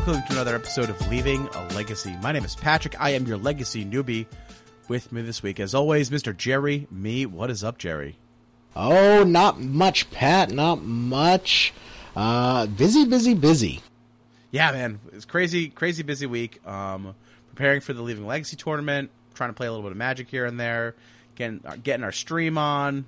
Welcome to another episode of Leaving a Legacy. My name is Patrick. I am your legacy newbie. With me this week, as always, Mr. Jerry. Me. What is up, Jerry? Oh, not much, Pat. Not much. Uh, busy, busy, busy. Yeah, man. It's crazy, crazy busy week. Um, preparing for the Leaving Legacy tournament, trying to play a little bit of Magic here and there, getting uh, getting our stream on.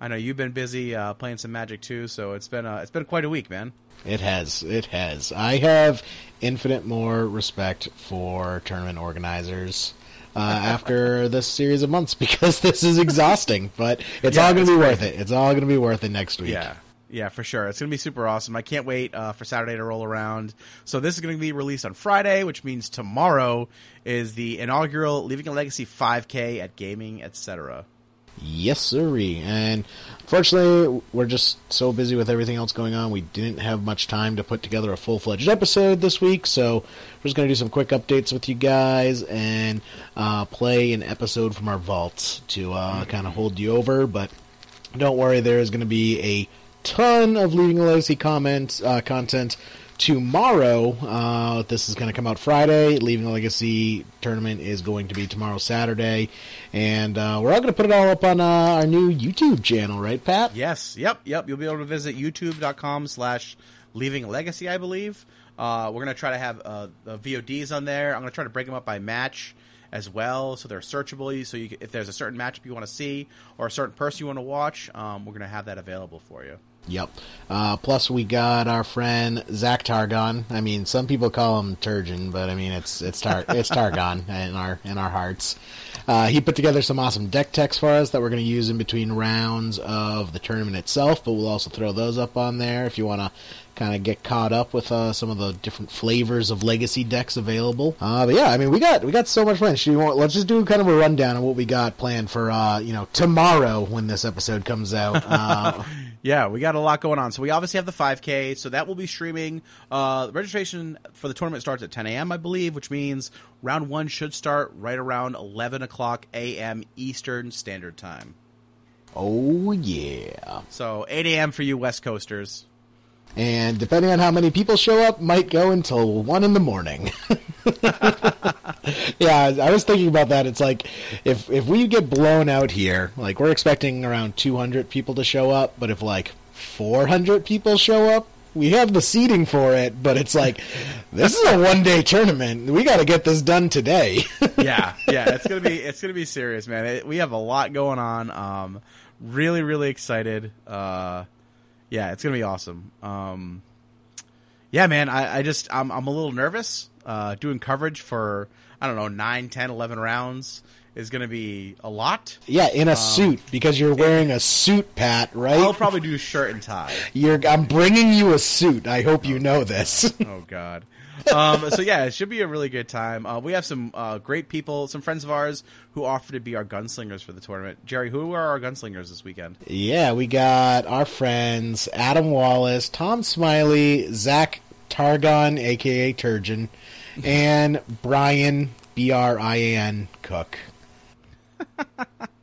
I know you've been busy uh, playing some Magic too, so it's been uh, it's been quite a week, man. It has. It has. I have infinite more respect for tournament organizers uh, after this series of months because this is exhausting, but it's Yeah, all going to be worth it. It's all going to be worth it next week. Yeah. Yeah, for sure. It's going to be super awesome. I can't wait uh, for Saturday to roll around. So this is going to be released on Friday, which means tomorrow is the inaugural Leaving a Legacy 5K at Gaming, etc. Yes, sirree. And fortunately, we're just so busy with everything else going on, we didn't have much time to put together a full fledged episode this week. So we're just going to do some quick updates with you guys and uh, play an episode from our vaults to uh, kind of hold you over. But don't worry, there is going to be a ton of Leaving a Legacy comments, uh, content tomorrow. Uh, this is going to come out Friday. Leaving a Legacy tournament is going to be tomorrow, Saturday. And uh, we're all going to put it all up on uh, our new YouTube channel, right, Pat? Yes, yep, yep. You'll be able to visit youtube.com slash Leaving Legacy, I believe. Uh, we're going to try to have uh, the VODs on there. I'm going to try to break them up by match as well, so they're searchable. So you, if there's a certain matchup you want to see or a certain person you want to watch, um, we're going to have that available for you. Yep. Uh, plus, we got our friend Zach Targon. I mean, some people call him Turgeon, but I mean it's it's Tar it's Targon in our in our hearts. Uh, he put together some awesome deck techs for us that we're going to use in between rounds of the tournament itself, but we'll also throw those up on there if you want to kind of get caught up with uh, some of the different flavors of legacy decks available. Uh, but yeah, I mean we got we got so much we want, let's just do kind of a rundown of what we got planned for uh, you know tomorrow when this episode comes out. Uh, Yeah, we got a lot going on. So we obviously have the 5K, so that will be streaming. Uh, registration for the tournament starts at 10 a.m., I believe, which means round one should start right around 11 o'clock a.m. Eastern Standard Time. oh yeah. So 8 a.m. for you West Coasters. And depending on how many people show up, might go until one in the morning. yeah, I was thinking about that. It's like if if we get blown out here, like we're expecting around 200 people to show up, but if like 400 people show up, we have the seating for it. But it's like this is a one day tournament. We got to get this done today. yeah, yeah, it's gonna be it's gonna be serious, man. It, we have a lot going on. Um, really, really excited. Uh, yeah, it's gonna be awesome. Um, yeah, man, I, I just I'm I'm a little nervous. Uh, doing coverage for I don't know 9, 10, 11 rounds is gonna be a lot. yeah, in a suit because you're wearing a suit, Pat. Right? I'll probably do shirt and tie. You're. I'm bringing you a suit. I hope you know this. Oh God. Um, so yeah, it should be a really good time. Uh, we have some uh, great people, some friends of ours who offer to be our gunslingers for the tournament. Jerry, who are our gunslingers this weekend? Yeah, we got our friends Adam Wallace, Tom Smiley, Zach Targon, aka Turgeon, and Brian B R I A N Cook.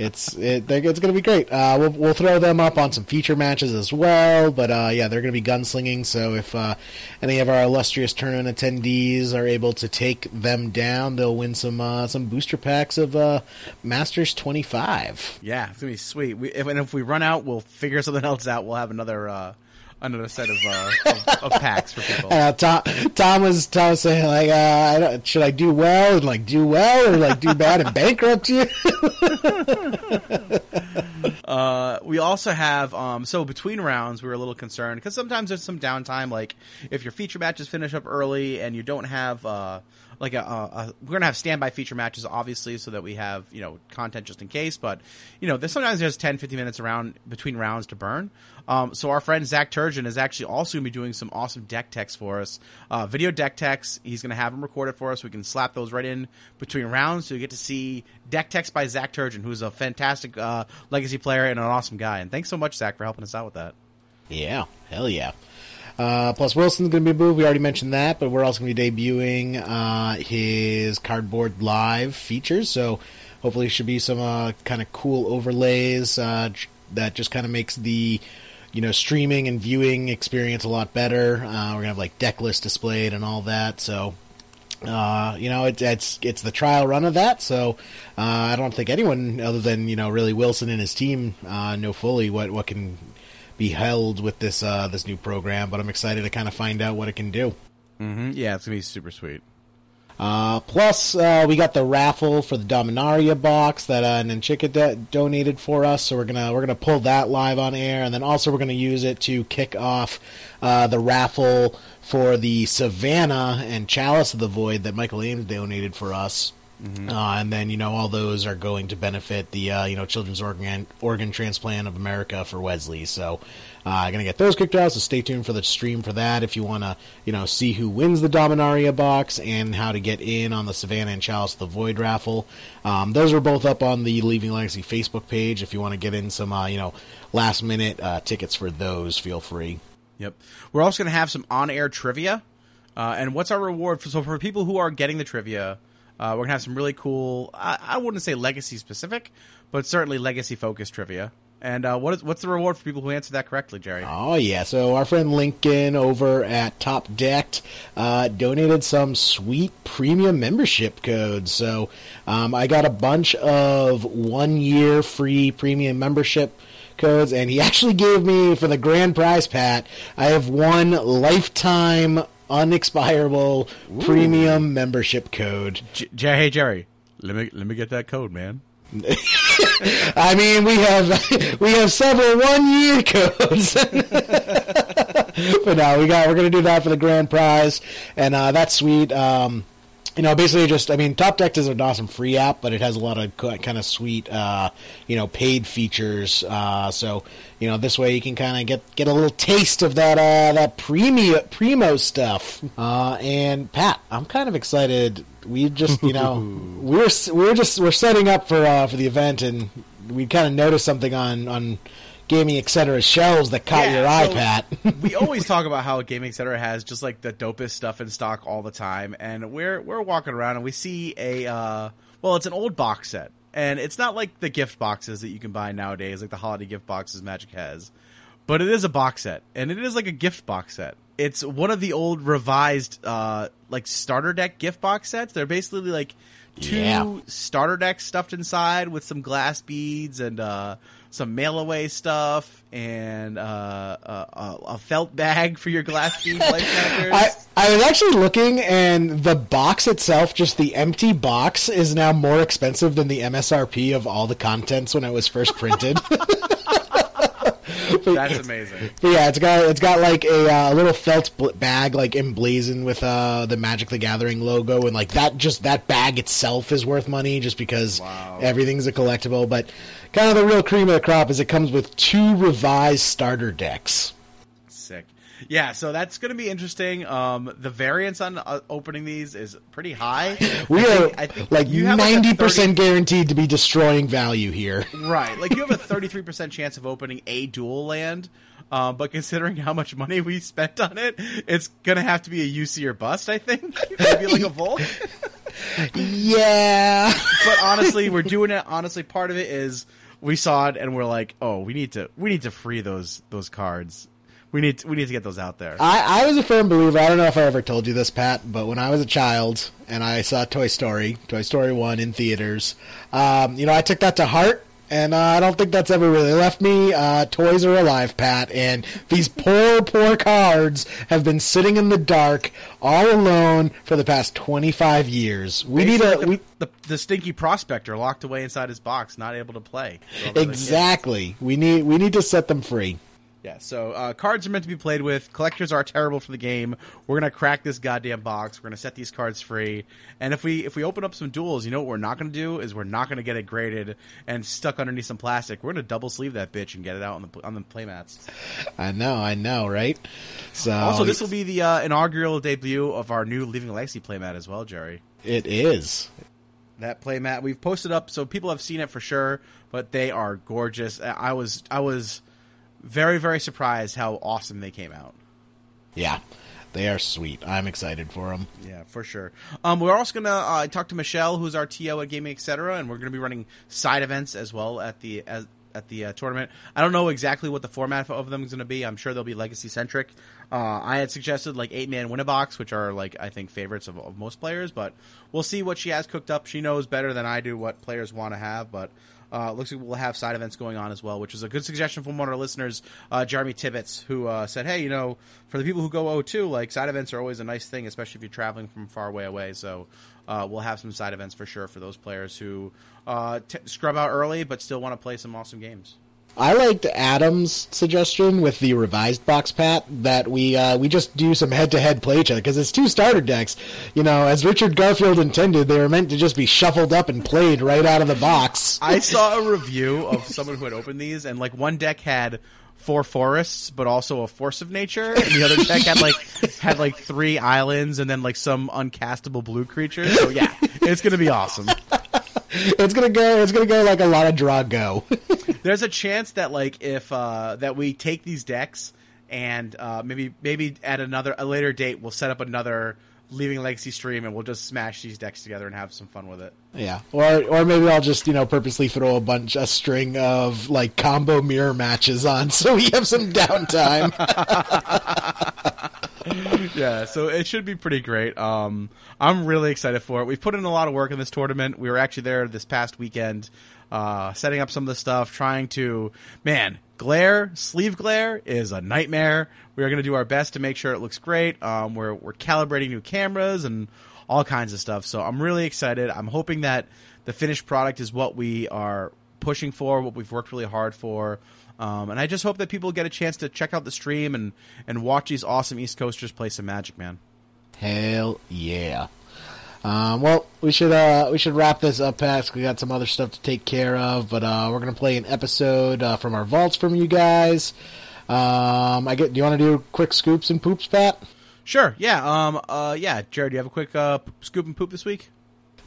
It's it, it's going to be great. Uh, we'll we'll throw them up on some feature matches as well. But uh, yeah, they're going to be gunslinging. So if uh, any of our illustrious tournament attendees are able to take them down, they'll win some uh, some booster packs of uh, Masters twenty five. Yeah, it's gonna be sweet. We, if, and if we run out, we'll figure something else out. We'll have another uh, another set of, uh, of, of packs for people. Uh, Tom, Tom was Tom was saying like, uh, I don't, should I do well and like do well or like do bad and bankrupt you? Uh, we also have um, so between rounds we were a little concerned because sometimes there's some downtime. Like if your feature matches finish up early and you don't have uh, like a, a, we're gonna have standby feature matches obviously so that we have you know content just in case. But you know there's sometimes there's 10, 15 minutes around between rounds to burn. Um, so our friend Zach Turgeon is actually also gonna be doing some awesome deck techs for us, uh, video deck techs. He's gonna have them recorded for us. We can slap those right in between rounds, so you get to see deck techs by Zach Turgeon, who's a fantastic uh, legacy player and an awesome guy. And thanks so much, Zach, for helping us out with that. Yeah, hell yeah. Uh, plus, Wilson's going to be moved. We already mentioned that, but we're also going to be debuting uh, his Cardboard Live features. So, hopefully, should be some uh, kind of cool overlays uh, that just kind of makes the you know streaming and viewing experience a lot better. Uh, we're gonna have like deck list displayed and all that. So uh, you know, it, it's it's the trial run of that, so I don't think anyone other than you know really Wilson and his team know fully what what can be held with this uh, this new program. But I'm excited to kind of find out what it can do. Mm-hmm. Yeah, it's gonna be super sweet. Uh, plus, uh, we got the raffle for the Dominaria box that uh, Nanchika do- donated for us, so we're gonna we're gonna pull that live on air, and then also we're gonna use it to kick off uh, the raffle for the Savannah and Chalice of the Void that Michael Ames donated for us. Mm-hmm. Uh, and then you know all those are going to benefit the uh, you know Children's Organ Organ Transplant of America for Wesley. So I'm uh, going to get those kicked out. So stay tuned for the stream for that if you want to you know see who wins the Dominaria box and how to get in on the Savannah and Chalice of the Void raffle. Um, those are both up on the Leaving Legacy Facebook page. If you want to get in some uh, you know last minute uh, tickets for those, feel free. Yep. We're also going to have some on air trivia. Uh, and what's our reward for? So for people who are getting the trivia. Uh, we're gonna have some really cool. I, I, wouldn't say legacy specific, but certainly legacy focused trivia. And uh, what is what's the reward for people who answer that correctly, Jerry? Oh yeah, so our friend Lincoln over at Top Decked uh, donated some sweet premium membership codes. So um, I got a bunch of one year free premium membership codes, and he actually gave me for the grand prize, Pat. I have one lifetime unexpirable Ooh. premium membership code. J- hey Jerry, let me let me get that code, man. I mean, we have we have several one year codes, but now we got we're gonna do that for the grand prize, and uh, that's sweet. Um, you know, basically just, I mean, Top Deck is an awesome free app, but it has a lot of kind of sweet, uh, you know, paid features. Uh, so, you know, this way you can kind of get get a little taste of that uh, that primo primo stuff. Uh, and Pat, I'm kind of excited. We just, you know, we're we're just we're setting up for uh, for the event, and we kind of noticed something on on gaming etc shelves that caught yeah, your eye, Pat. we always talk about how gaming etc has just like the dopest stuff in stock all the time, and we're we're walking around and we see a uh, well, it's an old box set, and it's not like the gift boxes that you can buy nowadays, like the holiday gift boxes Magic has, but it is a box set, and it is like a gift box set. It's one of the old revised uh, like starter deck gift box sets. They're basically like two yeah. starter decks stuffed inside with some glass beads and uh, some mail away stuff and uh, a, a, felt bag for your glass bead life I, I was actually looking, and the box itself, just the empty box, is now more expensive than the MSRP of all the contents when it was first printed. but, That's amazing. But yeah, it's got it's got like a uh, little felt bag like emblazoned with uh, the Magic the Gathering logo, and like that just that bag itself is worth money just because wow. everything's a collectible. But kind of the real cream of the crop is it comes with two revised starter decks. Yeah, so that's going to be interesting. Um, the variance on uh, opening these is pretty high. We I are think, I think like ninety percent guaranteed to be destroying value here. Right, like you have a thirty-three percent chance of opening a dual land. Uh, but considering how much money we spent on it, it's gonna have to be a UC or bust. I think maybe like a Volt. yeah, but honestly, we're doing it. Honestly, part of it is we saw it and we're like, oh, we need to we need to free those those cards. We need to, we need to get those out there. I, I was a firm believer. I don't know if I ever told you this, Pat, but when I was a child and I saw Toy Story, Toy Story One in theaters, um, you know, I took that to heart and uh, I don't think that's ever really left me. Uh, toys are alive, Pat, and these poor, poor cards have been sitting in the dark all alone for the past twenty five years. We need a like we, the, the, the stinky prospector locked away inside his box, not able to play. So they're like, exactly. We need we need to set them free. Yeah, so uh, cards are meant to be played with. Collectors are terrible for the game. We're gonna crack this goddamn box. We're gonna set these cards free. And if we if we open up some duels, you know what we're not gonna do is we're not gonna get it graded and stuck underneath some plastic. We're gonna double sleeve that bitch and get it out on the on the playmats. I know, I know, right? So Also, this will be the uh, inaugural debut of our new Leaving Legacy playmat as well, Jerry. it is. That playmat we've posted up, so people have seen it for sure. But they are gorgeous. I was I was very very surprised how awesome they came out. Yeah, they are sweet. I'm excited for them. Yeah, for sure. Um, we're also gonna uh, talk to Michelle, who's our TO at Gaming Etc., and we're gonna be running side events as well at the as, at the uh, tournament. I don't know exactly what the format of them is gonna be. I'm sure they'll be legacy centric. Uh, I had suggested like eight man win a box, which are like I think favorites of, of most players, but we'll see what she has cooked up. She knows better than I do what players want to have, but. Uh, looks like we'll have side events going on as well, which is a good suggestion from one of our listeners, uh, Jeremy Tibbetts, who uh, said, "Hey, you know, for the people who go O2, like side events are always a nice thing, especially if you're traveling from far way away." So uh, we'll have some side events for sure for those players who uh, t- scrub out early but still want to play some awesome games. I liked Adam's suggestion with the revised box pat that we uh, we just do some head to head play each other because it's two starter decks. You know, as Richard Garfield intended, they were meant to just be shuffled up and played right out of the box. I saw a review of someone who had opened these, and like one deck had four forests, but also a force of nature, and the other deck had like had like three islands and then like some uncastable blue creatures. So yeah, it's gonna be awesome. It's gonna go. It's gonna go like a lot of draw go. There's a chance that like if uh, that we take these decks and uh, maybe maybe at another a later date we'll set up another leaving legacy stream and we'll just smash these decks together and have some fun with it. yeah, or or maybe I'll just you know purposely throw a bunch a string of like combo mirror matches on so we have some downtime. yeah, so it should be pretty great. Um, I'm really excited for it. We've put in a lot of work in this tournament. We were actually there this past weekend, uh, setting up some of the stuff, trying to, man, glare, sleeve glare is a nightmare. We are going to do our best to make sure it looks great. Um, we're, we're calibrating new cameras and all kinds of stuff. So I'm really excited. I'm hoping that the finished product is what we are pushing for, what we've worked really hard for. Um, and I just hope that people get a chance to check out the stream and, and watch these awesome East Coasters play some Magic, man. Hell yeah. Um, well, we should uh, we should wrap this up, Pat. We got some other stuff to take care of, but uh, we're gonna play an episode uh, from our vaults from you guys. Um, I get. Do you want to do quick scoops and poops, Pat? Sure, yeah. Um, uh, yeah, Jared, do you have a quick uh, scoop and poop this week?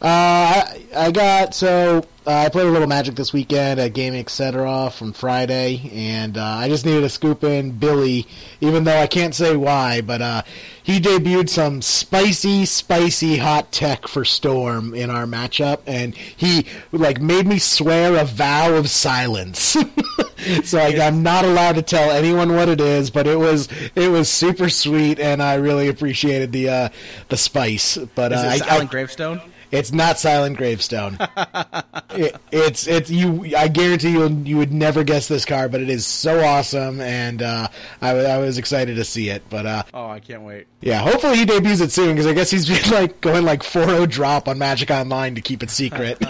Uh, I, I got so uh, I played a little Magic this weekend at Gaming Etc. from Friday, and uh, I just needed to scoop in Billy, even though I can't say why, but uh, he debuted some spicy, spicy hot tech for Storm in our matchup, and he like made me swear a vow of silence. so like, I'm not allowed to tell anyone what it is, but it was it was super sweet, and I really appreciated the uh, the spice. But Is uh, it I- Silent I, Gravestone? It's not Silent Gravestone. it, it's it's you. I guarantee you you would never guess this car, but it is so awesome, and uh, I, I was excited to see it. But uh, Oh, I can't wait. yeah, hopefully he debuts it soon because I guess he's been like going like 4-0 drop on Magic Online to keep it secret.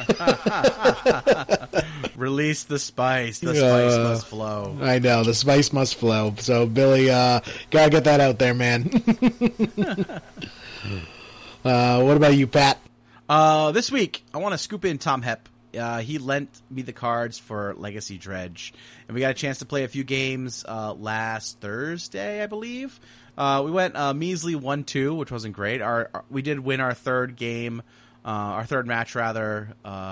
Release the spice. The spice Uh, must flow. I know the spice must flow. So Billy, uh, gotta get that out there, man. uh, what about you, Pat? Uh, this week, I want to scoop in Tom Hep. Uh, he lent me the cards for Legacy Dredge, and we got a chance to play a few games uh, last Thursday, I believe. Uh, we went uh, measly one two, which wasn't great. Our, our- we did win our third game, uh, our third match rather,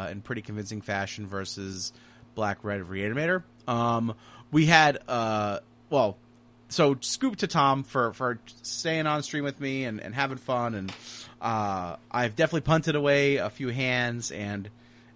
in pretty convincing fashion versus Black Red Reanimator. Um, we had well, so scoop to Tom for for staying on stream with me and, and having fun and uh, I've definitely punted away a few hands and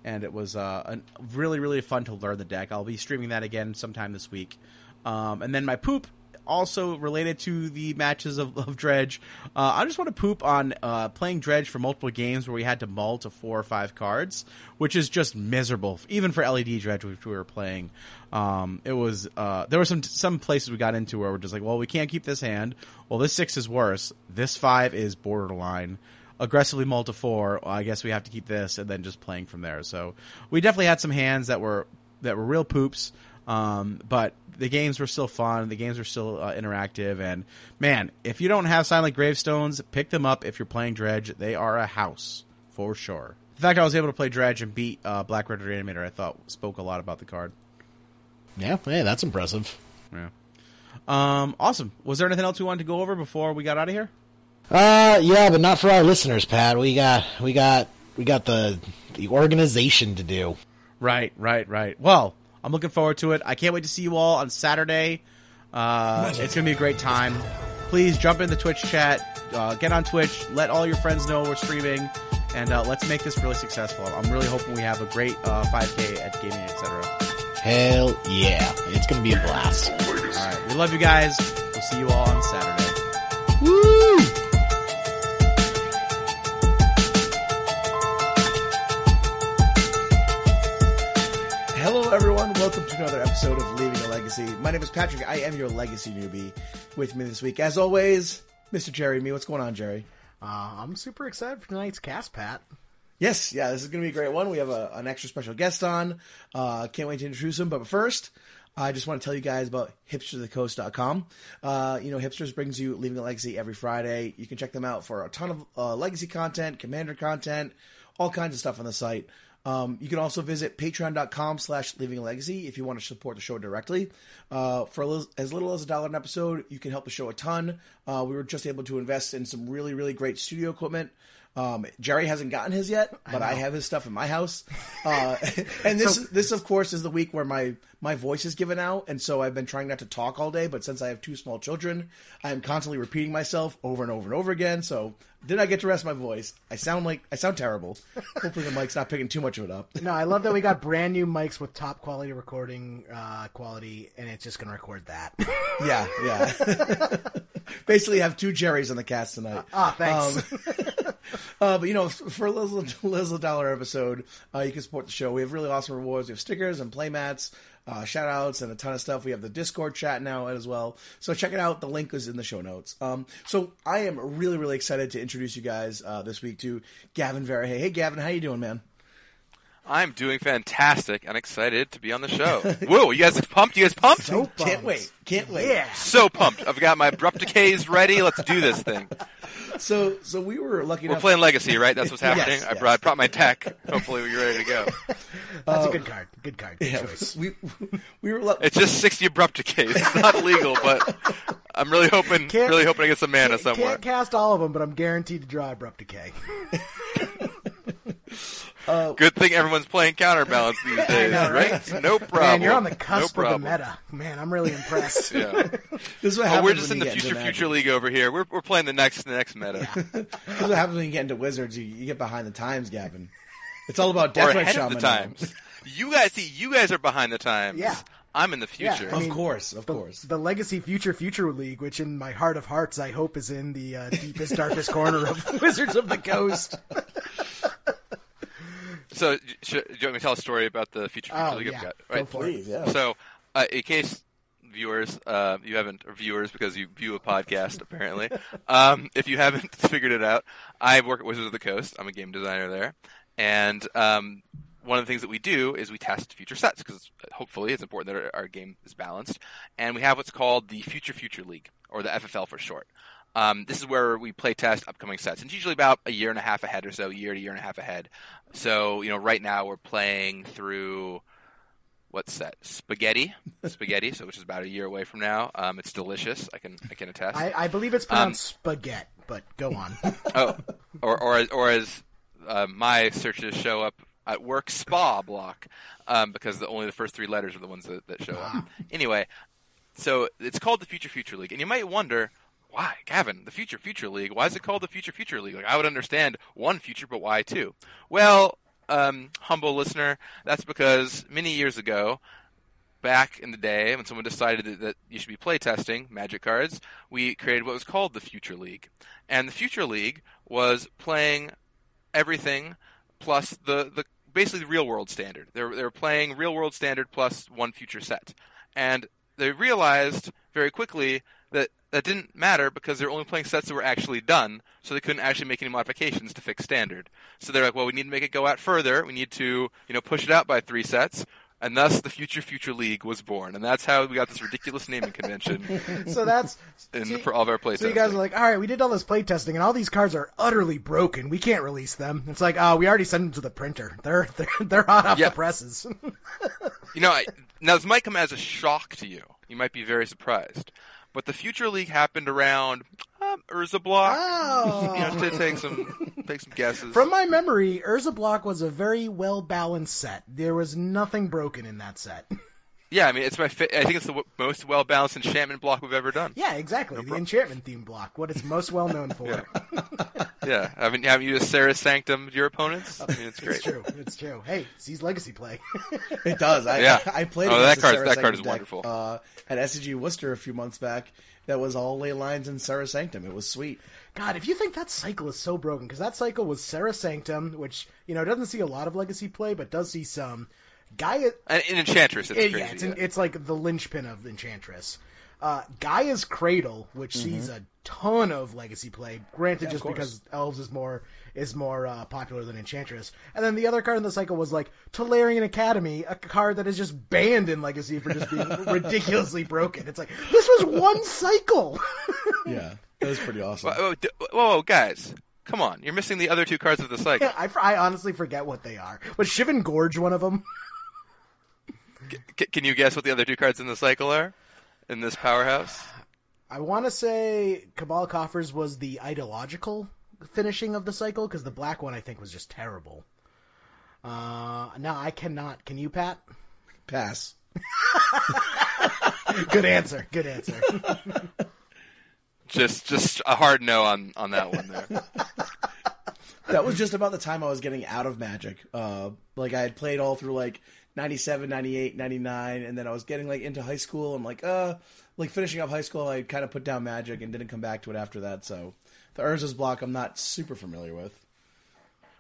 and it was uh, really really fun to learn the deck. I'll be streaming that again sometime this week. Um, and then my poop also related to the matches of, of Dredge, uh, I just want to poop on uh, playing Dredge for multiple games where we had to mull to four or five cards, which is just miserable, even for LED Dredge, which we were playing. Um, it was uh, there were some some places we got into where we're just like, well, we can't keep this hand. Well, this six is worse. This five is borderline aggressively multi four. Well, I guess we have to keep this, and then just playing from there. So we definitely had some hands that were that were real poops. Um, but the games were still fun. The games were still uh, interactive. And man, if you don't have Silent Gravestones, pick them up if you're playing Dredge. They are a house for sure. The fact I was able to play Dredge and beat uh, Black Red Reanimator, I thought spoke a lot about the card. Yeah, hey, that's impressive. Yeah. Um, awesome. Was there anything else we wanted to go over before we got out of here? Uh, yeah, but not for our listeners, Pat. We got we got we got the the organization to do. Right, right, right. Well, I'm looking forward to it. I can't wait to see you all on Saturday. Uh, it's gonna be a great time. Please jump in the Twitch chat, uh, get on Twitch, let all your friends know we're streaming, and uh, let's make this really successful. I'm really hoping we have a great uh, 5K at gaming, etc. Hell yeah, it's gonna be a blast. All right, we love you guys. We'll see you all on Saturday. Woo! Welcome to another episode of Leaving a Legacy. My name is Patrick. I am your legacy newbie. With me this week, as always, Mr. Jerry. Me, what's going on, Jerry? Uh, I'm super excited for tonight's cast, Pat. Yes, yeah, this is going to be a great one. We have a, an extra special guest on. Uh, can't wait to introduce him. But first, I just want to tell you guys about hipstersofthecoast.com. Uh, you know, Hipsters brings you Leaving a Legacy every Friday. You can check them out for a ton of uh, legacy content, commander content, all kinds of stuff on the site. Um, you can also visit patreon.com slash leaving legacy if you want to support the show directly. Uh, for a little, as little as a dollar an episode, you can help the show a ton. Uh, we were just able to invest in some really, really great studio equipment. Um, Jerry hasn't gotten his yet, but I, have his stuff in my house. Uh, and this, this of course, is the week where my my voice is given out, and so I've been trying not to talk all day. But since I have two small children, I am constantly repeating myself over and over and over again. So did I get to rest my voice? I sound like I sound terrible. Hopefully the mic's not picking too much of it up. No, I love that we got brand new mics with top quality recording uh, quality, and it's just going to record that. Yeah, yeah. Basically, have two Jerrys on the cast tonight. Ah, thanks. Um, uh, but you know, for a little, little dollar episode, uh, you can support the show. We have really awesome rewards. We have stickers and playmats, uh, shout outs, and a ton of stuff. We have the Discord chat now as well. So check it out. The link is in the show notes. Um, so I am really, really excited to introduce you guys uh, this week to Gavin Verhey. Hey, Gavin, how you doing, man? I'm doing fantastic and excited to be on the show. Whoa, you guys pumped? You guys pumped? So pumped. Can't wait. Can't wait. Yeah. So pumped. I've got my abrupt decays ready. Let's do this thing. So, so we were lucky enough. We're enough. playing Legacy, right? That's what's happening. Yes, I yes. brought, brought my tech. Hopefully we're ready to go. That's a uh, good card. Good card. Good Yeah, choice. we we were lucky. It's just 60 abrupt decays. It's not legal, but I'm really hoping, Can't- really hoping to get some mana somewhere. Can't cast all of them, but I'm guaranteed to draw Abrupt Decay. Good thing everyone's playing counterbalance these days, know, right? No problem. Man, you're on the cusp no of the meta. Man, I'm really impressed. Yeah. This is what happens. Oh, we're when just in the future future league over here. We're we're playing the next the next meta. This is what happens when you get into Wizards. You, you get behind the times, Gavin. It's all about or Death Knight ahead Shaman. of the times. You guys see, you guys are behind the times. Yeah. I'm in the future. I Of course, of course. The Legacy Future Future League, which in my heart of hearts I hope is in the uh, deepest, darkest corner of Wizards of the Coast. So, should, do you want me to tell a story about the future future Oh, league yeah. I've got? Go Right. for it. Please, yeah. So, uh, in case viewers, uh, you haven't, or viewers because you view a podcast apparently, um, if you haven't figured it out, I work at Wizards of the Coast. I'm a game designer there, and um, one of the things that we do is we test future sets because hopefully it's important that our, our game is balanced, and we have what's called the Future Future League or the FFL for short. Um, this is where we play test upcoming sets. It's usually about a year and a half ahead or so, year to year and a half ahead. So, you know, right now we're playing through what's that? Spaghetti, spaghetti. So, which is about a year away from now. Um, it's delicious. I can I can attest. I, I believe it's pronounced spaghetti, but go on. oh, or or as- or as uh, my searches show up at work, spa block, um, because the, only the first three letters are the ones that, that show up. Anyway, so it's called the Future Future League, and you might wonder. Why, Gavin? The Future Future League. Why is it called the Future Future League? Like, I would understand one future, but why two? Well, um, humble listener, that's because many years ago, back in the day when someone decided that, that you should be playtesting Magic cards, we created what was called the Future League, and the Future League was playing everything plus the the basically the real world standard. They were, they were playing real world standard plus one future set, and they realized very quickly that that didn't matter because they were only playing sets that were actually done, so they couldn't actually make any modifications to fix standard. So they're like, well, we need to make it go out further. We need to you know push it out by three sets. And thus, the Future Future League was born, and that's how we got this ridiculous naming convention So that's in, so- for all of our playtesting. So you guys are like, all right, we did all this playtesting, and all these cards are utterly broken. We can't release them. It's like, oh, we already sent them to the printer. They're they're, they're hot off Yeah. the presses. You know, I, now this might come as a shock to you. You might be very surprised. But the Future League happened around um, Urza Block. Oh. You know, to take some take some guesses. From my memory, Urza Block was a very well balanced set. There was nothing broken in that set. Yeah, I mean, it's my. Fa- I think it's the w- most well balanced enchantment block we've ever done. Yeah, exactly. the enchantment theme block, what it's most well known for. Yeah, haven't haven't you just Serra's Sanctum your opponents? I mean, it's great. It's true. It's true. Hey, sees legacy play. It does. I, Yeah. I played. Oh, against that card- Sarah that card is deck, wonderful. Uh, at SCG Worcester a few months back. That was all ley lines and Serra's Sanctum. It was sweet. God, if you think that cycle is so broken, because that cycle was Serra's Sanctum, which you know doesn't see a lot of legacy play, but does see some. Gaia, An, in Enchantress, it's it- crazy. yeah, it's, an- it's like the linchpin of Enchantress. Uh, Gaia's Cradle, which sees a ton of legacy play, granted of just because Elves is more is more uh, popular than Enchantress. And then the other card in the cycle was like Tolarian Academy, a card that is just banned in Legacy for just being ridiculously broken. It's like this was one cycle. Yeah, that was pretty awesome. Whoa, whoa, whoa, whoa, guys, come on! You're missing the other two cards of the cycle. I, I honestly forget what they are. Was Shivan Gorge one of them? C- can you guess what the other two cards in the cycle are? In this powerhouse? I want to say Cabal Coffers was the ideological finishing of the cycle because the black one I think was just terrible. Uh, now I cannot. Can you, Pat? Pass. Good answer. Good answer. Just, just a hard no on on that one there. that was just about the time I was getting out of Magic. Uh, like I had played all through like 97, 98, 99, and then I was getting like into high school. I'm like, uh, like finishing up high school, I kind of put down Magic and didn't come back to it after that. So the Urza's block, I'm not super familiar with.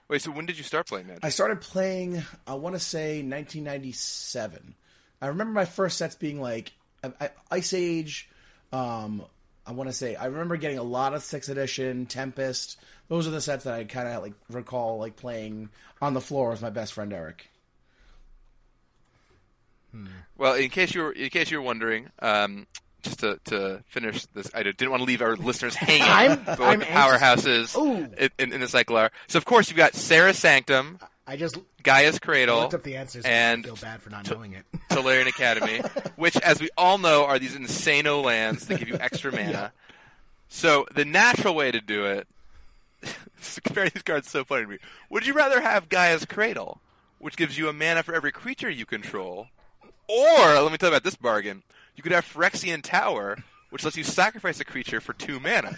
Wait, so when did you start playing Magic? I started playing, I want to say 1997. I remember my first sets being like I- I- Ice Age. Um, I want to say I remember getting a lot of sixth edition, Tempest. Those are the sets that I kind of like recall like playing on the floor with my best friend Eric. Well, in case you were in case you were wondering, um, just to, to finish this, I didn't want to leave our listeners hanging. I'm- about I'm the powerhouses in, in, in the cycle are. So of course you've got Serra's Sanctum, I just Gaia's Cradle, looked up the answers and I feel bad for not knowing it. Tolarian Academy, which, as we all know, are these insano lands that give you extra mana. So the natural way to do it, comparing these cards so funny to me. Would you rather have Gaia's Cradle, which gives you a mana for every creature you control, or let me tell you about this bargain. You could have Phyrexian Tower, which lets you sacrifice a creature for two mana.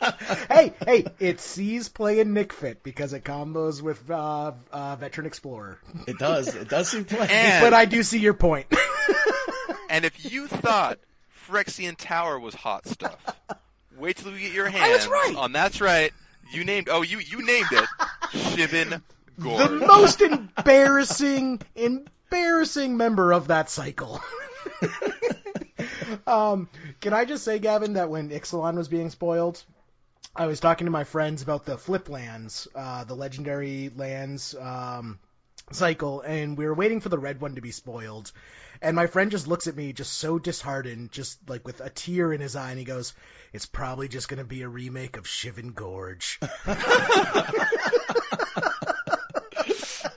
hey, hey, it sees play in Nic Fit because it combos with uh, uh, Veteran Explorer. It does. It does seem play. And, but I do see your point. and if you thought Phyrexian Tower was hot stuff, wait till you get your hands was right. on. That's right. You named. Oh, you you named it. Shivan Gorge. the most embarrassing, embarrassing member of that cycle. um, can I just say, Gavin, that when Ixalan was being spoiled, I was talking to my friends about the flip lands, uh, the legendary lands um, cycle, and we were waiting for the red one to be spoiled. And my friend just looks at me, just so disheartened, just like with a tear in his eye, and he goes, "It's probably just going to be a remake of Shivan Gorge."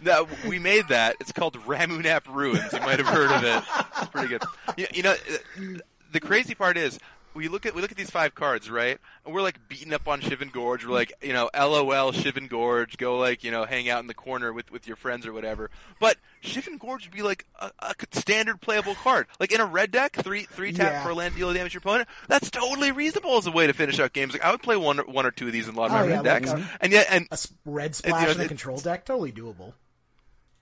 No, we made that. It's called Ramunap Ruins. You might have heard of it. It's pretty good. You, you know, uh, the crazy part is we look at we look at these five cards, right? And we're like beating up on Shivan Gorge. We're like, you know, LOL Shivan Gorge. Go like, you know, hang out in the corner with with your friends or whatever. But Shivan Gorge would be like a, a standard playable card, like in a red deck, three three tap Yeah. for a land deal damage to your opponent. That's totally reasonable as a way to finish out games. Like I would play one one or two of these in a lot of Oh, my yeah, red like, decks, um, and yet and a red you know, splash in a control deck, totally doable.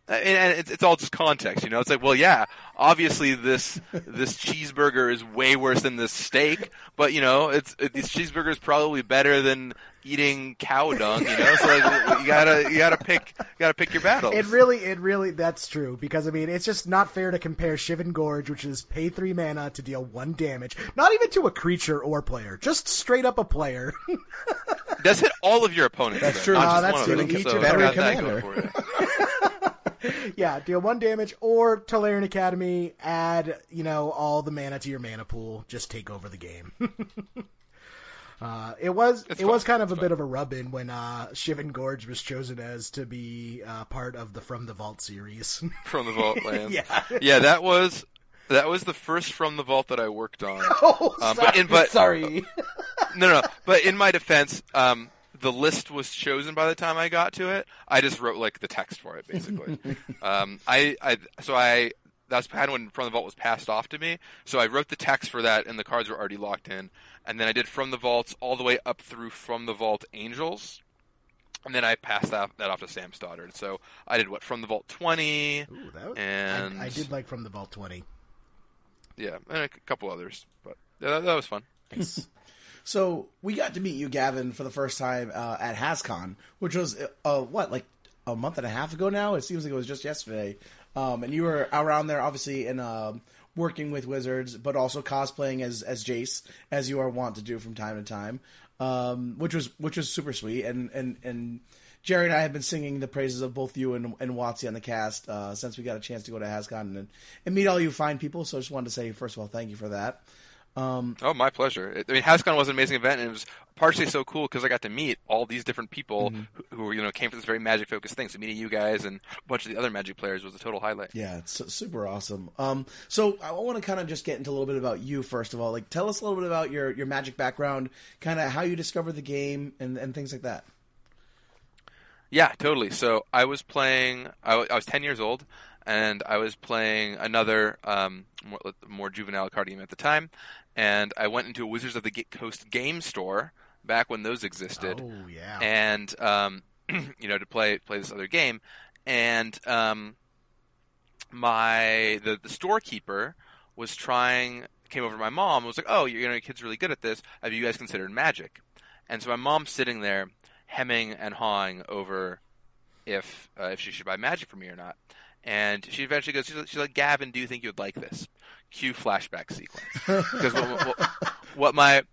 And, and it's, it's all just context, you know. It's like, well, yeah, obviously this this cheeseburger is way worse than this steak, but you know, it's it, this cheeseburger is probably better than eating cow dung, you know. So like, you gotta you gotta pick you gotta pick your battles. It really, it really, that's true because I mean, it's just not fair to compare Shivan Gorge, which is pay three mana to deal one damage, not even to a creature or player, just straight up a player. Does hit all of your opponents. That's though, true. not Ah, just that's one true. of them. Each so of you every got that commander. going for you. yeah, deal one damage or Tolarian Academy, add you know all the mana to your mana pool, just take over the game. Uh, it was It's it fun. was kind of It's a fun. bit of a rub in when uh, Shivan Gorge was chosen as to be uh, part of the From the Vault series. from the vault lands. yeah. yeah, that was that was the first from the vault that I worked on. Oh, Um, sorry. but in- but- sorry. No, no. But in my defense, um, the list was chosen by the time I got to it. I just wrote like the text for it, basically. um, I, I, so I, that's had when From the Vault was passed off to me. So I wrote the text for that, and the cards were already locked in. And then I did From the Vaults all the way up through From the Vault Angels. And then I passed that, that off to Sam Stoddard. So I did what From the Vault twenty, Ooh, that was, and I, I did like From the Vault 20. yeah, and a couple others. But yeah, that, that was fun. Nice. So we got to meet you, Gavin, for the first time uh, at HasCon, which was uh, what like a month and a half ago now. It seems like it was just yesterday. Um, and you were around there, obviously, and um working with wizards, but also cosplaying as as Jace, as you are wont to do from time to time, um, which was which was super sweet. And and and Jerry and I have been singing the praises of both you and and Watsy on the cast uh, since we got a chance to go to HasCon and and meet all you fine people. So I just wanted to say, first of all, thank you for that. Oh, my pleasure. I mean, HasCon was an amazing event, and it was partially so cool because I got to meet all these different people who, who, you know, came from this very magic focused thing. So meeting you guys and a bunch of the other magic players was a total highlight. Yeah, it's super awesome. Um, so I want to kind of just get into a little bit about you first of all. Like, tell us a little bit about your your magic background, kind of how you discovered the game, and and things like that. Yeah, totally. So I was playing. I, w- I was ten years old, and I was playing another um, more, more juvenile card game at the time. And I went into a Wizards of the Coast game store back when those existed. Oh, yeah. and um, you know to play play this other game, and um, my the the storekeeper was trying came over to my mom and was like, "Oh, you know, your kid's really good at this. Have you guys considered magic?" And so my mom's sitting there hemming and hawing over if uh, if she should buy magic for me or not. And she eventually goes, she's like, she's like, Gavin, do you think you would like this? Cue flashback sequence. Because what, what, what my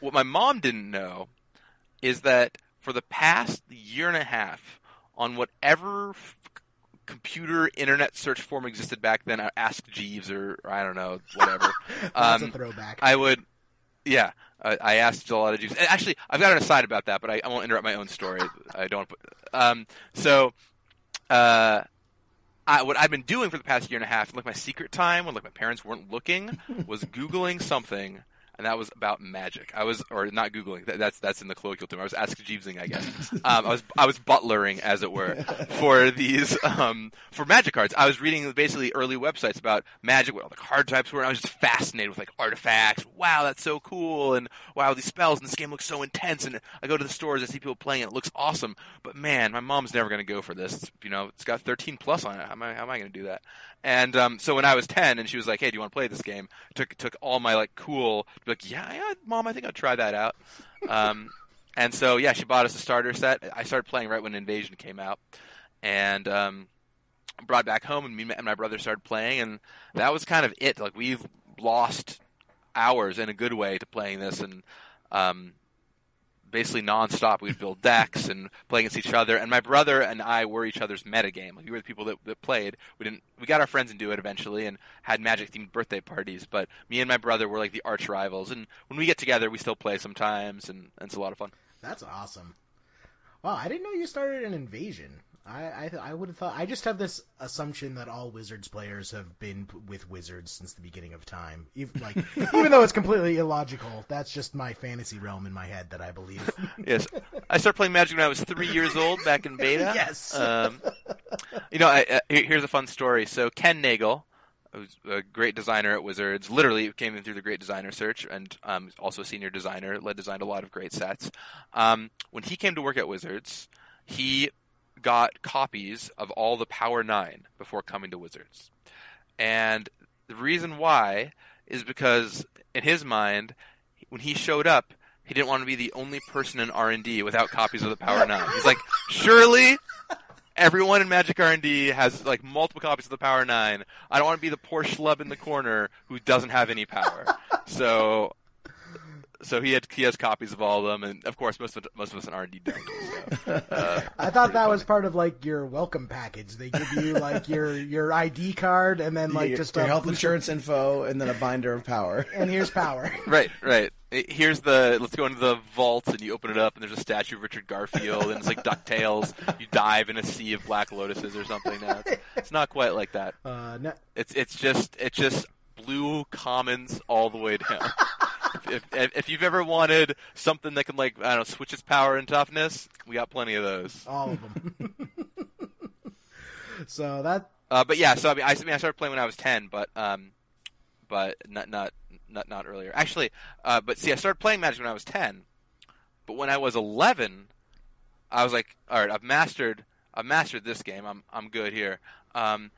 what my mom didn't know is that for the past year and a half, on whatever f- computer internet search form existed back then, i asked Jeeves or, or I don't know, whatever. That's um, a throwback. I would, yeah. I I asked a lot of and Actually, I've got an aside about that, but I, I won't interrupt my own story. I don't. Put, um, so, uh, I, what I've been doing for the past year and a half, like my secret time when like my parents weren't looking, was googling something, and that was about magic. I was, or not googling. That, that's that's in the colloquial term. I was asking Jeevesing, I guess. Um, I was I was butlering, as it were, for these um, for magic cards. I was reading basically early websites about magic, what all the card types were. And I was just fascinated with like artifacts. Wow, that's so cool, and wow, these spells and this game looks so intense. And I go to the stores, I see people playing it. It looks awesome, but man, my mom's never going to go for this. It's, you know, it's got 13 plus on it. How am I, how am I going to do that? And um, so when I was 10, and she was like, "Hey, do you want to play this game?" Took took all my like cool, like, yeah, yeah, mom, I think I'll try that out. Um, and so yeah, she bought us a starter set. I started playing right when Invasion came out, and um, brought back home, and me and my brother started playing, and that was kind of it. Like we've lost hours in a good way to playing this, and um, basically nonstop. We'd build decks and play against each other. And my brother and I were each other's metagame. Like we were the people that, that played. We didn't. We got our friends into it eventually and had magic themed birthday parties. But me and my brother were like the arch rivals. And when we get together, we still play sometimes, and, and it's a lot of fun. That's awesome. Wow, I didn't know you started an invasion. I I, I would have thought. I just have this assumption that all Wizards players have been p- with Wizards since the beginning of time. Even, like, even though it's completely illogical, that's just my fantasy realm in my head that I believe. yes, I started playing Magic when I was three years old, back in beta. Yes. Um, you know, I, uh, here's a fun story. So Ken Nagle, who's a great designer at Wizards, literally came in through the Great Designer Search, and um, also a senior designer, led designed a lot of great sets. Um, when he came to work at Wizards, he got copies of all the Power Nine before coming to Wizards, and the reason why is because in his mind, when he showed up, he didn't want to be the only person in R and D without copies of the Power Nine. He's like, surely everyone in Magic R and D has like multiple copies of the Power Nine. I don't want to be the poor schlub in the corner who doesn't have any power. So, so he had he has copies of all of them, and of course most of most of us in R and D don't. So, uh, I thought that was part of like your welcome package. They give you like your your ID card and then like your, just your a health booster- insurance info and then a binder of power. and here's power. right, right. Here's the let's go into the vault and you open it up and there's a statue of Richard Garfield and it's like Ducktales. You dive in a sea of black lotuses or something. No, it's, it's not quite like that. Uh, no, It's it's just it's just blue commons all the way down. If, if you've ever wanted something that can like I don't know switch its power and toughness, we got plenty of those. all of them. so that Uh, but yeah, so I mean, I, I mean, I started playing when I was ten, but um, but not not not not earlier. Actually, uh, but see, I started playing Magic when I was ten, but when I was eleven, I was like, all right, I've mastered I've mastered this game. I'm I'm good here. Um,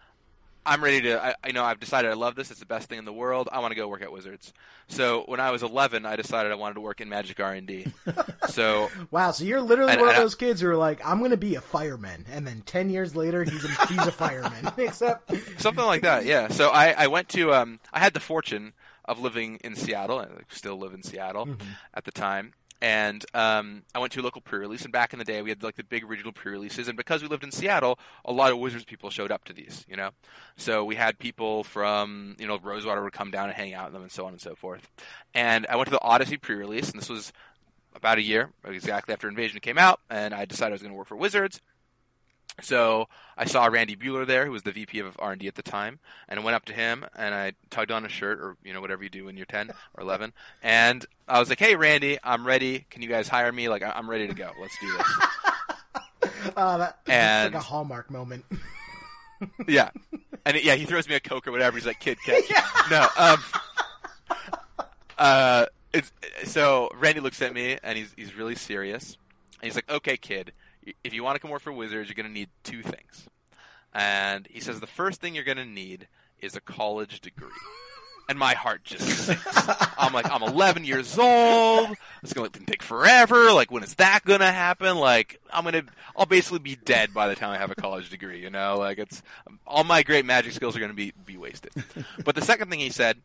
I'm ready to. I, I know I've decided I love this. It's the best thing in the world. I want to go work at Wizards. So when I was 11, I decided I wanted to work in Magic R and D. So wow. So you're literally And- one of and I- those kids who are like, I'm gonna be a fireman, and then ten years later he's a, he's a fireman. Except something like that yeah so i i went to um i had the fortune of living in seattle and i still live in seattle at the time and um, I went to a local pre-release, and back in the day, we had like the big regional pre-releases, and because we lived in Seattle, a lot of Wizards people showed up to these, you know. So we had people from, you know, Rosewater would come down and hang out in them, and so on and so forth. And I went to the Odyssey pre-release, and this was about a year, exactly after Invasion came out, and I decided I was going to work for Wizards. So I saw Randy Buehler there, who was the VP of R and D at the time, and I went up to him and I tugged on his shirt, or you know whatever you do when you're 10 or 11, and I was like, "Hey, Randy, I'm ready. Can you guys hire me? Like, I'm ready to go. Let's do this." uh, that, And- that's like a hallmark moment. yeah, and yeah, he throws me a coke or whatever. He's like, "Kid, catch." No, um, uh, it's so Randy looks at me and he's he's really serious, and he's like, "Okay, kid, if you want to come work for Wizards, you're going to need two things." And he says the first thing you're going to need is a college degree. And my heart just sinks. I'm like, I'm 11 years old. It's gonna take forever. Like, when is that gonna happen? Like, I'm gonna, I'll basically be dead by the time I have a college degree. You know, like it's all my great magic skills are gonna be be wasted. But the second thing he said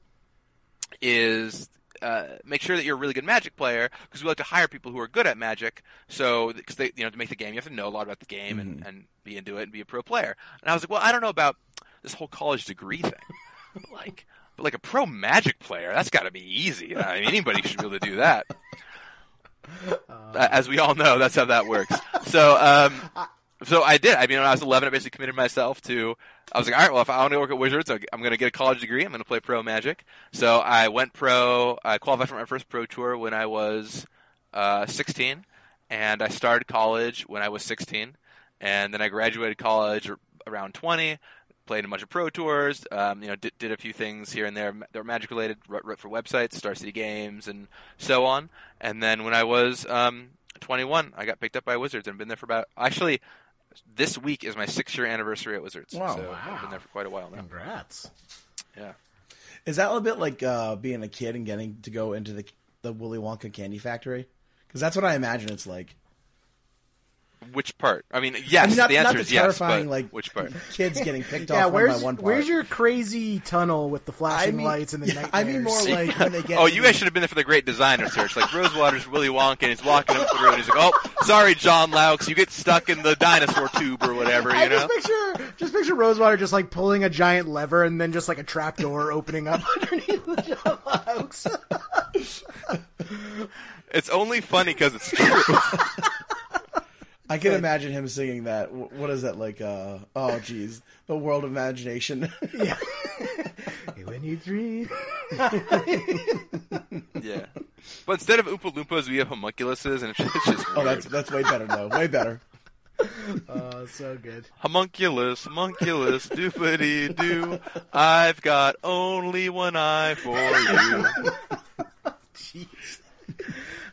is uh, make sure that you're a really good Magic player because we like to hire people who are good at Magic. So because they, you know, to make the game, you have to know a lot about the game and, and be into it and be a pro player. And I was like, well, I don't know about this whole college degree thing, but like, but like a pro Magic player, that's got to be easy. I mean, anybody should be able to do that. Uh, As we all know, that's how that works. So, um, so I did. I mean, when I was 11, I basically committed myself to. I was like, all right, well, if I want to work at Wizards, I'm going to get a college degree. I'm going to play pro Magic. So I went pro. I qualified for my first pro tour when I was uh, 16, and I started college when I was 16, and then I graduated college around 20. Played a bunch of pro tours. Um, you know, did, did a few things here and there that were Magic related. Wrote, for websites, Star City Games, and so on. And then when I was um, 21, I got picked up by Wizards and been there for about actually this week is my six year anniversary at Wizards. Wow. so I've been there for quite a while now. Congrats. Yeah. Is that a little bit like uh, being a kid and getting to go into the the Willy Wonka candy factory? Because that's what I imagine it's like. Which part? I mean, yes. I mean, not, the answer not the is yes, but like which part? kids getting picked Yeah, off one where's by one part. where's your crazy tunnel with the I flashing mean, lights and the yeah, nightmares? I mean more like when they get. Oh, you guys should have been there for the great designer search. Like Rosewater's Willy Wonka, and he's walking up the through, and he's like, "Oh, sorry, Jon Loucks, you get stuck in the dinosaur tube or whatever." I You know? just picture just picture Rosewater just like pulling a giant lever and then just like a trap door opening up underneath the Jon Loucks. It's only funny because it's true. I can imagine him singing that. What is that like? Uh, oh, geez, the world of imagination. yeah. when you dream. yeah. But instead of Oompa Loompas, we have homunculuses, and it's just, it's just oh, weird. that's that's way better though. Way better. Oh, so good. Homunculus, homunculus, doopity doo. I've got only one eye for you. Jeez.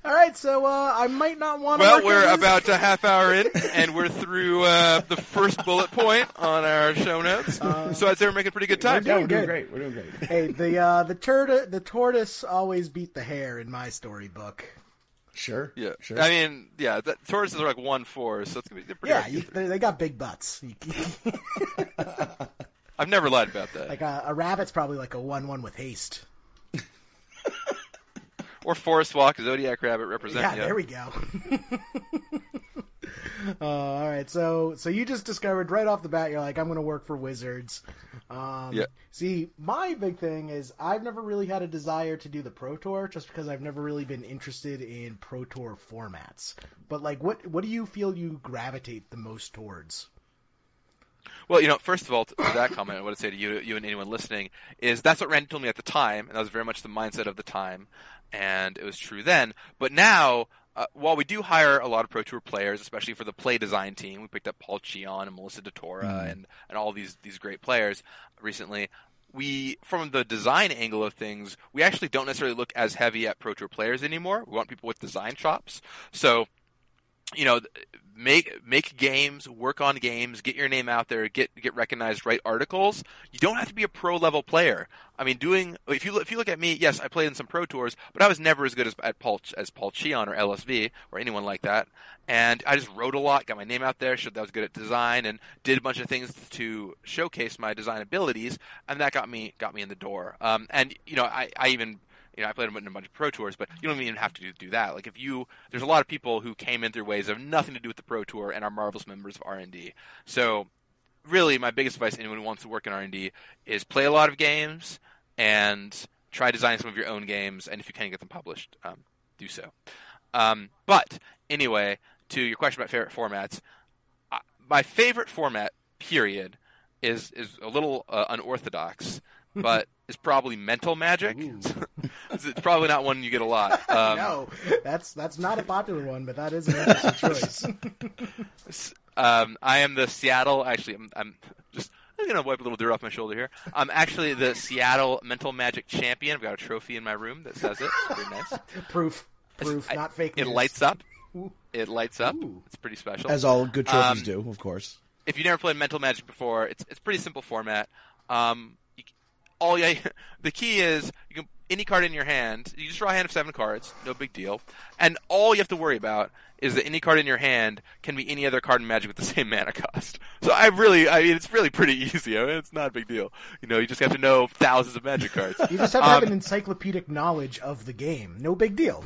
All right, so uh, I might not want to. Well, work we're on this. about a half hour in, and we're through uh, the first bullet point on our show notes. so I'd say we're making pretty good time. Yeah, we're doing great. We're doing great. Hey, the uh, the turtle, the tortoise always beat the hare in my storybook. Sure. Yeah, Sure. I mean, yeah, the tortoises are like one four, so it's gonna be they're pretty Yeah, you, they, they got big butts. I've never lied about that. like a, a rabbit's probably like a one-one with haste. or Forest Walk, Zodiac Rabbit represent. Yeah, there we go. uh, all right, so so you just discovered right off the bat, you're like, I'm going to work for Wizards. Um, Yeah. See, my big thing is I've never really had a desire to do the Pro Tour, just because I've never really been interested in Pro Tour formats. But like, what what do you feel you gravitate the most towards? Well, you know, first of all, to that comment, I want to say to you, you and anyone listening, is that's what Randy told me at the time, and that was very much the mindset of the time, and it was true then. But now, uh, while we do hire a lot of Pro Tour players, especially for the play design team, we picked up Paul Cheon and Melissa DeTora and, and all these, these great players recently. We, from the design angle of things, we actually don't necessarily look as heavy at Pro Tour players anymore. We want people with design chops. So, you know, make make games, work on games, get your name out there, get get recognized, write articles. You don't have to be a pro level player. I mean, doing if you if you look at me, yes, I played in some pro tours, but I was never as good as at Paul as Paul Cheon or LSV or anyone like that. And I just wrote a lot, got my name out there, showed that I was good at design, and did a bunch of things to showcase my design abilities, and that got me got me in the door. Um, and you know, I I even you know, I played in a bunch of pro tours, but you don't even have to do, that. Like if you, there's a lot of people who came in through ways that have nothing to do with the pro tour and are marvelous members of R and D. So, really, my biggest advice to anyone who wants to work in R and D is play a lot of games and try designing some of your own games. And if you can get them published, um, do so. Um, but anyway, to your question about favorite formats, my favorite format, period, is is a little uh, unorthodox, but it's probably mental magic. it's probably not one you get a lot. Um, no, that's that's not a popular one, but that is an interesting choice. Um, I am the Seattle. Actually, I'm, I'm just. I'm gonna wipe a little dirt off my shoulder here. I'm actually the Seattle Mental Magic Champion. I've got a trophy in my room that says it. It's pretty nice. proof, proof, I- not fake It news. lights up. It lights up. Ooh. It's pretty special. As all good trophies Um, do, of course. if you've never played Mental Magic before, it's it's pretty simple format. Um, you, all you, the key is you can any card in your hand. You just draw a hand of seven cards, no big deal. And all you have to worry about is that any card in your hand can be any other card in Magic with the same mana cost. So I really, I mean, it's really pretty easy. I mean, it's not a big deal. You know, you just have to know thousands of Magic cards. You just have to have Um, an encyclopedic knowledge of the game. No big deal.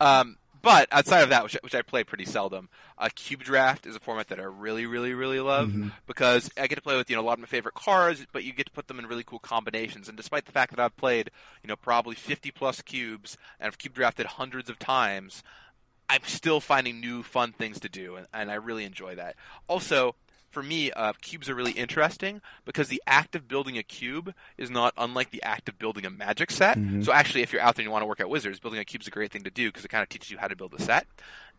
Um, but outside of that, which, which I play pretty seldom, uh, Cube Draft is a format that I really, really, really love because I get to play with you know a lot of my favorite cards, but you get to put them in really cool combinations. And despite the fact that I've played you know probably 50 plus cubes and I've cube drafted hundreds of times, I'm still finding new fun things to do, and, and I really enjoy that. Also, for me, uh, cubes are really interesting because the act of building a cube is not unlike the act of building a magic set. So actually, if you're out there and you want to work at Wizards, building a cube is a great thing to do because it kind of teaches you how to build a set.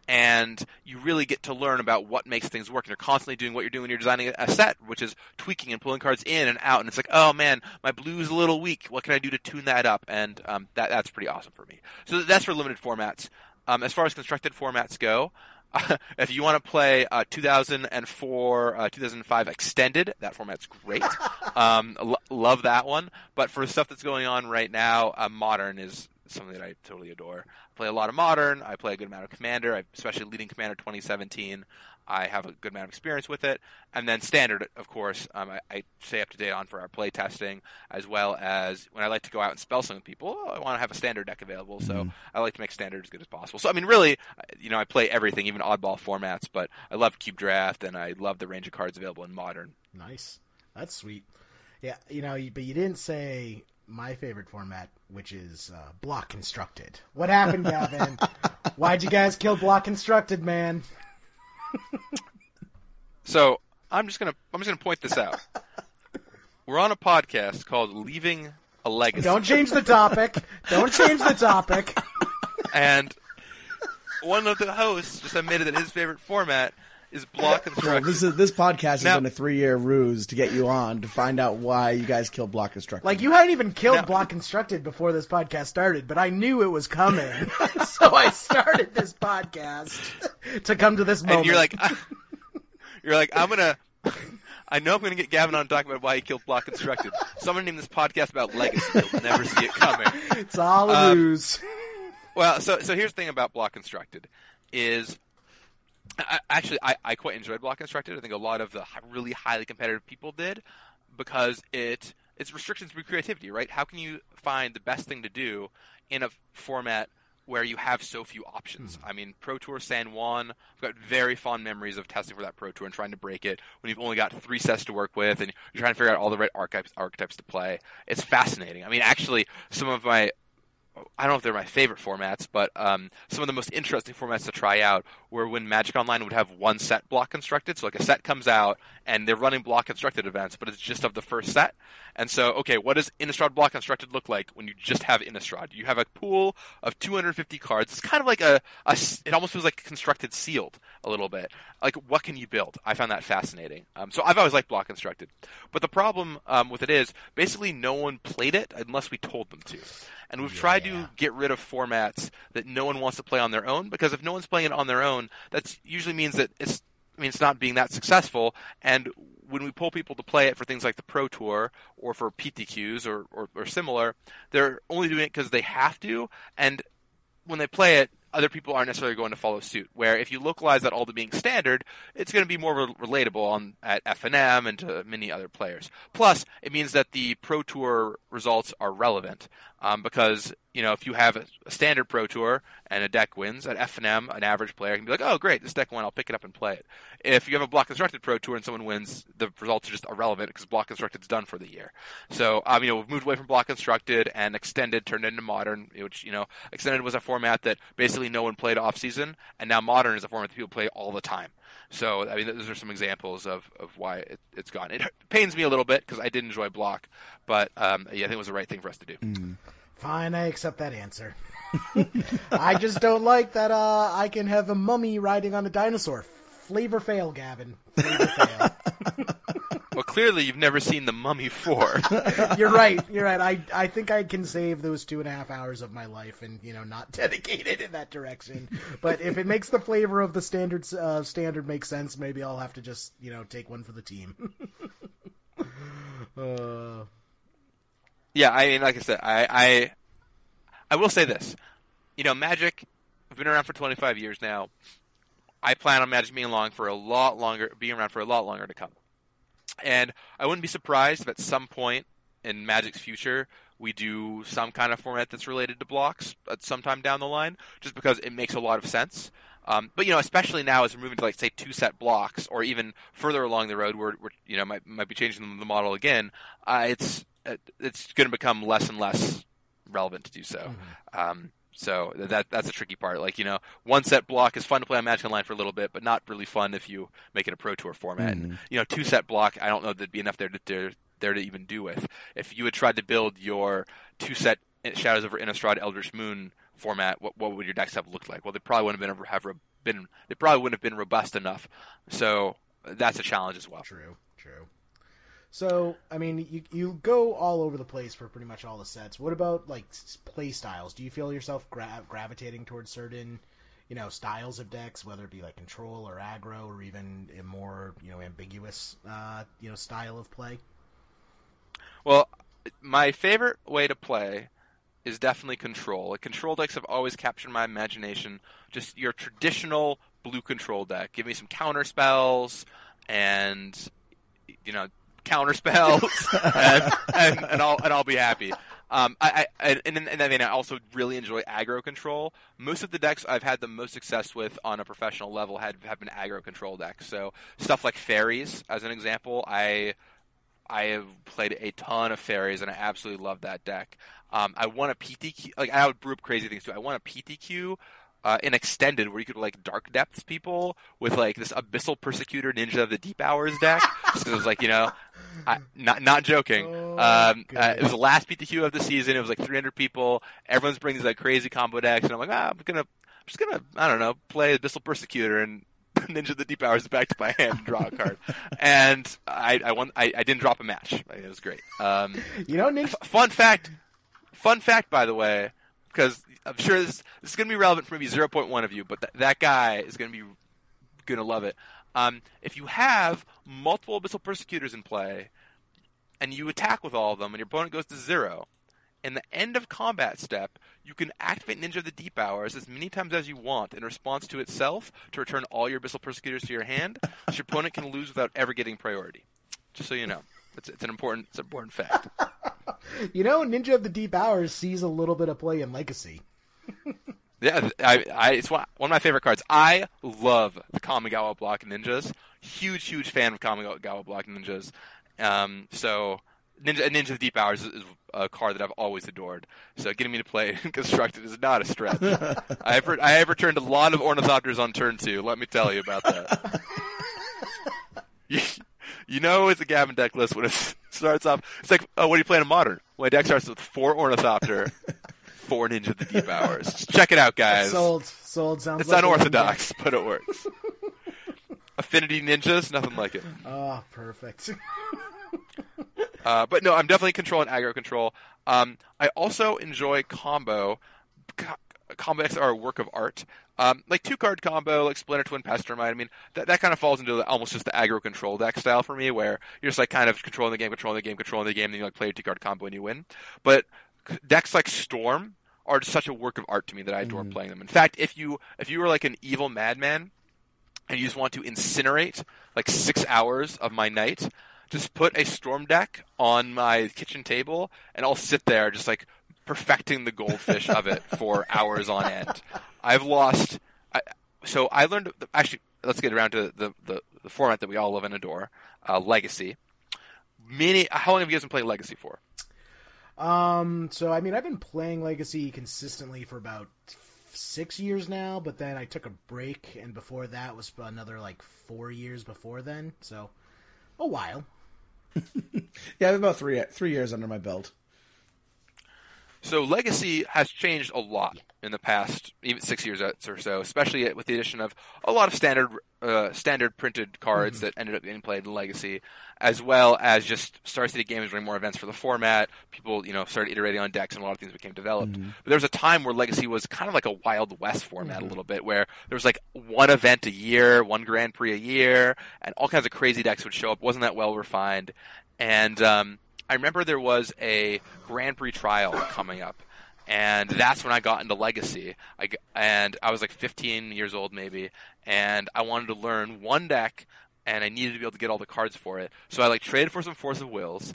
And you really get to learn about what makes things work. And you're constantly doing what you're doing when you're designing a- a set, which is tweaking and pulling cards in and out. And it's like, oh man, my blue's a little weak. What can I do to tune that up? And um, that that's pretty awesome for me. So that's for limited formats. Um, as far as constructed formats go, if you want to play uh, 2004, uh, 2005 extended, that format's great. um, lo- love that one. But for stuff that's going on right now, uh, modern is something that I totally adore. I play a lot of modern. I play a good amount of Commander, I, especially leading Commander 2017. I have a good amount of experience with it, and then standard, of course. Um, I, I stay up to date on for our play testing, as well as when I like to go out and spell some people. Oh, I want to have a standard deck available, so I like to make standard as good as possible. So I mean, really, you know, I play everything, even oddball formats. But I love Cube Draft, and I love the range of cards available in Modern. Nice. That's sweet. Yeah, you know, but you didn't say my favorite format, which is uh, block constructed. What happened, Gavin? Why'd you guys kill block constructed, man? So I'm just gonna I'm just gonna point this out. We're on a podcast called Leaving a Legacy. Don't change the topic. Don't change the topic. and one of the hosts just admitted that his favorite format is block Well, constructed. this is this podcast has Now- been a three year ruse to get you on to find out why you guys killed Block Constructed. Like you hadn't even killed No. Block Constructed before this podcast started, but I knew it was coming, so I started this podcast to come to this moment. and you're like, you're like, I'm gonna. I know I'm gonna get Gavin on to talk about why he killed block constructed. So I'm gonna name this podcast about legacy. You'll never see it coming. it's all a um, ruse. Well, so so here's the thing about block constructed is. I, actually, I, I quite enjoyed Block Constructed. I think a lot of the really highly competitive people did because it it's restrictions to creativity, right? How can you find the best thing to do in a format where you have so few options? Hmm. I mean, Pro Tour San Juan, I've got very fond memories of testing for that Pro Tour and trying to break it when you've only got three sets to work with and you're trying to figure out all the right archetypes archetypes to play. It's fascinating. I mean, actually, some of my I don't know if they're my favorite formats, but um, some of the most interesting formats to try out were when Magic Online would have one set block constructed. So like a set comes out and they're running block constructed events, but it's just of the first set. And so, okay, what does Innistrad block constructed look like when you just have Innistrad? You have a pool of 250 cards. It's kind of like a, it almost feels like constructed sealed a little bit. Like what can you build? I found that fascinating. Um, so I've always liked block constructed, but the problem um, with it is basically no one played it unless we told them to. And we've tried to get rid of formats that no one wants to play on their own because if no one's playing it on their own, that usually means that it's I mean it's not being that successful. And when we pull people to play it for things like the Pro Tour or for PTQs or, or, or similar, they're only doing it because they have to. And when they play it, other people aren't necessarily going to follow suit. Where if you localize that all to being standard, it's going to be more re- relatable on at FNM and to many other players. Plus, it means that the Pro Tour results are relevant um, because you know if you have a, standard Pro Tour and a deck wins at FNM, an average player can be like, "Oh, great, this deck won. I'll pick it up and play it." If you have a block constructed Pro Tour and someone wins, the results are just irrelevant because block constructed is done for the year. So, um, you know, we've moved away from block constructed and extended turned into modern, which you know, extended was a format that basically no one played off season, and now modern is a format that people play all the time. So, I mean, those are some examples of, of why it, it's gone. It pains me a little bit because I did enjoy block, but um, yeah, I think it was the right thing for us to do. Fine, I accept that answer. I just don't like that uh, I can have a mummy riding on a dinosaur. Flavor fail, Gavin. Flavor fail. Well, clearly you've never seen the Mummy Four. you're right. You're right. I I think I can save those two and a half hours of my life and you know not dedicate it in that direction. But if it makes the flavor of the standard uh, standard make sense, maybe I'll have to just you know take one for the team. uh, Yeah, I mean, like I said, I, I, I will say this. You know, Magic, I've been around for 25 years now. I plan on Magic being along for a lot longer, being around for a lot longer to come. And I wouldn't be surprised if at some point in Magic's future we do some kind of format that's related to blocks at some time down the line, just because it makes a lot of sense. Um, but you know, especially now as we're moving to like say two set blocks, or even further along the road, where we're you know might might be changing the model again. Uh, it's Uh, it's going to become less and less relevant to do so. Mm-hmm. Um, so that that's a tricky part. Like you know, one set block is fun to play on Magic Online for a little bit, but not really fun if you make it a Pro Tour format. And, you know, two set block, I don't know there'd be enough there to there, there to even do with. If you had tried to build your two set Shadows over Innistrad Eldritch Moon format, what what would your decks have looked like? Well, they probably wouldn't have been have been they probably wouldn't have been robust enough. So uh, that's a challenge as well. True, true. So, I mean, you you go all over the place for pretty much all the sets. What about like play styles? Do you feel yourself gra- gravitating towards certain, you know, styles of decks, whether it be like control or aggro, or even a more you know ambiguous, uh, you know, style of play? Well, my favorite way to play is definitely control. Like control decks have always captured my imagination. Just your traditional blue control deck. Give me some counter spells and you know counter spells, and, and, and I'll and I'll be happy. Um, I, I and, and, mean I also really enjoy aggro control. Most of the decks I've had the most success with on a professional level had have been aggro control decks. So stuff like fairies, as an example, I I have played a ton of fairies and I absolutely love that deck. Um, I want a PTQ, like I would brew crazy things too. I want a PTQ uh, in extended where you could like dark depths people with like this abyssal persecutor ninja of the deep hours deck. 'cause it was like you know, I, not not joking. Oh, um, uh, it was the last PTQ of the season. It was like 300 people. Everyone's bringing these like crazy combo decks, and I'm like, ah, I'm gonna, I'm just gonna, I don't know, play abyssal persecutor and Ninja of the Deep Hours back to my hand and draw a card, and I I won. I, I didn't drop a match. It was great. Um, You know, Ninja. fun fact, fun fact by the way, because I'm sure this this is going to be relevant for maybe 0.1 of you, but th- that guy is going to be going to love it. Um, if you have multiple Abyssal Persecutors in play, and you attack with all of them, and your opponent goes to zero, in the end of combat step, you can activate Ninja of the Deep Hours as many times as you want in response to itself to return all your Abyssal Persecutors to your hand, so your opponent can lose without ever getting priority. Just so you know, it's, it's an important it's an important fact. You know, Ninja of the Deep Hours sees a little bit of play in Legacy. Yeah, I, I, it's one, one of my favorite cards. I love the Kamigawa Block Ninjas. Huge, huge fan of Kamigawa Block Ninjas. Um, so, Ninja, Ninja of the Deep Hours is, is a card that I've always adored. So, getting me to play Constructed is not a stretch. I have, I have returned a lot of Ornithopters on turn two. Let me tell you about that. You, you know, it's a Gavin deck list when it starts off. It's like, oh, what are you playing in Modern? My deck starts with four Ornithopter, four Ninja of the Deep Hours. Just check it out, guys. Sold. Sold. Sounds It's like a unorthodox, but it works. Affinity ninjas, nothing like it. Oh, perfect. Uh, but no, I'm definitely control and aggro control. Um, I also enjoy combo. Co- combo decks are a work of art. Um, like two card combo, like Splinter Twin Pestermite. I mean, that, that kind of falls into the, almost just the aggro control deck style for me, where you're just like kind of controlling the game, controlling the game, controlling the game, and then you like play a two card combo and you win. But decks like Storm are just such a work of art to me that I adore playing them. In fact, if you if you were like an evil madman and you just want to incinerate like six hours of my night, just put a storm deck on my kitchen table and I'll sit there just like perfecting the goldfish of it for hours on end. I've lost. I, so I learned. Actually, let's get around to the, the, the format that we all love and adore, uh, Legacy. Many. How long have you guys been playing Legacy for? Um, so I mean, I've been playing Legacy consistently for about six years now, but then I took a break, and before that was another like four years before then. So a while. Yeah, I have about three three years under my belt. So Legacy has changed a lot in the past even six years or so, especially with the addition of a lot of standard uh, standard printed cards that ended up getting played in Legacy, as well as just Star City Games running more events for the format. People, you know, started iterating on decks, and a lot of things became developed. But there was a time where Legacy was kind of like a Wild West format a little bit, where there was like one event a year, one Grand Prix a year, and all kinds of crazy decks would show up. wasn't that well refined, and um, I remember there was a Grand Prix trial coming up, and that's when I got into Legacy. I g and I was like 15 years old maybe, and I wanted to learn one deck, and I needed to be able to get all the cards for it. So I like traded for some Force of Wills,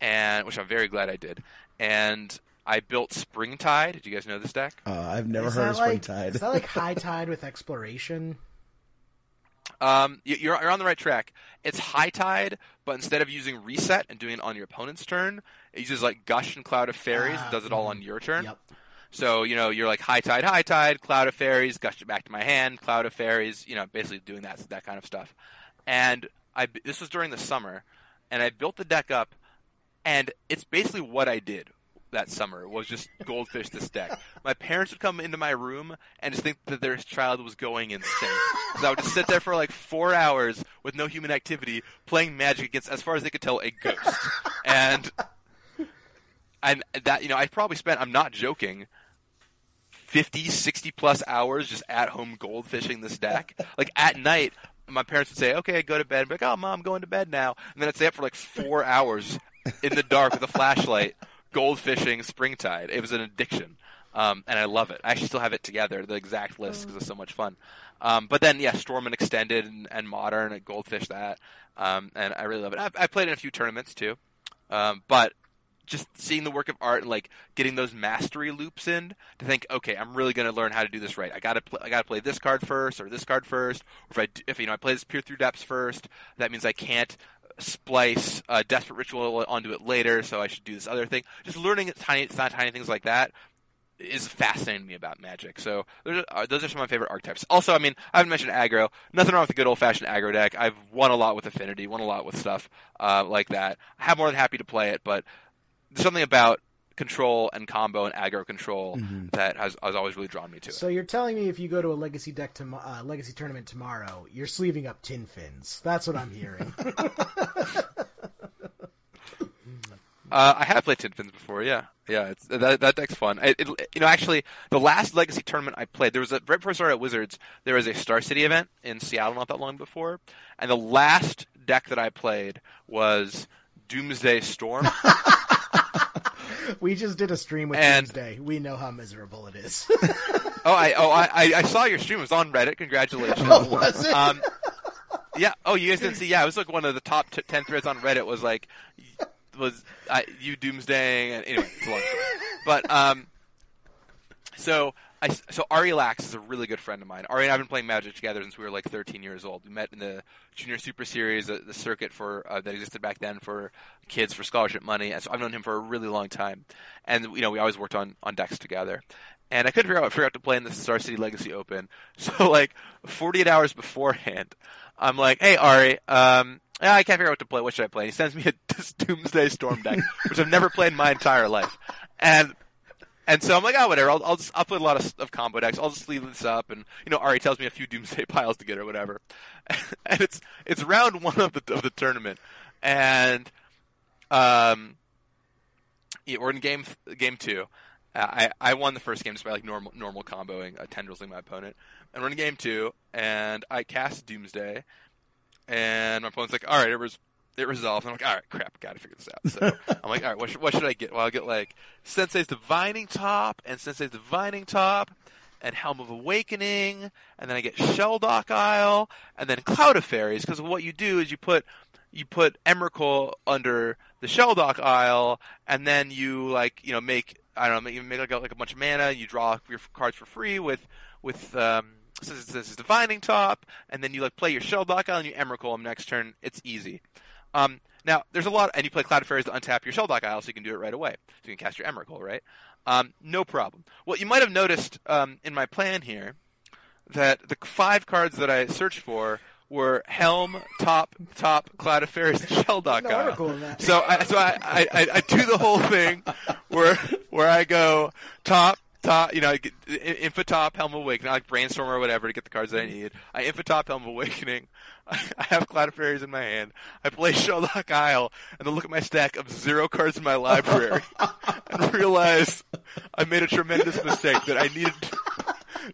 and which I'm very glad I did, and I built Springtide. Did you guys know this deck? Uh, I've never Is heard that of like, Springtide. Is that like High Tide with exploration? Um, you're you're on the right track. It's High Tide, but instead of using Reset and doing it on your opponent's turn, it uses like Gush and Cloud of Faeries. Ah, and does it all on your turn. Yep. So you know you're like High Tide, High Tide, Cloud of Faeries, Gush it back to my hand, Cloud of Faeries. You know, basically doing that that kind of stuff. And I this was during the summer, and I built the deck up, and it's basically what I did that summer was just goldfish this deck. My parents would come into my room and just think that their child was going insane. So I would just sit there for like four hours with no human activity, playing Magic against, as far as they could tell, a ghost. And and that you know, I probably spent. I'm not joking. 50, 60 plus hours just at home goldfishing this deck. Like at night, my parents would say, "Okay, go to bed." Be like, "Oh, mom, I'm going to bed now," and then I'd stay up for like four hours in the dark with a flashlight, goldfishing Springtide. It was an addiction, um, and I love it. I actually still have it together, the exact list, because it's so much fun. Um, but then, yeah, Storm and Extended and, and Modern, and Goldfish that, um, and I really love it. I, I played in a few tournaments too, um, but just seeing the work of art and like getting those mastery loops in to think, okay, I'm really going to learn how to do this right. I got to pl- I got to play this card first or this card first. Or if I d- if you know I play this peer through depths first, that means I can't splice a desperate ritual onto it later, so I should do this other thing. Just learning tiny, tiny things like that is fascinating to me about Magic. So those are, those are some of my favorite archetypes. Also, I mean, I haven't mentioned aggro. Nothing wrong with a good old fashioned aggro deck. I've won a lot with Affinity, won a lot with stuff uh, like that. I'm more than happy to play it, but there's something about control and combo and aggro control Mm-hmm. that has, has always really drawn me to it. So you're telling me if you go to a legacy deck to uh, legacy tournament tomorrow, you're sleeving up tin fins. That's what I'm hearing. Uh, I have played Tin Fins before. Yeah, yeah. It's, that that deck's fun. It, it, you know, actually, the last Legacy tournament I played, there was a right before I started at Wizards. There was a Star City event in Seattle not that long before, and the last deck that I played was Doomsday Storm. we just did a stream with And- Tuesday. We know how miserable it is. oh, I oh I, I I saw your stream. It was on Reddit. Congratulations. Oh, was it? Um, yeah. Oh, you guys didn't see? Yeah, it was like one of the top t- ten threads on Reddit. Was like was uh, you doomsdaying and anyway, it's a long story. But um, so I so Ari Lax is a really good friend of mine. Ari and I've been playing Magic together since we were like 13 years old. We met in the Junior Super Series, the, the circuit for uh, that existed back then for kids for scholarship money. And so I've known him for a really long time, and you know we always worked on on decks together. And I couldn't figure out I forgot to play in the Star City Legacy Open. So like 48 hours beforehand, I'm like, "Hey Ari, um, I can't figure out what to play. What should I play?" And he sends me a Doomsday Storm deck, which I've never played in my entire life, and and so I'm like, oh, whatever. I'll, I'll just I'll play a lot of, of combo decks. I'll just leave this up, and you know, Ari tells me a few Doomsday piles to get or whatever. and it's it's round one of the of the tournament, and um, yeah, we're in game game two. I I won the first game just by like normal normal comboing, uh, tendrilsing my opponent, and we're in game two, and I cast Doomsday, and my opponent's like, all right, it was it resolved. I'm like, all right, crap, got to figure this out. So I'm like, all right, what should, what should I get? Well, I'll get like Sensei's Divining Top and Sensei's Divining Top and Helm of Awakening, and then I get Shelldock Isle, and then Cloud of Faeries. Because what you do is you put you put Emrakul under the Shelldock Isle, and then you like you know make I don't know you make like a, like a bunch of mana. And you draw your cards for free with with um, Sensei's Divining Top, and then you like play your Shelldock Isle and you Emrakul them next turn. It's easy. Um, now there's a lot, and you play Cloud of Faeries to untap your Shelldock Isle, so you can do it right away. So you can cast your Emrakul, right? Um, no problem. Well, you might have noticed um, in my plan here that the five cards that I searched for were Helm, Top, Top, Cloud of Faeries, and Shelldock no Isle. article in that. So I, so I, I, I do the whole thing where where I go top top, you know, I get Infa top Helm Awakening, I like brainstorm or whatever to get the cards that I need. I Infa top Helm Awakening. I, have Cloud of Faeries in my hand. I play Shelldock Isle, and then look at my stack of zero cards in my library, and realize I made a tremendous mistake that I needed.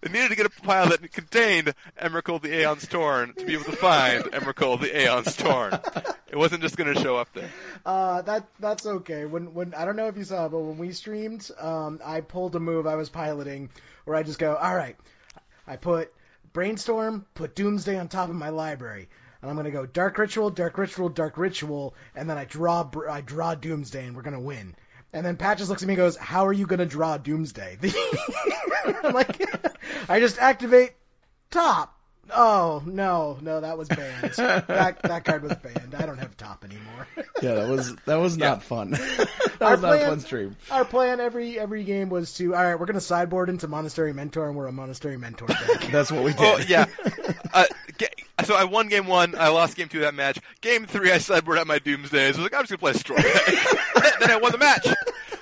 I needed to get a pile that contained Emrakul the Aeon's Torn to be able to find Emrakul the Aeon's Torn. It wasn't just going to show up there. Uh, that that's okay. When when I don't know if you saw, but when we streamed, um, I pulled a move I was piloting where I just go, all right, I put brainstorm, put doomsday on top of my library, and I'm gonna go dark ritual, dark ritual, dark ritual, and then I draw I draw doomsday, and we're gonna win. And then Patches looks at me and goes, "How are you gonna draw doomsday?" Like, I just activate top. Oh no, no, that was banned. that that card was banned. I don't have top anymore. Yeah, that was that was not fun. that Our was not a fun stream. Our plan every every game was to all right, we're gonna sideboard into Monastery Mentor, and we're a Monastery Mentor deck. That's what we did. Oh yeah. Uh, so I won game one. I lost game two of that match. Game three, I sideboard out my Doomsdays. I was like, I'm just gonna play a Storm. then I won the match.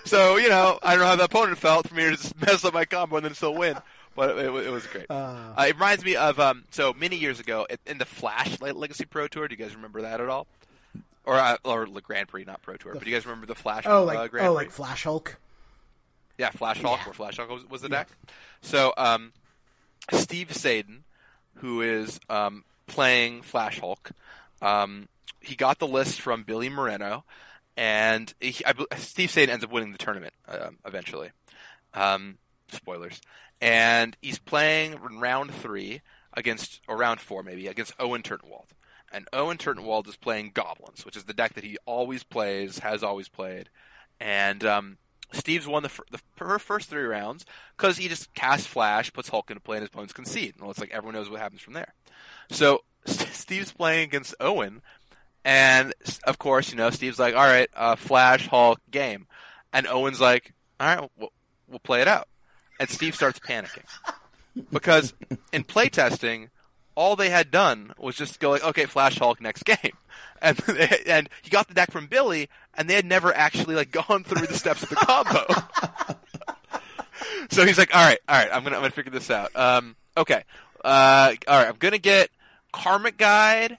So you know, I don't know how the opponent felt for me to just mess up my combo and then still win. But it, it, was great. Uh, it reminds me of um, so many years ago in- the Flash Legacy Pro Tour. Do you guys remember that at all? Or uh, or the Grand Prix, not Pro Tour. But do you guys remember the Flash? oh, uh, like Grand oh, Prix? like Flash Hulk. Yeah, Flash Hulk, where Flash Hulk was, was the deck. So, um, Steve Sadin, who is um, playing Flash Hulk, um, he got the list from Billy Moreno, and he, I, Steve Sadin ends up winning the tournament um eventually. Um, spoilers. And he's playing in round three against, or round four maybe, against Owen Turtenwald. And Owen Turtenwald is playing Goblins, which is the deck that he always plays, has always played. And um, Steve's won the, the fir- first three rounds because he just casts Flash, puts Hulk into play, and his opponents concede. And it's like everyone knows what happens from there. So Steve's playing against Owen, and of course, you know, Steve's like, "All right, uh, Flash, Hulk, game," and Owen's like, "All right, we'll, we'll play it out." And Steve starts panicking because in playtesting, all they had done was just go like, "Okay, Flash, Hulk, next game." and and he got the deck from Billy, and they had never actually like gone through the steps of the combo. so he's like, all right, all right, I'm gonna I'm gonna figure this out. Um, okay, uh, all right, I'm gonna get Karmic Guide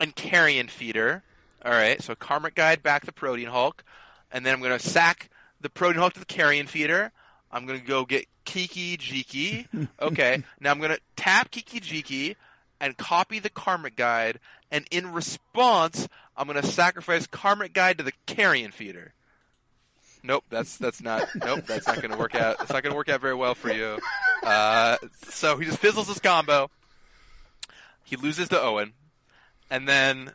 and Carrion Feeder. All right, so Karmic Guide back the Protean Hulk, and then I'm gonna sack the Protean Hulk to the Carrion Feeder. I'm gonna go get Kiki Jiki. Okay, now I'm gonna tap Kiki Jiki and copy the Karmic Guide, and in response, I'm gonna sacrifice Karmic Guide to the Carrion Feeder. Nope, that's that's not. Nope, that's not going to work out. It's not going to work out very well for you. Uh, so he just fizzles his combo. He loses to Owen, and then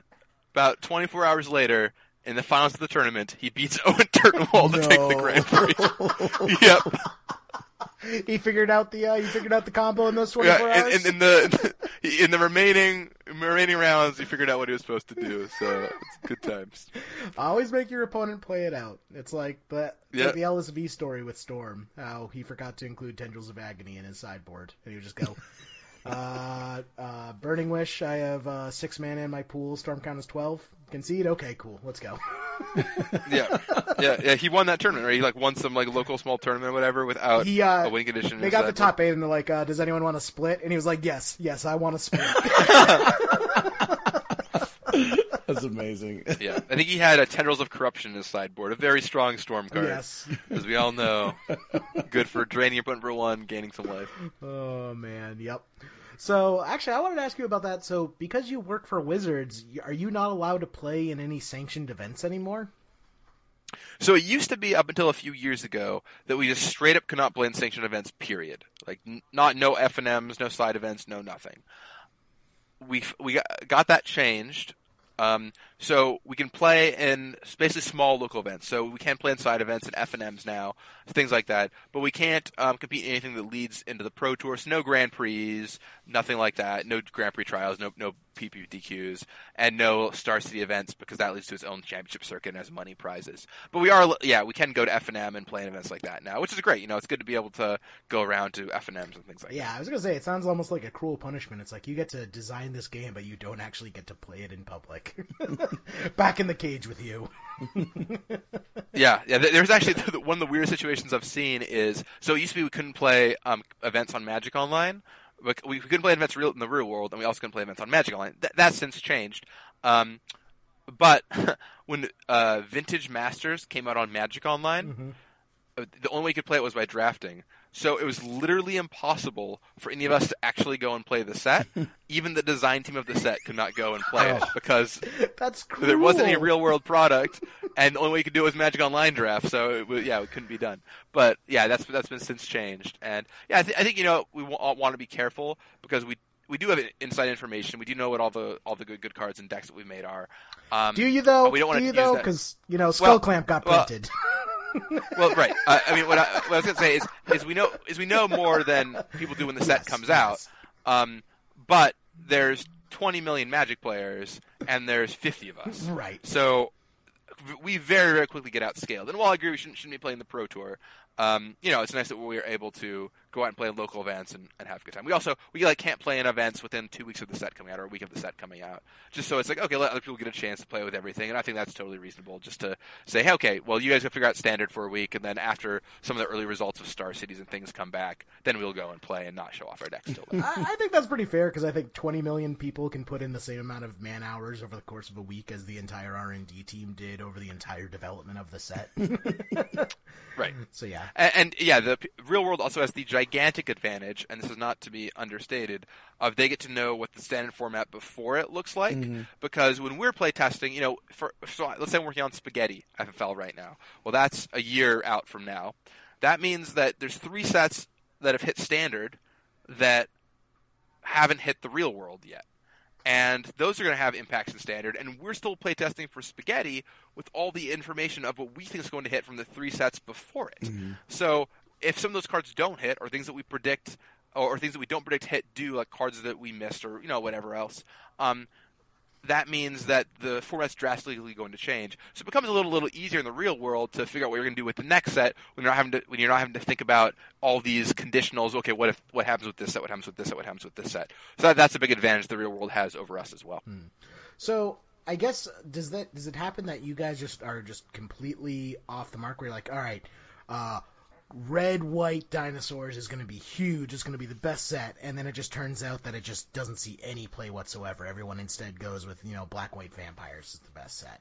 about 24 hours later, in the finals of the tournament, he beats Owen Turtenwald to take the Grand Prix. yep. He figured out the uh, he figured out the combo in those 24 Yeah, hours. in, in, the in the remaining remaining rounds, he figured out what he was supposed to do. So it's good times. Always make your opponent play it out. It's like the like the LSV story with Storm, how he forgot to include Tendrils of Agony in his sideboard, and he would just go, uh, uh, Burning Wish. I have uh, six mana in my pool. Storm count is twelve. Concede. Okay, cool. Let's go. Yeah, yeah, yeah. He won that tournament, right? He like won some like local small tournament or whatever without He uh, a winning condition. they got the top eight, and they're like, uh, "Does anyone want to split?" And he was like, "Yes, yes, I want to split." That's amazing. Yeah, I think he had a Tendrils of Corruption in his sideboard, a very strong Storm card. yes. as we all know, good for draining your opponent for one, gaining some life. Oh man, yep. So actually, I wanted to ask you about that. So because you work for Wizards, are you not allowed to play in any sanctioned events anymore? So it used to be up until a few years ago that we just straight up could not play in sanctioned events. Period. Like n- not no F and M's, no side events, no nothing. We we got, got that changed. Um, so we can play in basically small local events. So we can play in side events and F and M's now, things like that. But we can't um, compete in anything that leads into the Pro Tour. So no Grand Prix, nothing like that. No Grand Prix trials, no no PPTQs, and no Star City events because that leads to its own championship circuit and has money prizes. But we are, yeah, we can go to F and play in events like that now, which is great. You know, it's good to be able to go around to F and things like that. Yeah, I was gonna say it sounds almost like a cruel punishment. It's like you get to design this game, but you don't actually get to play it in public. Back in the cage with you. Yeah, yeah. There's actually one of the weirdest situations I've seen is so it used to be we couldn't play um, events on Magic Online. Like, We we couldn't play events real in the real world, and we also couldn't play events on Magic Online. Th- that's since changed. Um, but when uh, Vintage Masters came out on Magic Online, uh, the only way you could play it was by drafting. So it was literally impossible for any of us to actually go and play the set. Even the design team of the set could not go and play it because That's cruel. there wasn't any real world product, and the only way you could do it was Magic Online draft. So it, yeah, it couldn't be done. But yeah, that's that's been since changed, and yeah, I, th- I think you know we wa- want to be careful because we we do have inside information. We do know what all the all the good good cards and decks that we've made are. Um, Do you though? we don't want Do to you use though? Because you know, Skull Well- Clamp got well- printed. well, right. Uh, I mean, what I, what I was going to say is, is we know is we know more than people do when the set comes out. Um, but there's 20 million Magic players, and there's 50 of us. right. So we very very quickly get outscaled. And while I agree we shouldn't, shouldn't be playing the Pro Tour, um, you know, it's nice that we are able to go out and play in local events and, and have a good time. We also we like can't play in events within two weeks of the set coming out or a week of the set coming out, just so it's like okay, let other people get a chance to play with everything. And I think that's totally reasonable. Just to say, hey, okay, well, you guys go figure out standard for a week, and then after some of the early results of Star Cities and things come back, then we'll go and play and not show off our decks till then. I, I think that's pretty fair because I think 20 million people can put in the same amount of man hours over the course of a week as the entire R and D team did over the entire development of the set. right. so yeah, And, and yeah, the real world also has the gigantic advantage, and this is not to be understated, of they get to know what the standard format before it looks like. Mm-hmm. Because when we're playtesting, you know, for so let's say I'm working on Spaghetti FFL right now. Well, that's a year out from now. That means that there's three sets that have hit standard that haven't hit the real world yet. And those are going to have impacts in standard, and we're still playtesting for Spaghetti with all the information of what we think is going to hit from the three sets before it. Mm-hmm. So if some of those cards don't hit, or things that we predict, or, or things that we don't predict hit do, like cards that we missed, or you know whatever else, um, that means that the format's drastically going to change. So it becomes a little little easier in the real world to figure out what you're going to do with the next set when you're not having to when you're not having to think about all these conditionals. Okay, what if what happens with this set? What happens with this set? What happens with this set? So that, that's a big advantage the real world has over us as well. so I guess does that does it happen that you guys just are just completely off the mark? Where you're like, all right, uh, red white dinosaurs is going to be huge. It's going to be the best set, and then it just turns out that it just doesn't see any play whatsoever. Everyone instead goes with you know black white vampires is the best set,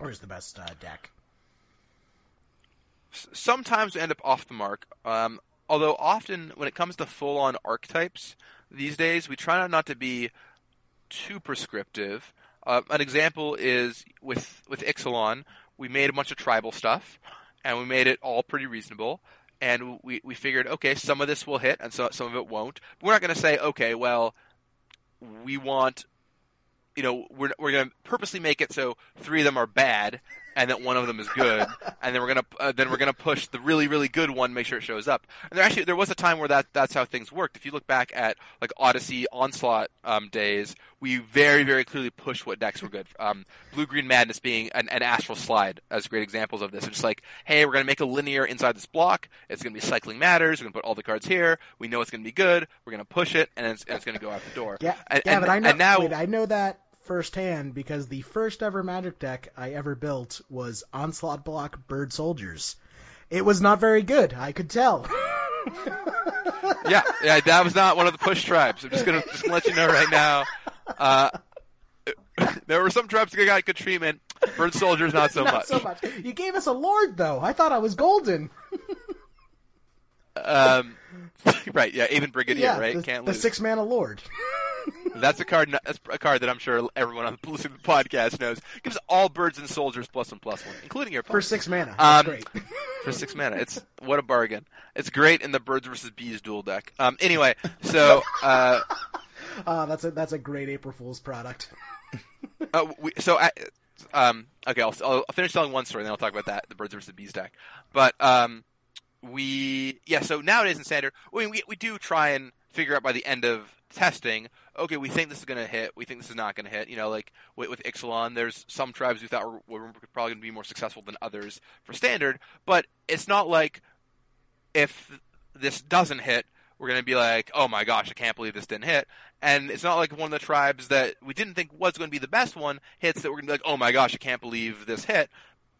or is the best uh, deck. Sometimes we end up off the mark. Um, although often when it comes to full-on archetypes these days, we try not to be too prescriptive. Uh, an example is with with Ixalan, we made a bunch of tribal stuff, and we made it all pretty reasonable. And we, we figured, okay, some of this will hit, and so, some of it won't. We're not going to say, okay, well, we want, you know, we're we're going to purposely make it so three of them are bad, and that one of them is good, and then we're gonna uh, then we're gonna push the really really good one, make sure it shows up. And there actually there was a time where that that's how things worked. If you look back at like Odyssey Onslaught um, days, we very very clearly pushed what decks were good. Um, Blue Green Madness being an, an Astral Slide as great examples of this. It's just like, hey, we're gonna make a linear inside this block. It's gonna be cycling matters. We're gonna put all the cards here. We know it's gonna be good. We're gonna push it, and it's, and it's gonna go out the door. Yeah, and, yeah, and, but I know. and now wait, I know that firsthand because the first ever Magic deck I ever built was Onslaught Block Bird Soldiers. It was not very good. I could tell. yeah, yeah, that was not one of the push tribes. I'm just gonna just let you know right now. Uh, there were some tribes that got good treatment. Bird soldiers, not so not much. so much. You gave us a Lord though. I thought I was golden. Um, right, yeah, even Brigadier, yeah, right? the, Can't the lose. six mana Lord. That's a card. That's a card that I'm sure everyone on the listening to the podcast knows. Gives all birds and soldiers plus one plus one, including your For six mana. That's Um, great. for six mana. It's what a bargain. It's great in the birds versus bees dual deck. Um, anyway, so uh, Uh, that's a that's a great April Fool's product. Uh, we, so, I, um, okay, I'll, I'll finish telling one story, and then I'll talk about that, the birds versus bees deck. But um, we, yeah. So nowadays in standard, we, we do try and figure out by the end of testing. Okay, we think this is going to hit. We think this is not going to hit. You know, like with, with Ixalan, there's some tribes we thought were, were probably going to be more successful than others for standard. But it's not like if this doesn't hit, we're going to be like, oh my gosh, I can't believe this didn't hit. And it's not like one of the tribes that we didn't think was going to be the best one hits that we're going to be like, oh my gosh, I can't believe this hit.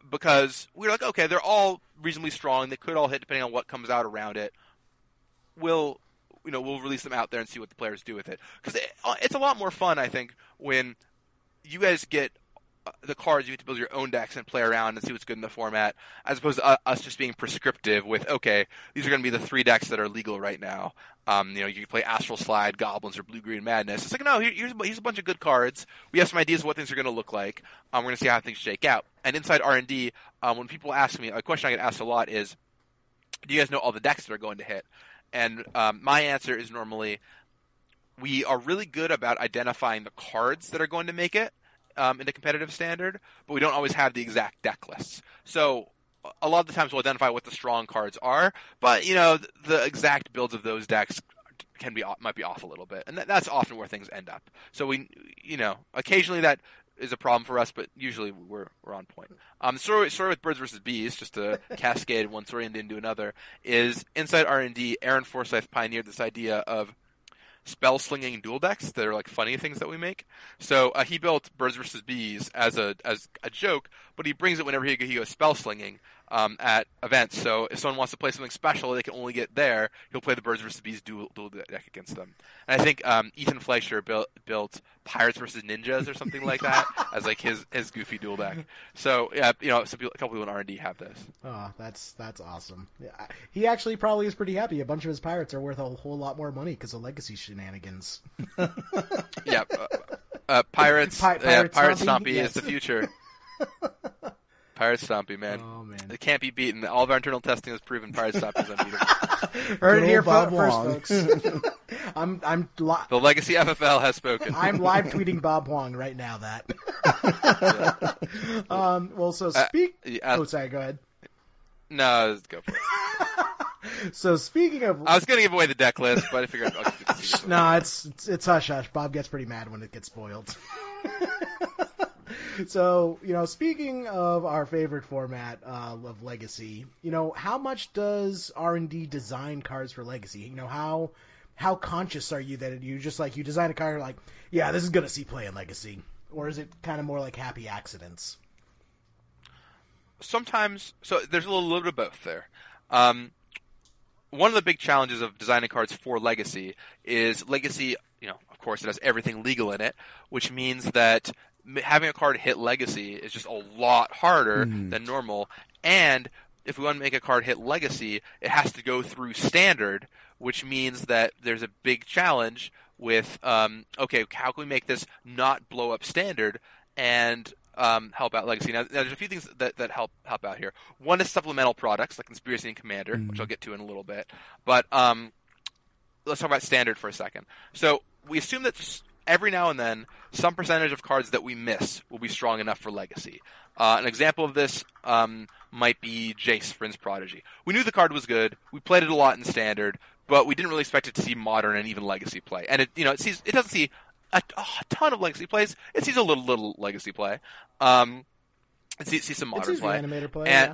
Because we're like, okay, they're all reasonably strong. They could all hit depending on what comes out around it. We'll, you know, we'll release them out there and see what the players do with it. Because it, uh, it's a lot more fun, I think, when you guys get the cards, you get to build your own decks and play around and see what's good in the format, as opposed to uh, us just being prescriptive with, okay, these are going to be the three decks that are legal right now. Um, you know, you can play Astral Slide, Goblins, or Blue Green Madness. It's like, no, here, here's, a here's a bunch of good cards. We have some ideas of what things are going to look like. Um, we're going to see how things shake out. And inside R&D, um, when people ask me, a question I get asked a lot is, do you guys know all the decks that are going to hit? And um, my answer is normally, we are really good about identifying the cards that are going to make it um, in the competitive standard, but we don't always have the exact deck lists. So a lot of the times we'll identify what the strong cards are, but you know the, the exact builds of those decks can be might be off a little bit, and that, that's often where things end up. So we, you know, occasionally that is a problem for us, but usually we're we're on point. Um, the story, story with birds versus bees, just to cascade one story into another, is inside R and D. Aaron Forsythe pioneered this idea of spell slinging dual decks that are like funny things that we make. So uh, he built Birds versus Bees as a as a joke, but he brings it whenever he, he goes spell slinging um, at events. So if someone wants to play something special they can only get there, he'll play the Birds versus Bees dual, dual deck against them. And I think um, Ethan Fleischer built built Pirates versus Ninjas or something like that as like his his goofy dual deck. So yeah, you know, some people, a couple people in R and D have this. Oh, that's that's awesome. Yeah, he actually probably is pretty happy. A bunch of his pirates are worth a whole lot more money because of legacy shenanigans. Yeah, uh, uh, Pirates, Pi- yeah, Pirate Pirate Stompy? Stompy Yes. is the future. Pirate Stompy, man. Oh man, It can't be beaten. All of our internal testing has proven Pirate Stompy is unbeatable. heard it here Bob first, Huang. folks. I'm I'm li- The Legacy FFL has spoken. I'm live tweeting Bob Huang right now. That. um. Well, so Uh, speak. yeah, oh, sorry. Go ahead. no, go for it. So speaking of, I was going to give away the deck list, but I figured I'll keep it no, it's it's, it's hush hush. Bob gets pretty mad when it gets spoiled. So you know, speaking of our favorite format uh, of Legacy, you know, how much does R and D design cards for Legacy? You know, how how conscious are you that you just like you design a card like, yeah, this is gonna see play in Legacy. or is it kind of more like happy accidents? sometimes so there's a little, little bit of both there. Um, one of the big challenges of designing cards for Legacy is Legacy. You know, of course, it has everything legal in it, which means that having a card hit Legacy is just a lot harder than normal. And if we want to make a card hit Legacy, it has to go through Standard, which means that there's a big challenge with um, okay, how can we make this not blow up Standard? And um, help out Legacy. Now, now, there's a few things that, that help help out here. One is supplemental products like Conspiracy and Commander, which I'll get to in a little bit. But um, let's talk about Standard for a second. So we assume that every now and then, some percentage of cards that we miss will be strong enough for Legacy. Uh, an example of this um, might be Jace, Vryn's Prodigy. We knew the card was good. We played it a lot in Standard, but we didn't really expect it to see Modern and even Legacy play. And it, you know, it sees it doesn't see a, a ton of Legacy plays. It sees a little little Legacy play. Um, it sees, sees some Modern play. animator play. And- yeah.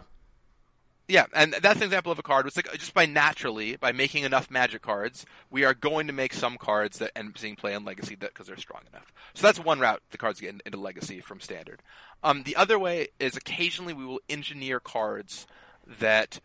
Yeah, and that's an example of a card. It's like just by naturally, by making enough Magic cards, we are going to make some cards that end up seeing play in Legacy because they're strong enough. So that's one route the cards get in- into Legacy from Standard. Um, the other way is occasionally we will engineer cards that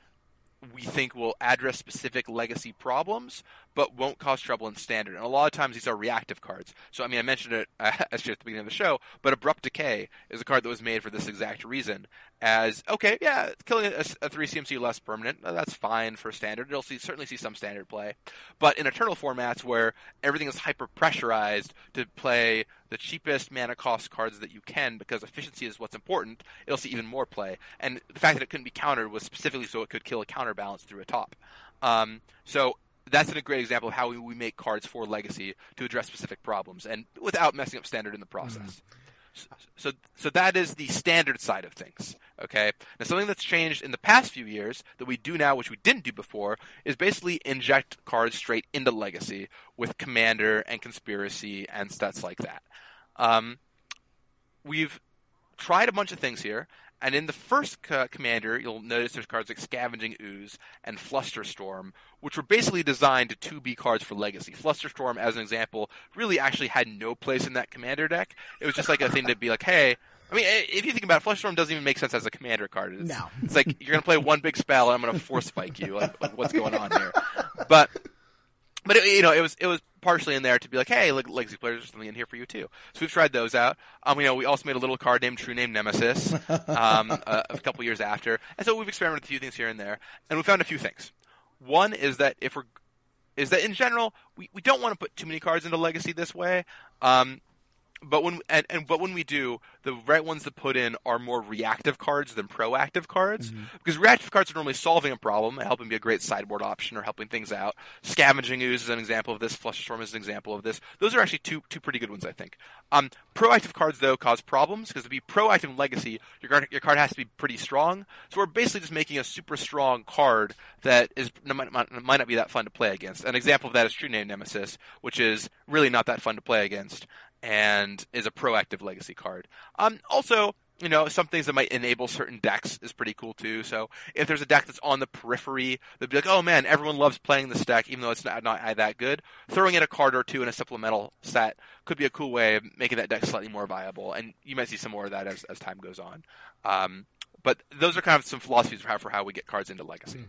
we think will address specific legacy problems, but won't cause trouble in standard. And a lot of times these are reactive cards. So I mean, I mentioned it uh, at the beginning of the show, but abrupt decay is a card that was made for this exact reason. As okay, yeah, killing a, a three CMC less permanent, uh, that's fine for standard. You'll see certainly see some standard play, but in eternal formats where everything is hyper pressurized to play the cheapest mana cost cards that you can because efficiency is what's important, it'll see even more play. And the fact that it couldn't be countered was specifically so it could kill a counterbalance through a top. Um, so that's a great example of how we, we make cards for legacy to address specific problems and without messing up standard in the process. So, so that is the standard side of things. Okay. Now, something that's changed in the past few years that we do now, which we didn't do before, is basically inject cards straight into Legacy with Commander and Conspiracy and stats like that. Um, we've tried a bunch of things here, and in the first uh, commander, you'll notice there's cards like Scavenging Ooze and Flusterstorm, which were basically designed to be cards for Legacy. Flusterstorm, as an example, really actually had no place in that commander deck. It was just like a thing to be like, hey. I mean, if you think about it, Flusterstorm doesn't even make sense as a commander card. It's, No. it's like you're going to play one big spell, and I'm going to force spike you. Like, like, what's going on here? But but it, you know, it was it was partially in there to be like, hey, look, legacy players, there's something in here for you too. So we've tried those out. Um, you know, we also made a little card named True Name Nemesis, um, a, a couple years after, and so we've experimented with a few things here and there, and we found a few things. One is that if we're is that in general we, we don't want to put too many cards into legacy this way. Um, but when and, and but when we do, the right ones to put in are more reactive cards than proactive cards because reactive cards are normally solving a problem and helping be a great sideboard option or helping things out. Scavenging ooze is an example of this. Flush Flusterstorm is an example of this. Those are actually two two pretty good ones, I think. Um, proactive cards though cause problems because to be proactive in Legacy, your card your card has to be pretty strong. So we're basically just making a super strong card that is might, might might not be that fun to play against. An example of that is True Name Nemesis, which is really not that fun to play against and is a proactive legacy card. Um, also, you know, some things that might enable certain decks is pretty cool too. So if there's a deck that's on the periphery, they'd be like, oh man, everyone loves playing this deck, even though it's not, not that good. Throwing in a card or two in a supplemental set could be a cool way of making that deck slightly more viable. And you might see some more of that as, as time goes on. Um, but those are kind of some philosophies for how, for how we get cards into legacy.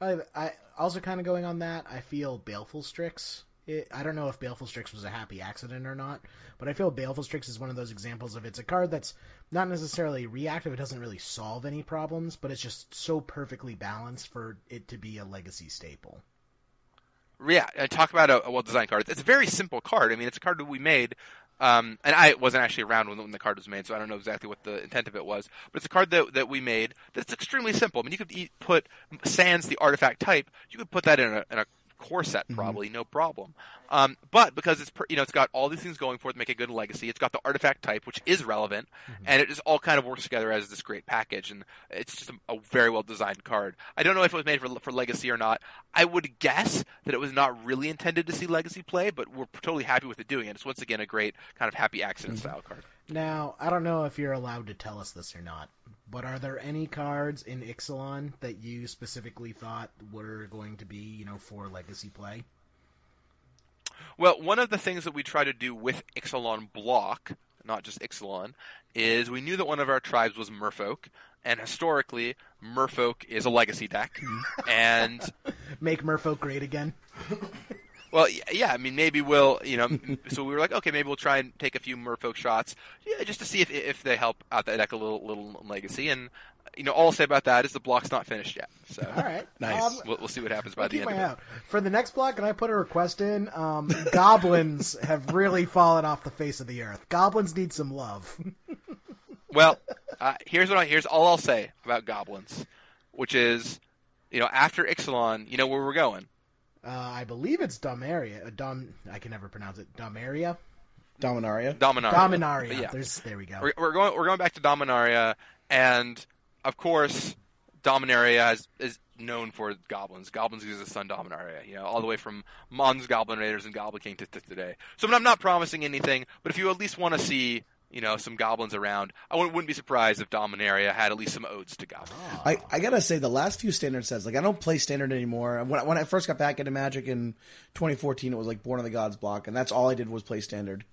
I, I also kind of going on that. I feel Baleful Strix. It, I don't know if Baleful Strix was a happy accident or not, but I feel Baleful Strix is one of those examples of it's a card that's not necessarily reactive. It doesn't really solve any problems, but it's just so perfectly balanced for it to be a legacy staple. Yeah, and talk about a, a well-designed card. It's a very simple card. I mean, it's a card that we made, um, and I wasn't actually around when, when the card was made, so I don't know exactly what the intent of it was. But it's a card that that we made that's extremely simple. I mean, you could eat, put Sans, the artifact type, you could put that in a, in a core set mm-hmm. probably, no problem. Um, but because it's you know it's got all these things going for it to make a good legacy, it's got the artifact type which is relevant, mm-hmm. and it just all kind of works together as this great package, and it's just a, a very well designed card. I don't know if it was made for for legacy or not. I would guess that it was not really intended to see legacy play, but we're totally happy with it doing it. It's once again a great kind of happy accident mm-hmm. style card. Now, I don't know if you're allowed to tell us this or not, but are there any cards in Ixalan that you specifically thought were going to be, you know, for legacy play? Well, one of the things that we try to do with Ixalan block, not just Ixalan, is we knew that one of our tribes was Merfolk, and historically, Merfolk is a legacy deck, mm-hmm. and Make Merfolk great again. well, yeah, I mean, maybe we'll, you know, so we were like, okay, maybe we'll try and take a few Merfolk shots, yeah, just to see if if they help out that deck a little little legacy, and you know, all I'll say about that is the block's not finished yet, so All right. Nice. Um, we'll, we'll see what happens by I'll the keep end of eye it. out. For the next block, can I put a request in? Um, goblins have really fallen off the face of the earth. Goblins need some love. Well, uh, here's what I, here's all I'll say about goblins, which is, you know, after Ixalan, you know where we're going. Uh, I believe it's Domaria. Uh, Dom, I can never pronounce it. Domaria. Dominaria. Dominaria. Dominaria. Yeah, There's there we go. we're, we're going we're going back to Dominaria, and of course, Dominaria is, is known for goblins. Goblins use the Sun Dominaria, you know, all the way from Mons Goblin Raiders and Goblin King to, to today. So I'm not promising anything, but if you at least want to see, you know, some goblins around, I wouldn't, wouldn't be surprised if Dominaria had at least some odes to goblins. I, I gotta say the last few standard sets, like I don't play standard anymore. When I, when I first got back into Magic in 2014, it was like Born of the Gods block, and that's all I did was play standard.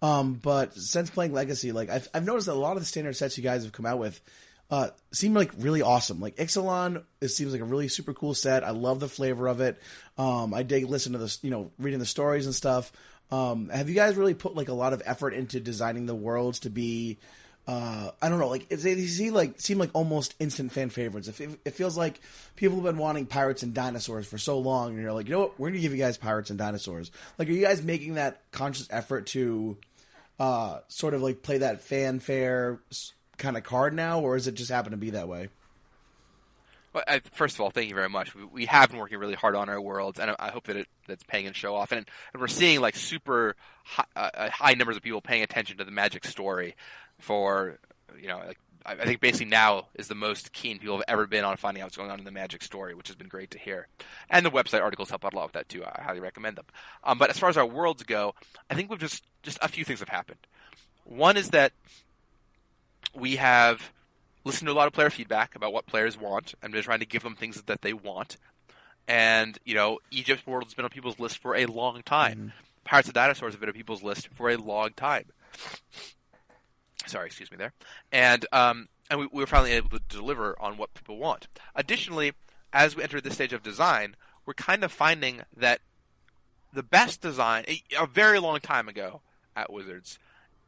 Um, but since playing Legacy, like I've, I've noticed that a lot of the standard sets you guys have come out with uh, seem like really awesome. Like Ixalan, it seems like a really super cool set. I love the flavor of it. Um, I dig listen to the you know reading the stories and stuff. Um, have you guys really put like a lot of effort into designing the worlds to be? uh, I don't know, like they seem like seem like almost instant fan favorites. If it, it feels like people have been wanting pirates and dinosaurs for so long, and you're like, you know what, we're gonna give you guys pirates and dinosaurs. Like, are you guys making that conscious effort to uh, sort of like play that fanfare kind of card now, or is it just happen to be that way? Well, I, first of all, thank you very much. We, we have been working really hard on our worlds, and I, I hope that it, that's paying and show off. And, and we're seeing like super high, uh, high numbers of people paying attention to the Magic story. For you know, like, I, I think basically now is the most keen people have ever been on finding out what's going on in the Magic story, which has been great to hear. And the website articles help out a lot with that too. I highly recommend them. Um, but as far as our worlds go, I think we've just just a few things have happened. One is that we have listened to a lot of player feedback about what players want, and been trying to give them things that they want. And you know, Egypt World has been on people's list for a long time. Pirates of Dinosaurs have been on people's list for a long time. Sorry, excuse me there. And um, and we, we were finally able to deliver on what people want. Additionally, as we enter this stage of design, we're kind of finding that the best design a, a very long time ago at Wizards,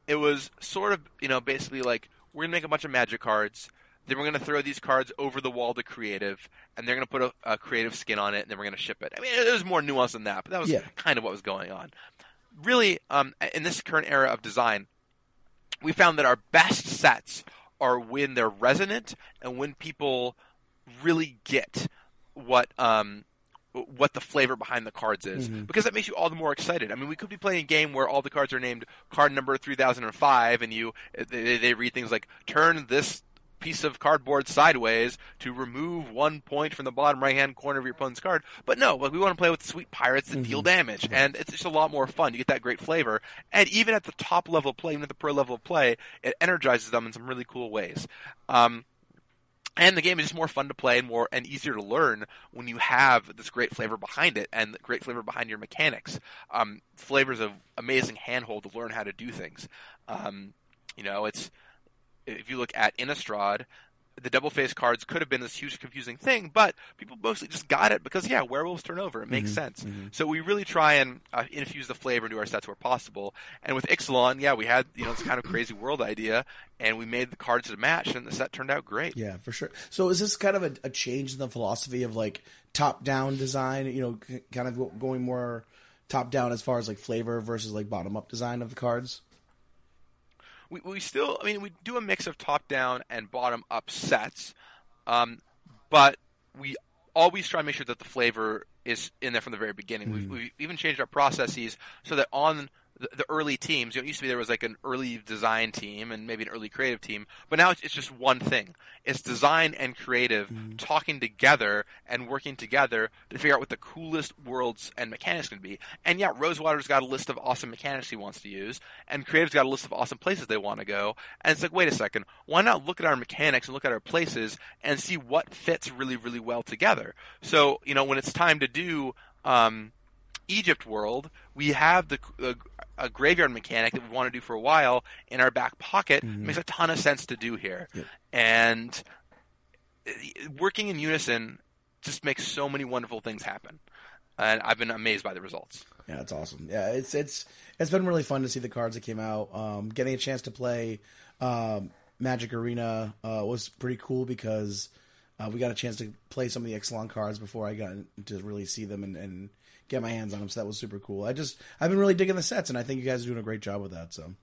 it was sort of you know basically like we're gonna make a bunch of magic cards. Then we're going to throw these cards over the wall to creative, and they're going to put a, a creative skin on it, and then we're going to ship it. I mean, it was more nuanced than that, but that was Yeah. kind of what was going on. Really, um, in this current era of design, we found that our best sets are when they're resonant and when people really get what um, what the flavor behind the cards is because that makes you all the more excited. I mean, we could be playing a game where all the cards are named card number 3005 and you they, they read things like turn this piece of cardboard sideways to remove one point from the bottom right hand corner of your opponent's card. But no, like we want to play with sweet pirates that deal damage and it's just a lot more fun. You get that great flavor. And even at the top level of play, even at the pro level of play, it energizes them in some really cool ways. Um, and the game is just more fun to play and more and easier to learn when you have this great flavor behind it and great flavor behind your mechanics. Um, flavor's an amazing handhold to learn how to do things. Um, you know, it's if you look at Innistrad, the double face cards could have been this huge confusing thing, but people mostly just got it because yeah, werewolves turn over. It makes sense. So we really try and uh, infuse the flavor into our sets where possible. And with Ixalan, yeah, we had you know this kind of crazy world idea, and we made the cards to match, and the set turned out great. Yeah, for sure. So is this kind of a, a change in the philosophy of like top down design? You know, kind of going more top down as far as like flavor versus like bottom up design of the cards. We, we still, I mean, we do a mix of top down and bottom up sets, um, but we always try to make sure that the flavor is in there from the very beginning. We've, we've even changed our processes so that on the, the early teams, you know, it used to be there was like an early design team and maybe an early creative team, but now it's, it's just one thing. It's design and creative talking together and working together to figure out what the coolest worlds and mechanics can be. And yeah, Rosewater's got a list of awesome mechanics he wants to use, and Creative's got a list of awesome places they want to go. And it's like, wait a second, why not look at our mechanics and look at our places and see what fits really, really well together? So, you know, when it's time to do, um, Egypt world, we have the uh, a graveyard mechanic that we want to do for a while in our back pocket. It makes a ton of sense to do here, and uh, working in unison just makes so many wonderful things happen. And I've been amazed by the results. Yeah, it's awesome. Yeah, it's it's it's been really fun to see the cards that came out. Um, getting a chance to play um, Magic Arena uh, was pretty cool because uh, we got a chance to play some of the Ixalan cards before I got to really see them and, and get my hands on them. So that was super cool. I just I've been really digging the sets, and I think you guys are doing a great job with that. So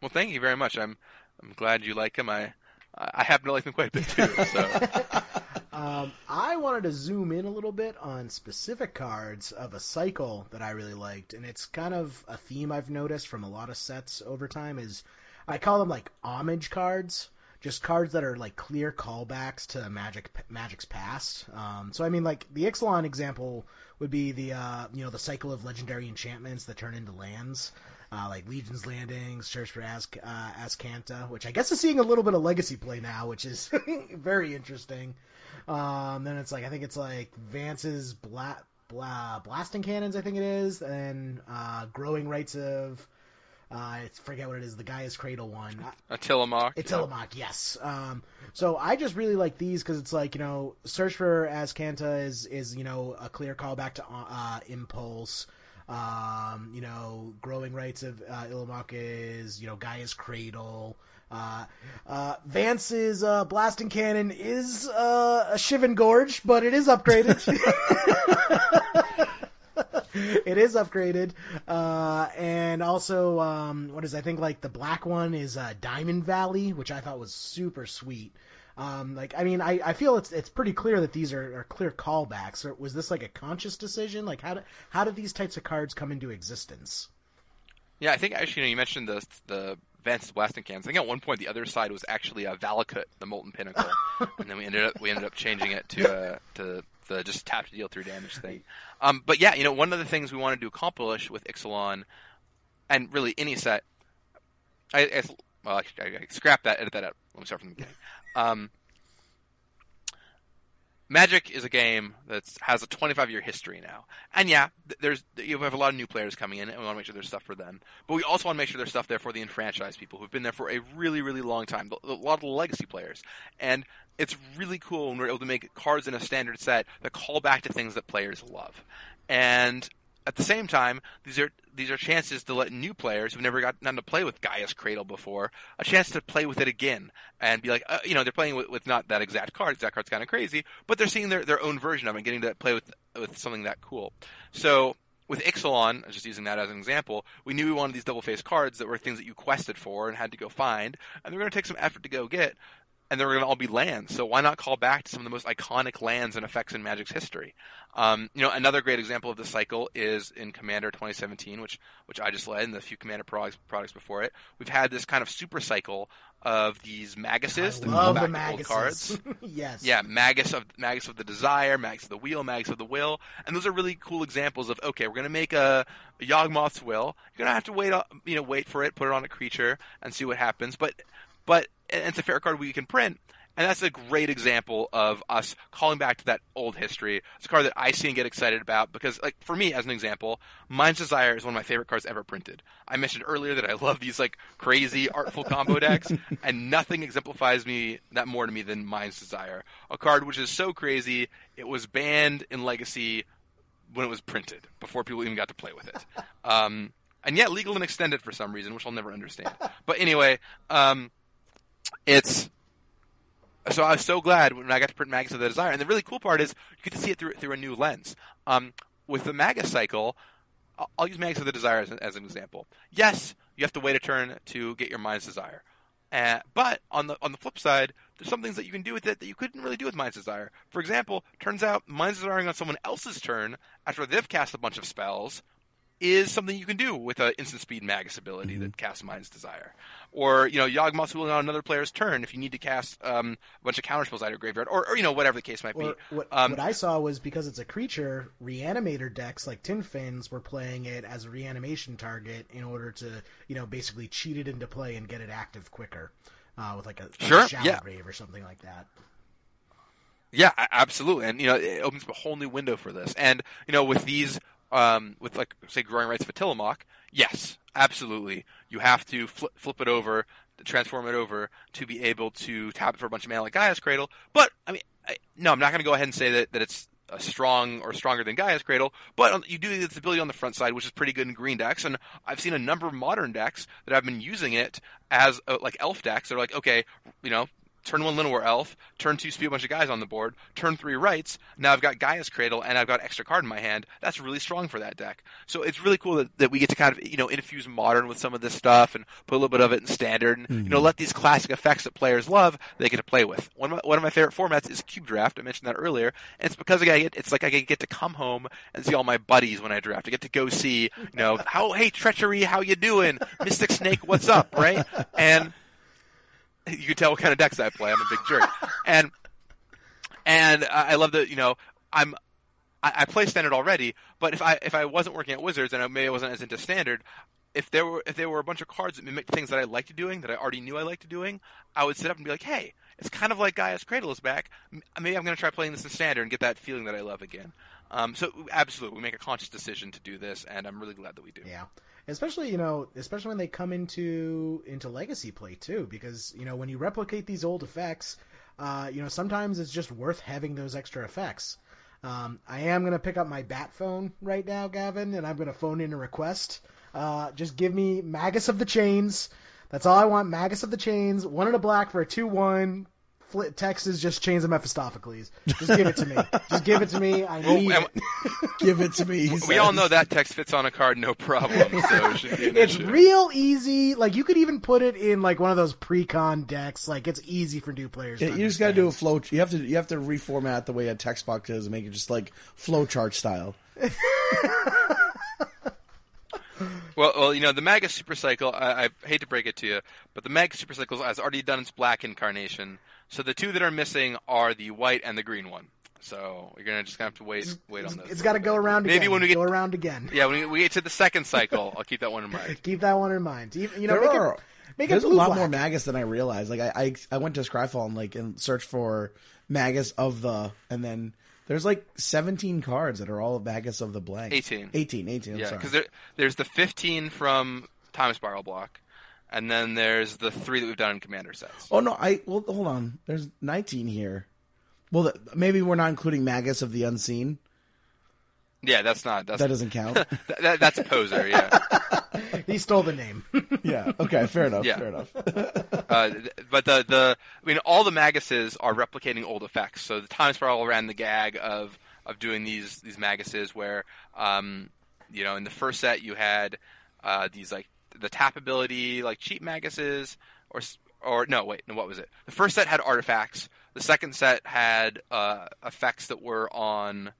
Well, thank you very much. I'm I'm glad you like them. I I happen to like them quite a bit too. So Um, I wanted to zoom in a little bit on specific cards of a cycle that I really liked, and it's kind of a theme I've noticed from a lot of sets over time. Is I call them like homage cards, just cards that are like clear callbacks to Magic Magic's past. Um, so I mean, like the Ixalan example would be the uh, you know the cycle of legendary enchantments that turn into lands. Uh, like Legion's Landing, Search for As- uh, Azcanta, which I guess is seeing a little bit of legacy play now, which is very interesting. Um, then it's like I think it's like Vance's bla- bla- blasting cannons, I think it is, and uh, growing rights of I forget what it is, the Gaia's Cradle one. a Tillamook. It's Tillamook, yes. Um, so I just really like these because it's like you know, Search for Azcanta is is you know a clear callback to uh, Impulse. Um, you know, Growing Rites of uh, Itlimoc is you know Gaia's Cradle. Uh, uh, Vance's uh, blasting cannon is uh, a Shivan Gorge, but it is upgraded. it is upgraded, uh, and also um, what is I think like the black one is uh, Diamond Valley, which I thought was super sweet. Um, like I mean, I, I feel it's it's pretty clear that these are, are clear callbacks. Or was this like a conscious decision? Like how do, how did these types of cards come into existence? Yeah, I think actually you, know, you mentioned the the Vance's blasting cannons. I think at one point the other side was actually a Valakut, the Molten Pinnacle, and then we ended up we ended up changing it to uh, to the just tap to deal three damage thing. Um, but yeah, you know, one of the things we wanted to accomplish with Ixalan, and really any set, I, I well, I, I scrap that, edit that out. Let me start from the beginning. Um, Magic is a game that has a 25 year history now, and yeah, there's you have a lot of new players coming in, and we want to make sure there's stuff for them. But we also want to make sure there's stuff there for the enfranchised people who've been there for a really, really long time. A lot of the legacy players, and it's really cool when we're able to make cards in a standard set that call back to things that players love, and at the same time, these are these are chances to let new players who've never gotten to play with Gaia's Cradle before a chance to play with it again and be like, uh, you know, they're playing with, with not that exact card. That card's kind of crazy, but they're seeing their, their own version of it, getting to play with with something that cool. So with Ixalan, just using that as an example, we knew we wanted these double faced cards that were things that you quested for and had to go find, and they're going to take some effort to go get and they're going to all be lands. So why not call back to some of the most iconic lands and effects in Magic's history? Um, you know, another great example of this cycle is in Commander 2017, which which I just led, and the few Commander products, products before it. We've had this kind of super cycle of these Maguses that Love the Maguses. cards. yes. Yeah, Magus of Magus of the Desire, Magus of the Wheel, Magus of the Will, and those are really cool examples of okay, we're gonna make a, a Yawgmoth's Will. You're gonna have to wait, uh, you know, wait for it, put it on a creature, and see what happens. But, but and it's a fair card we can print, and that's a great example of us calling back to that old history. It's a card that I see and get excited about because, like, for me, as an example, Mind's Desire is one of my favorite cards ever printed. I mentioned earlier that I love these like crazy, artful combo decks, and nothing exemplifies me that more to me than Mind's Desire, a card which is so crazy it was banned in Legacy when it was printed before people even got to play with it. Um, and yet legal and extended for some reason, which I'll never understand. But anyway, um, it's so I was so glad when I got to print Magus of the Desire. And the really cool part is you get to see it through through a new lens. Um, with the Magus cycle, I'll, use Magus of the Desire as, as an example. Yes, you have to wait a turn to get your Mind's Desire. Uh, but on the on the flip side, there's some things that you can do with it that you couldn't really do with Mind's Desire. For example, turns out Mind's Desiring on someone else's turn after they've cast a bunch of spells is something you can do with an instant speed Magus ability that casts Mind's Desire. Or, you know, Yawgmoth's Will on another player's turn if you need to cast um, a bunch of counterspells out of your graveyard, or, or, you know, whatever the case might be. What, Um, what I saw was because it's a creature, reanimator decks like Tin Fins were playing it as a reanimation target in order to, you know, basically cheat it into play and get it active quicker. Uh, with like a, like a Sure, Shallow yeah. Grave or something like that. Yeah, absolutely. And, you know, it opens up a whole new window for this. And, you know, with these um, with like say growing rites of Itlimoc, yes, absolutely, you have to flip, flip it over, transform it over to be able to tap it for a bunch of mana like Gaia's Cradle. But I mean, I, no, I'm not going to go ahead and say that, that it's strong or stronger than Gaia's Cradle, but on- you do this ability on the front side, which is pretty good in green decks. And I've seen a number of modern decks that have been using it as uh, like elf decks. They're like, okay, you know, turn one Llanowar Elf, turn two speed a bunch of guys on the board, turn three rights. Now I've got Gaia's Cradle and I've got extra card in my hand. That's really strong for that deck. So it's really cool that, that we get to kind of you know infuse modern with some of this stuff and put a little bit of it in standard and you know mm-hmm. let these classic effects that players love they get to play with. One of my, one of my favorite formats is Cube Draft. I mentioned that earlier, and it's because I get it's like I get to come home and see all my buddies when I draft. I get to go see you know how hey treachery how you doing Mystic Snake what's up right and you can tell what kind of decks I play. I'm a big jerk, and and I love that you know I'm I, I play standard already, but if I if I wasn't working at Wizards and I maybe wasn't as into standard, if there were if there were a bunch of cards that mimic things that I liked doing that I already knew I liked doing, I would sit up and be like, hey, it's kind of like Gaia's Cradle is back. Maybe I'm going to try playing this in standard and get that feeling that I love again. Um, so absolutely, we make a conscious decision to do this, and I'm really glad that we do. Yeah especially you know especially when they come into into legacy play too because you know when you replicate these old effects uh, you know sometimes it's just worth having those extra effects. Um, i am going to pick up my bat phone right now gavin and i'm going to phone in a request. Uh, just give me magus of the chains. That's all i want magus of the chains one in a black for a 2-1 Flint, Texas, just chains of Mephistopheles. Just give it to me. just give it to me. I need well, it. give it to me. We all know that text fits on a card, no problem. So it it's issue. real easy. Like you could even put it in like one of those pre-con decks. Like it's easy for new players. Yeah, you understand. just got to do a flow. You have to you have to reformat the way a text box is and make it just like flowchart style. Well, well, you know, the Magus Supercycle, I, I hate to break it to you, but the Magus Supercycle has already done its black incarnation. So the two that are missing are the white and the green one. So you're gonna just gonna have to wait, wait on those. It's a got to go around Maybe again. when we get, go around again. yeah, when we, we get to the second cycle, I'll keep that one in mind. Keep that one in mind. Even- You know, there make are it, make there's it a lot black. more Magus than I realized. Like I, I I went to Scryfall and like and searched for Magus of the and then there's like 17 cards that are all Magus of the blank. 18. 18, 18. I'm yeah, because there, there's the 15 from Time Spiral block, and then there's the three that we've done in Commander sets. Oh no, I well hold on. There's 19 here. Well, th- maybe we're not including Magus of the Unseen. Yeah, that's not that's That doesn't count. that, that- that's a poser. Yeah. He stole the name. yeah. Okay. Fair enough. Yeah. Fair enough. Uh, but the the I mean, all the Maguses are replicating old effects. So the Time Spiral ran the gag of of doing these these Maguses where, um, you know, in the first set you had uh, these like the tap ability like cheap Maguses or or no wait no what was it? The first set had artifacts. The second set had uh, effects that were on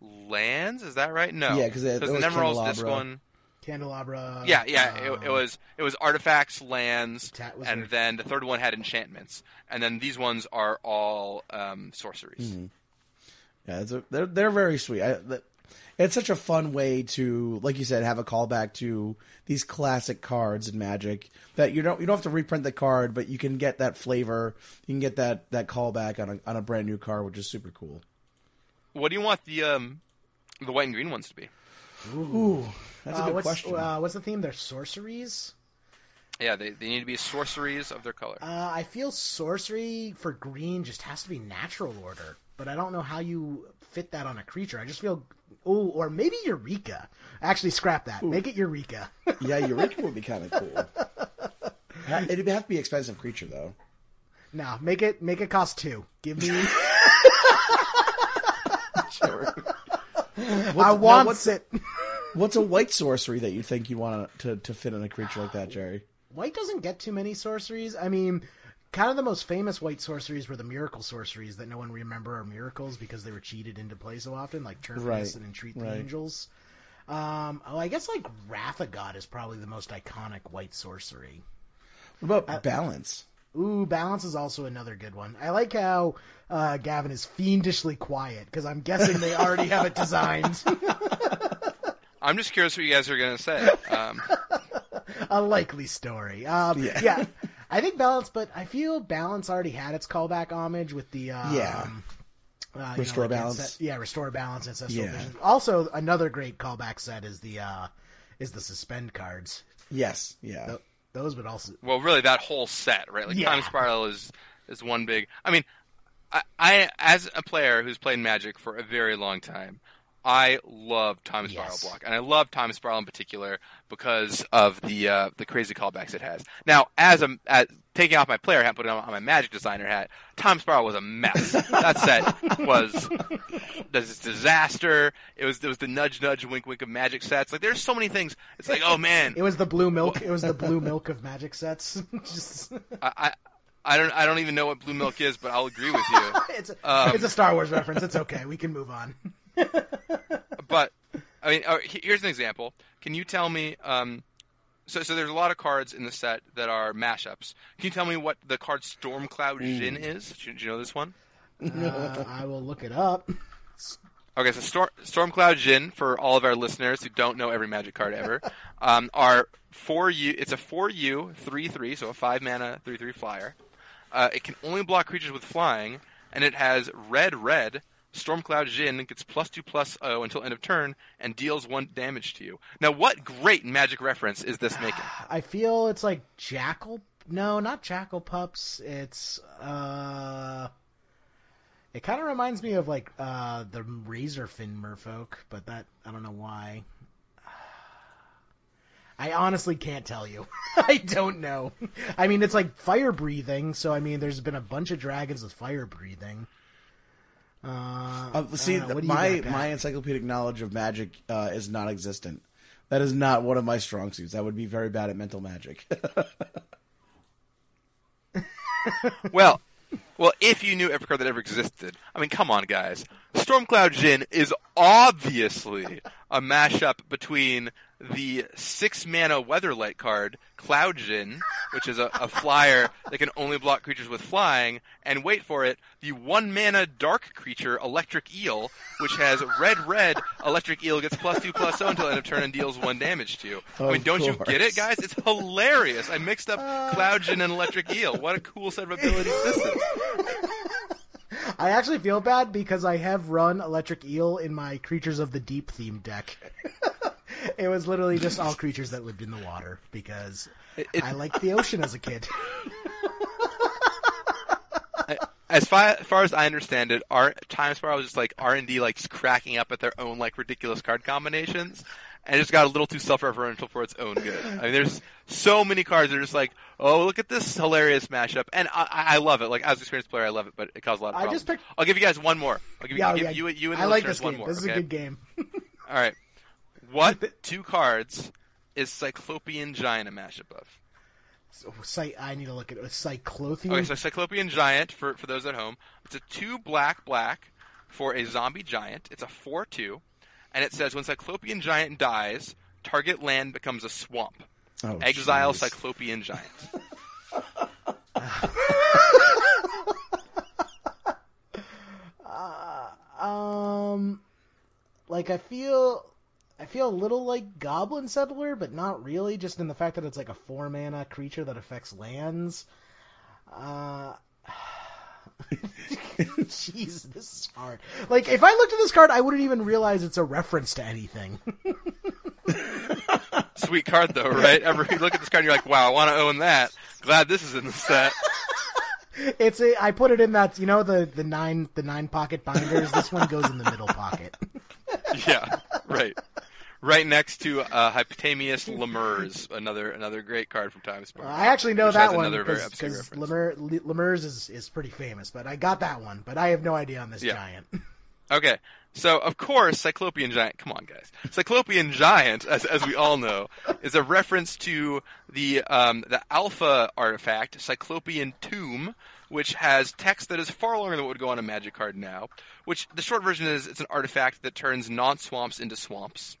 lands. Is that right? No. Yeah, 'cause Because it the was Nemerals disc one. Candelabra. Yeah, yeah. uh, it, it was it was artifacts, lands, Ta- was and there- then the third one had enchantments, and then these ones are all um, sorceries. Mm-hmm. Yeah, a, they're they're very sweet. I, the, it's such a fun way to, like you said, have a callback to these classic cards in Magic that you don't you don't have to reprint the card, but you can get that flavor. You can get that that callback on a on a brand new card, which is super cool. What do you want the um, the white and green ones to be? Ooh, that's a Uh, good what's, question. Uh, what's the theme? They're sorceries. Yeah, they, they need to be sorceries of their color. Uh, I feel sorcery for green just has to be natural order, but I don't know how you fit that on a creature. I just feel, oh, or maybe Eureka. Actually, scrap that. Make it Eureka. yeah, Eureka would be kind of cool. It'd have to be expensive creature though. no, make it make it cost two. Give me. Sure. I want what's- it. What's a white sorcery that you think you want to to fit in a creature like that, Jerry? White doesn't get too many sorceries. I mean, kind of the most famous white sorceries were the miracle sorceries that no one remember are miracles because they were cheated into play so often, like Turn Right, and Entreat the right. Angels. Um, oh, I guess like Wrath of God is probably the most iconic white sorcery. What Uh, about balance? Ooh, balance is also another good one. I like how uh, Gavin is fiendishly quiet because I'm guessing they already have it designed. I'm just curious what you guys are gonna say. Um, a likely story. Um, Yeah. yeah. I think balance, but I feel balance already had its callback homage with the um, Yeah. Uh, Restore like balance. Ancest- yeah, restore balance, ancestral Yeah. vision. Also, another great callback set is the uh, is the suspend cards. Yes, yeah. Th- Those would also. Well, really, that whole set, right? Like Yeah. Time Spiral is is one big. I mean, I, I as a player who's played Magic for a very long time, I love Time Spiral Yes. block, and I love Time Spiral in particular because of the uh, the crazy callbacks it has. Now, as a as, taking off my player hat, and putting on, on my Magic designer hat, Time Spiral was a mess. that set was this disaster. It was it was the nudge nudge wink wink of Magic sets. Like there's so many things. It's like oh man, It was the blue milk. It was the blue milk of magic sets. Just, I, I I don't I don't even know what blue milk is, but I'll agree with you. it's a, Um, it's a Star Wars reference. It's okay. We can move on. but I mean, uh, here's an example. Can you tell me? Um, so, so there's a lot of cards in the set that are mashups. Can you tell me what the card Stormcloud Djinn is? Do you, do you know this one? Uh, I will look it up. Okay, so Storm, Stormcloud Djinn, for all of our listeners who don't know every Magic card ever, um, are four U. It's a four U three three, so a five mana three three flyer. Uh, it can only block creatures with flying, and it has red red. Stormcloud Djinn gets plus two plus O until end of turn and deals one damage to you. Now, what great Magic reference is this making? I feel it's like jackal. No, not jackal pups. It's uh. It kind of reminds me of like uh the Razorfin Merfolk, but that I don't know why. I honestly can't tell you. I don't know. I mean, it's like fire breathing, so I mean, there's been a bunch of dragons with fire breathing. Uh, Uh, see, I don't know. What do you my got, my encyclopedic knowledge of magic uh, is non-existent. That is not one of my strong suits. I would be very bad at mental magic. Well, well, if you knew every card that ever existed, I mean, come on, guys. Stormcloud Djinn is obviously a mashup between the six mana Weatherlight card, Cloud Djinn, which is a, a flyer that can only block creatures with flying, and wait for it, the one mana Dark creature, Electric Eel, which has red red. Electric Eel gets plus two plus zero until end of turn and deals one damage to you. I mean, don't you get it, guys? It's hilarious. I mixed up Cloud Djinn and Electric Eel. What a cool set of abilities this is. I actually feel bad because I have run Electric Eel in my Creatures of the Deep theme deck. it was literally just all creatures that lived in the water because It- it- I liked the ocean as a kid. as far, far as I understand it, our Time Spiral was just like R and D like cracking up at their own like ridiculous card combinations, and it just got a little too self-referential for its own good. I mean, there's so many cards that are just like, oh, look at this hilarious mashup, and I, I I love it. Like as an experienced player, I love it, but it caused a lot of I problems. just picked- I'll give you guys one more. I'll give you, Yeah, I'll give yeah. you, you and the I like listeners this one game. more. This is okay? a good game. All right, what two cards is Cyclopean Giant a mashup of? So, Cy- I need to look at it. Cyclothian. Okay, so Cyclopean Giant for for those at home. It's a two black black for a zombie giant. It's a four two, and it says when Cyclopean Giant dies, target land becomes a swamp. Oh, Exile jeez. Cyclopean Giant. Um, like I feel, I feel a little like Goblin Settler, but not really. Just in the fact that it's like a four mana creature that affects lands. Uh, jeez, this is hard. Like if I looked at this card, I wouldn't even realize it's a reference to anything. Sweet card though, right? Ever you look at this card, you're like, wow, I want to own that. Glad this is in the set. it's a, I put it in that you know the the nine the nine pocket binders. this one goes in the middle pocket. Yeah, right. Right next to uh, Hypotamius Lemurs, another another great card from Time Spiral. I actually know that one because. Lemur, Lemurs is, is pretty famous, but I got that one. But I have no idea on this Yeah. giant. Okay, so of course, Cyclopean Giant. Come on, guys. Cyclopean Giant, as as we all know, is a reference to the um, the Alpha artifact, Cyclopean Tomb, which has text that is far longer than what would go on a Magic card now. Which the short version is, it's an artifact that turns non-swamps into swamps,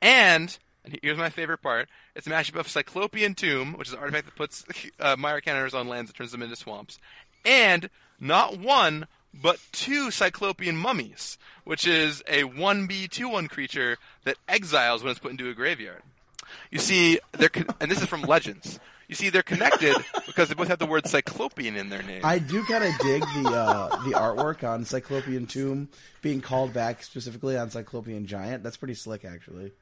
and. And here's my favorite part. It's a mashup of Cyclopean Tomb, which is an artifact that puts uh, mire counters on lands that turns them into swamps, and not one, but two Cyclopean mummies, which is a 1B 2-1 creature that exiles when it's put into a graveyard. You see, there, could, and this is from Legends. You see, they're connected because they both have the word Cyclopean in their name. I do kind of dig the uh, the artwork on Cyclopean Tomb being called back specifically on Cyclopean Giant. That's pretty slick, actually.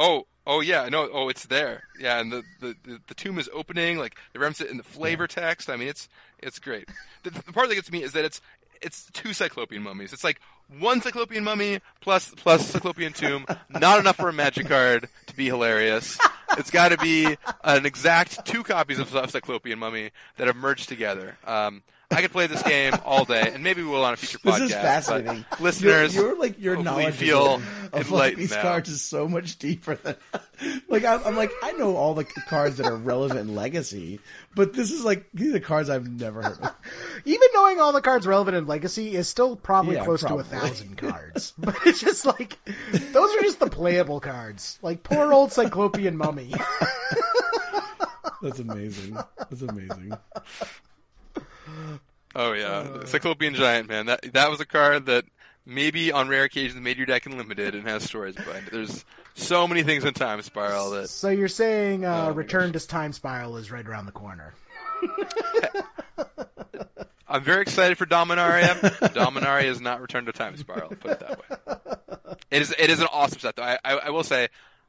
Oh, oh yeah, no, oh it's there. Yeah, and the the, the, the tomb is opening, like the reference it in the flavor text. I mean, it's it's great. The, the part that gets me is that it's it's two Cyclopean mummies. It's like one Cyclopean mummy plus plus Cyclopean tomb. Not enough for a magic card to be hilarious. It's got to be an exact two copies of Cyclopean mummy that have merged together. Um, I could play this game all day, and maybe we will on a future podcast. This is fascinating. but Listeners, your, your like your hopefully knowledge feel of, of like, these now. cards is so much deeper than like I'm, I'm like I know all the cards that are relevant in Legacy, but this is like these are cards I've never heard of. Even knowing all the cards relevant in Legacy is still probably Yeah, close probably. to a thousand cards. But it's just like those are just the playable cards. Like poor old Cyclopean Mummy. That's amazing. That's amazing. Oh yeah, the Cyclopean Giant man. That that was a card that maybe on rare occasions made your deck unlimited and has stories behind it. There's so many things in Time Spiral that So you're saying uh, Oh Return to Time Spiral is right around the corner. I'm very excited for Dominaria. Dominaria is not Return to Time Spiral. Put it that way. It is it is an awesome set though. I I, I will say.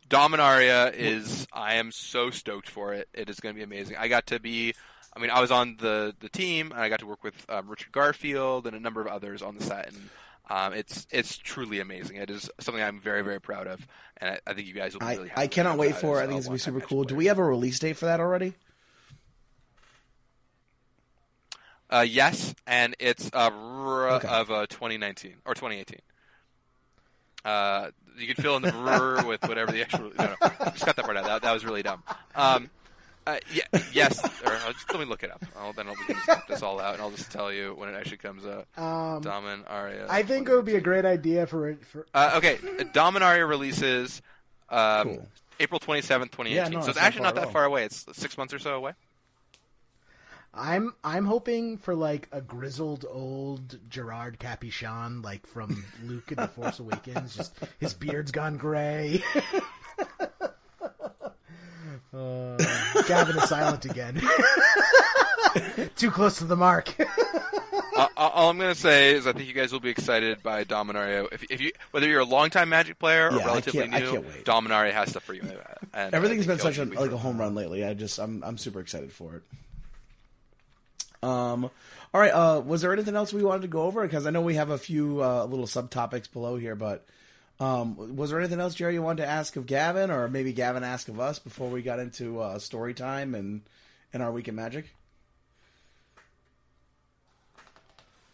Dominaria is. I am so stoked for it. It is going to be amazing. I got to be. I mean, I was on the the team, and I got to work with um, Richard Garfield and a number of others on the set, and um, it's it's truly amazing. It is something I'm very very proud of, and I, I think you guys will be I, really. happy I cannot wait for it. I think it's gonna be super cool. Magic Do we have a release date for that already? Uh, yes, and it's uh, r- Okay. of uh, 2019 or 2018. Uh, you can fill in the r with whatever the actual. No, no, just cut that part out. That, that was really dumb. Um, uh, yeah, yes. Or, uh, just let me look it up. I'll, then I'll, we can just cut this all out, and I'll just tell you when it actually comes out. Um, Dominaria. I think it would be a great idea for for Uh, okay, Dominaria releases um, Cool. April 27th, 2018. Yeah, no, so it's it's actually not that all. far away. It's six months or so away. I'm I'm hoping for like a grizzled old Gerrard Capashen, like from Luke in the Force Awakens. Just his beard's gone gray. uh, Gavin is silent again. Too close to the mark. uh, all I'm going to say is I think you guys will be excited by Dominaria. If, if you whether you're a longtime Magic player or Yeah, I relatively can't- I new, can't wait. Dominaria has stuff for you. And I Everything's think been such a be like a home run lately. I just I'm I'm super excited for it. Um, all right. Uh, was there anything else we wanted to go over? Because I know we have a few uh, little subtopics below here, but um, was there anything else, Jerry, you wanted to ask of Gavin, or maybe Gavin ask of us before we got into uh, story time and and our week in Magic?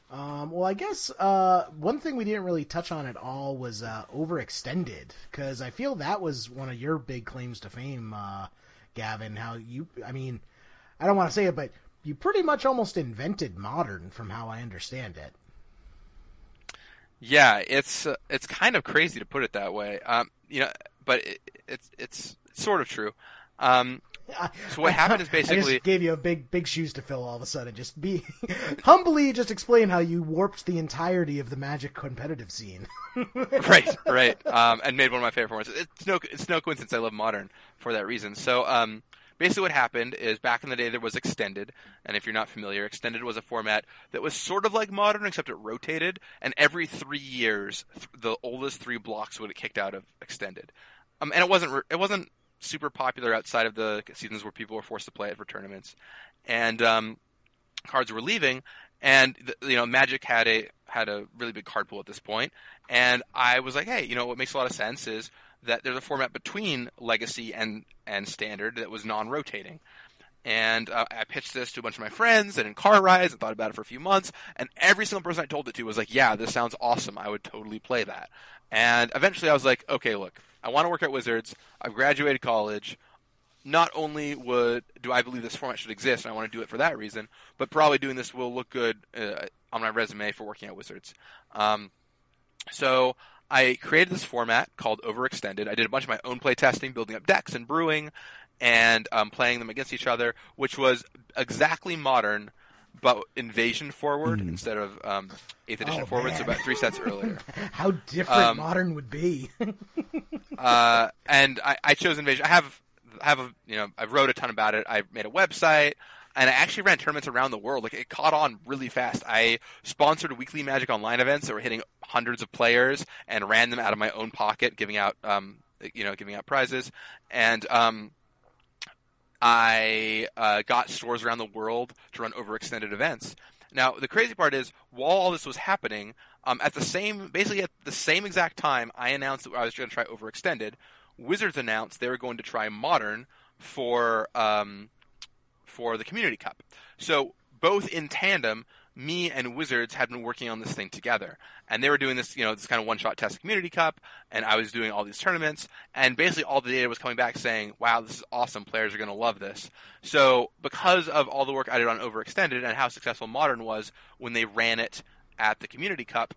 Um, well, I guess uh, one thing we didn't really touch on at all was uh, overextended, because I feel that was one of your big claims to fame, uh, Gavin. How you, I mean, I don't want to say it, but you pretty much almost invented modern, from how I understand it. Yeah, it's uh, it's kind of crazy to put it that way. Um, you know, but it, it's it's sort of true. Um, So what happened is basically I just gave you a big, big shoes to fill all of a sudden. Just be humbly, just explain how you warped the entirety of the Magic competitive scene. right, right, um, and made one of my favorite formats. It's no, it's no coincidence I love modern for that reason. So, um, basically, what happened is back in the day there was extended, and if you're not familiar, extended was a format that was sort of like modern, except it rotated, and every three years, th- the oldest three blocks would get kicked out of extended, um, and it wasn't, re- it wasn't super popular outside of the seasons where people were forced to play it for tournaments, and um, cards were leaving, and the, you know Magic had a had a really big card pool at this point, and I was like, hey, you know what makes a lot of sense is that there's a format between Legacy and and Standard that was non-rotating. And uh, I pitched this to a bunch of my friends and in car rides and thought about it for a few months. And every single person I told it to was like, yeah, this sounds awesome. I would totally play that. And eventually I was like, okay, look, I want to work at Wizards. I've graduated college not only would do I believe this format should exist, and I want to do it for that reason, but probably doing this will look good uh, on my resume for working at Wizards. Um, so I created this format called Overextended. I did a bunch of my own play testing, building up decks and brewing, and um, playing them against each other, which was exactly modern, but invasion forward instead of um, eighth edition Oh, forward, so about three sets earlier. how different Um, modern would be. uh, and I, I chose Invasion. I have have a you know I wrote a ton about it. I made a website. And I actually ran tournaments around the world. Like it caught on really fast. I sponsored weekly Magic Online events that were hitting hundreds of players, and ran them out of my own pocket, giving out, um, you know, giving out prizes. And um, I uh, got stores around the world to run overextended events. Now, the crazy part is, while all this was happening, um, at the same, basically at the same exact time, I announced that I was going to try overextended. Wizards announced they were going to try modern for um, for the Community Cup. So both in tandem, me and Wizards had been working on this thing together, and they were doing this, you know, this kind of one-shot test Community Cup, and I was doing all these tournaments, and basically all the data was coming back saying, "Wow, this is awesome! Players are going to love this." So because of all the work I did on Overextended and how successful Modern was when they ran it at the Community Cup,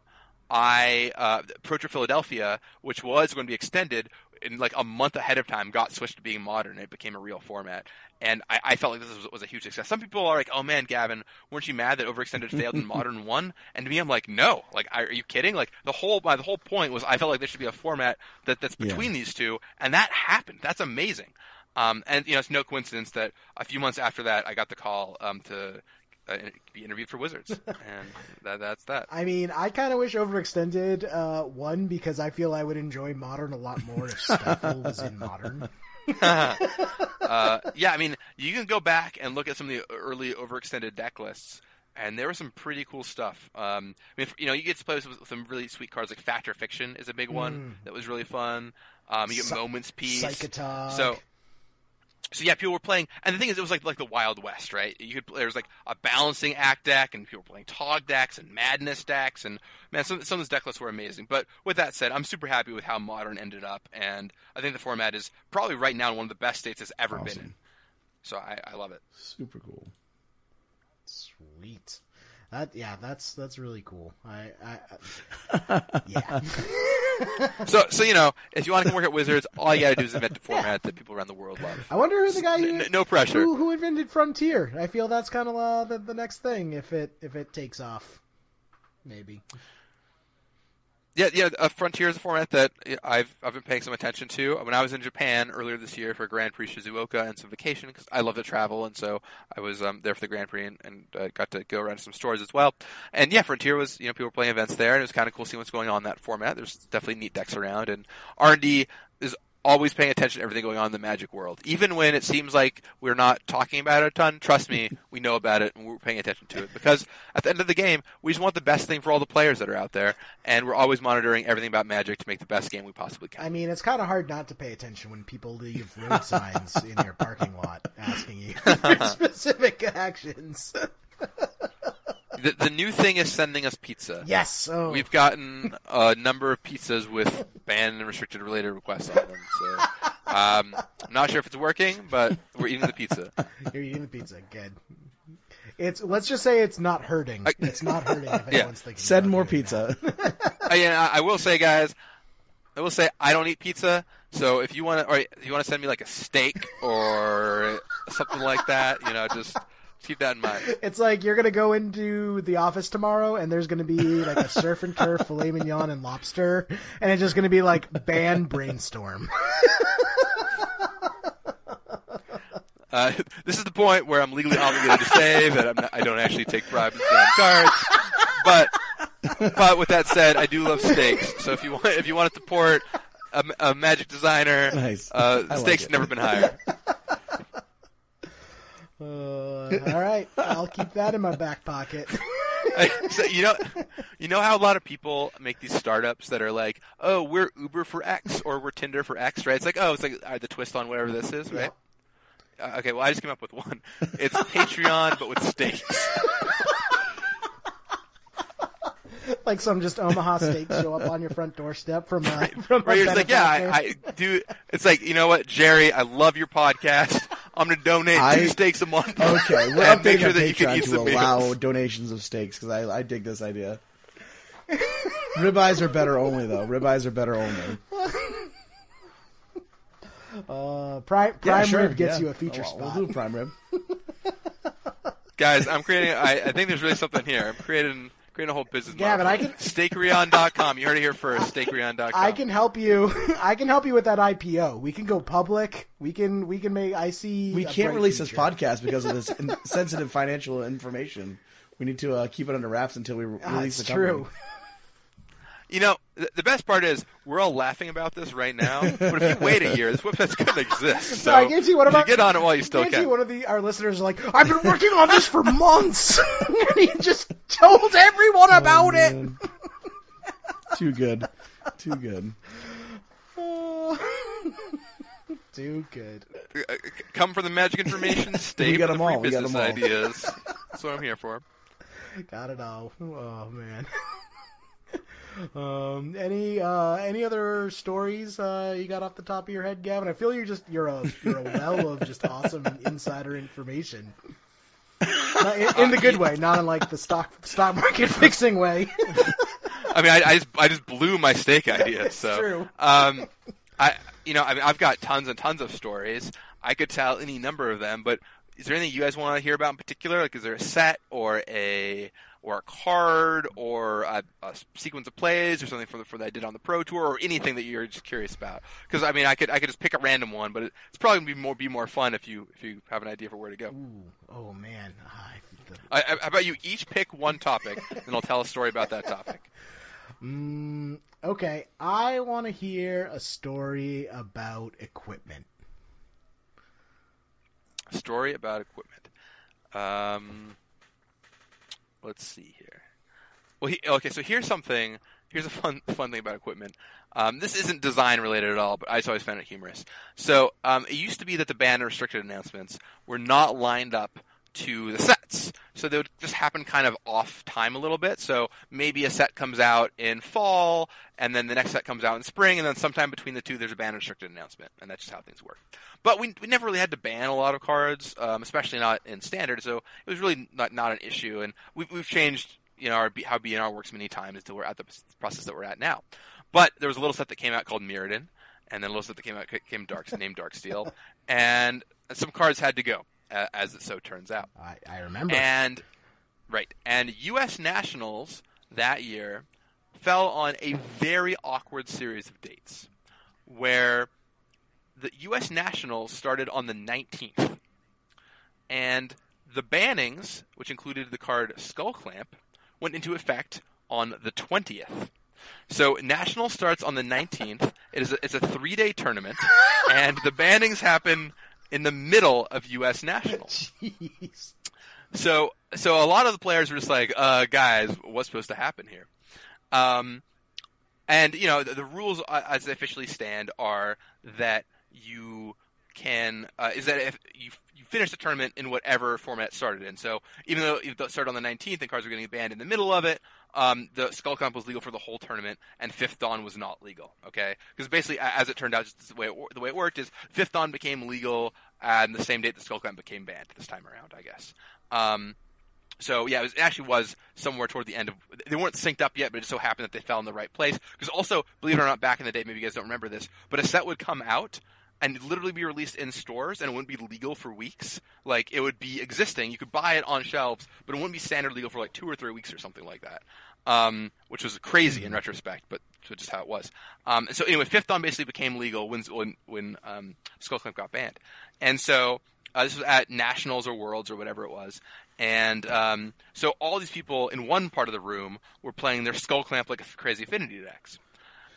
I uh, Philadelphia, which was going to be extended in like a month ahead of time, got switched to being modern. It became a real format, and I, I felt like this was, was, a huge success. Some people are like, "Oh man, Gavin, weren't you mad that Overextended failed and Modern won?" And to me, I'm like, "No, like, are you kidding? Like, the whole my the whole point was I felt like there should be a format that that's between yeah. these two, and that happened. That's amazing." Um, and you know, it's no coincidence that a few months after that, I got the call um, to uh, be interviewed for Wizards, and that, that's that. I mean, I kind of wish Overextended uh, one because I feel I would enjoy Modern a lot more if Stifle was in Modern. uh, yeah, I mean, you can go back and look at some of the early Overextended deck lists, and there was some pretty cool stuff. Um, I mean, you know, you get to play with some really sweet cards like Fact or Fiction is a big one mm. that was really fun. Um, you get Moment's Peace. Psychotog. So so yeah, people were playing, and the thing is, it was like like the Wild West, right? You could there was like a balancing act deck, and people were playing Tog decks and Madness decks, and man, some some of those deck lists were amazing. But with that said, I'm super happy with how Modern ended up, and I think the format is probably right now one of the best states it's ever awesome. been in. So I, I love it. Super cool. Sweet. That yeah, that's that's really cool. I, I, I yeah. so so you know, if you want to come work at Wizards, all you gotta do is invent a format that people around the world love. I wonder who the guy who, no, no pressure who, who, invented Frontier. I feel that's kind of uh, the the next thing if it if it takes off, maybe. Yeah, yeah. A Frontier is a format that I've I've been paying some attention to. When I was in Japan earlier this year for Grand Prix Shizuoka and some vacation, because I love to travel, and so I was um, there for the Grand Prix and, and uh, got to go around to some stores as well. And yeah, Frontier was you know people were playing events there, and it was kind of cool seeing what's going on in that format. There's definitely neat decks around, and R and D is always paying attention to everything going on in the magic world. Even when it seems like we're not talking about it a ton, trust me, we know about it and we're paying attention to it. Because at the end of the game, we just want the best thing for all the players that are out there, and we're always monitoring everything about magic to make the best game we possibly can. I mean, it's kind of hard not to pay attention when people leave road signs in your parking lot asking you specific actions. The, the new thing is sending us pizza. Yes. Oh. We've gotten a number of pizzas with banned and restricted related requests on them. So um, I'm not sure if it's working, but we're eating the pizza. You're eating the pizza. Good. It's let's just say it's not hurting. I, it's not hurting if anyone's yeah. thinking. Send more pizza. uh, yeah, I will say, guys. I will say I don't eat pizza. So if you want to, or if you want to send me like a steak or something like that, you know, just keep that in mind. It's like you're gonna go into the office tomorrow, and there's gonna be like a surf and turf, filet mignon, and lobster, and it's just gonna be like banned brainstorm. Uh, this is the point where I'm legally obligated to say that not, i don't actually take bribes with cards. But, but with that said, I do love steaks. So if you want, if you want to support a, a magic designer, nice. uh, steaks like never been higher. Uh, all right, I'll keep that in my back pocket. so, you know, you know how a lot of people make these startups that are like, "Oh, we're Uber for X or we're Tinder for X," right? It's like, oh, it's like uh, the twist on whatever this is, right? Yeah. Uh, okay, well, I just came up with one. It's Patreon, but with steaks. like some just Omaha steaks show up on your front doorstep from uh, right. from. Right, it's like, yeah, I, I do. It's like, you know what, Jerry, I love your podcast. I'm going to donate I, two steaks a month. Okay, we're updating make sure that you can eat to allow meals. donations of steaks because I, I dig this idea. Ribeyes are better only though. Ribeyes are better only. Uh, prime prime yeah, sure, rib gets yeah. you a feature oh, spot. We'll do prime rib. Guys, I'm creating. I, I think there's really something here. I'm creating creating a whole business Gavin, model. I can- Stakereon.com. You heard it here first. Stakereon.com. I can help you. I can help you with that IPO. We can go public. We can. We can make. I see. We can't bright release this podcast because of this in- sensitive financial information. We need to uh, keep it under wraps until we re- Ah, release it's the company. true. You know, the, the best part is we're all laughing about this right now. But if you wait a year, this website's going to exist. So I guarantee one of you our- get on it while you still I can. one of the our listeners are like, I've been working on this for months, and he just told everyone about it. Too good. Too good. Too good. Uh, Come for the magic information. Stay We got for 'em the free all, we got business 'em ideas. That's what I'm here for. Got it all. Oh man. Um, any uh, any other stories uh, you got off the top of your head, Gavin? I feel you're just you're a you're a well of just awesome insider information. Not in, in the good way, not in like the stock stock market fixing way. I mean, I, I just I just blew my steak idea. So, true. um, I you know, I mean, I've got tons and tons of stories. I could tell any number of them, but is there anything you guys want to hear about in particular? Like, is there a set or a or a card or a, a sequence of plays or something for the for that I did on the pro tour or anything that you're just curious about? Because I mean, I could I could just pick a random one, but it's probably gonna be more be more fun if you if you have an idea for where to go. Ooh, oh man. I, the, I, I, how about you each pick one topic, and I'll tell a story about that topic. mm, okay, I want to hear a story about equipment. story about equipment. Um, let's see here. Well, he, okay, so here's something. Here's a fun fun thing about equipment. Um, this isn't design related at all, but I just always found it humorous. So um, it used to be that the band restricted announcements were not lined up to the sets, so they would just happen kind of off time a little bit. So maybe a set comes out in fall, and then the next set comes out in spring, and then sometime between the two, there's a band restricted announcement, and that's just how things work. But we we never really had to ban a lot of cards, um, especially not in standard. So it was really not not an issue, and we've we've changed you know our, how BNR works many times until we're at the process that we're at now. But there was a little set that came out called Mirrodin, and then a little set that came out came Dark named Darksteel, and some cards had to go, uh, as it so turns out. I, I remember. And right, and U.S. Nationals that year fell on a very awkward series of dates, where the U.S. Nationals started on the 19th, and the bannings, which included the card Skull Clamp, went into effect on the 20th. So National starts on the 19th. It is a, it's a three day tournament, and the bannings happen in the middle of U.S. Nationals. Jeez. So so a lot of the players were just like, uh, guys, what's supposed to happen here? Um, and you know the, the rules uh, as they officially stand are that you can uh, is that if you you finish the tournament in whatever format it started in. So even though it started on the 19th and cards were getting banned in the middle of it, um, the Skull Clamp was legal for the whole tournament, and Fifth Dawn was not legal. Okay, because basically, as it turned out, just the way it, the way it worked is Fifth Dawn became legal on the same date the Skull Clamp became banned this time around. I guess. Um, so yeah, it, was, it actually was somewhere toward the end of. They weren't synced up yet, but it just so happened that they fell in the right place. Because also, believe it or not, back in the day, maybe you guys don't remember this, but a set would come out and literally be released in stores, and it wouldn't be legal for weeks. Like it would be existing, you could buy it on shelves, but it wouldn't be standard legal for like two or three weeks or something like that. Um, which was crazy in retrospect, but just how it was. Um, so anyway, Fifth Dawn basically became legal when when when um, Skullclamp got banned, and so uh, this was at Nationals or Worlds or whatever it was. And um, so all these people in one part of the room were playing their Skull Clamp like crazy affinity decks.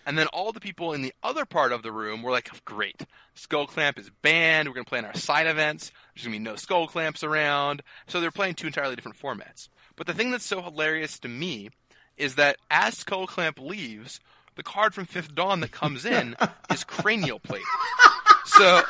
And then all the people in the other part of the room were like, great, Skull Clamp is banned. We're going to play in our side events. There's going to be no Skull Clamps around. So they're playing two entirely different formats. But the thing that's so hilarious to me is that as Skull Clamp leaves, the card from Fifth Dawn that comes in is Cranial Plate. So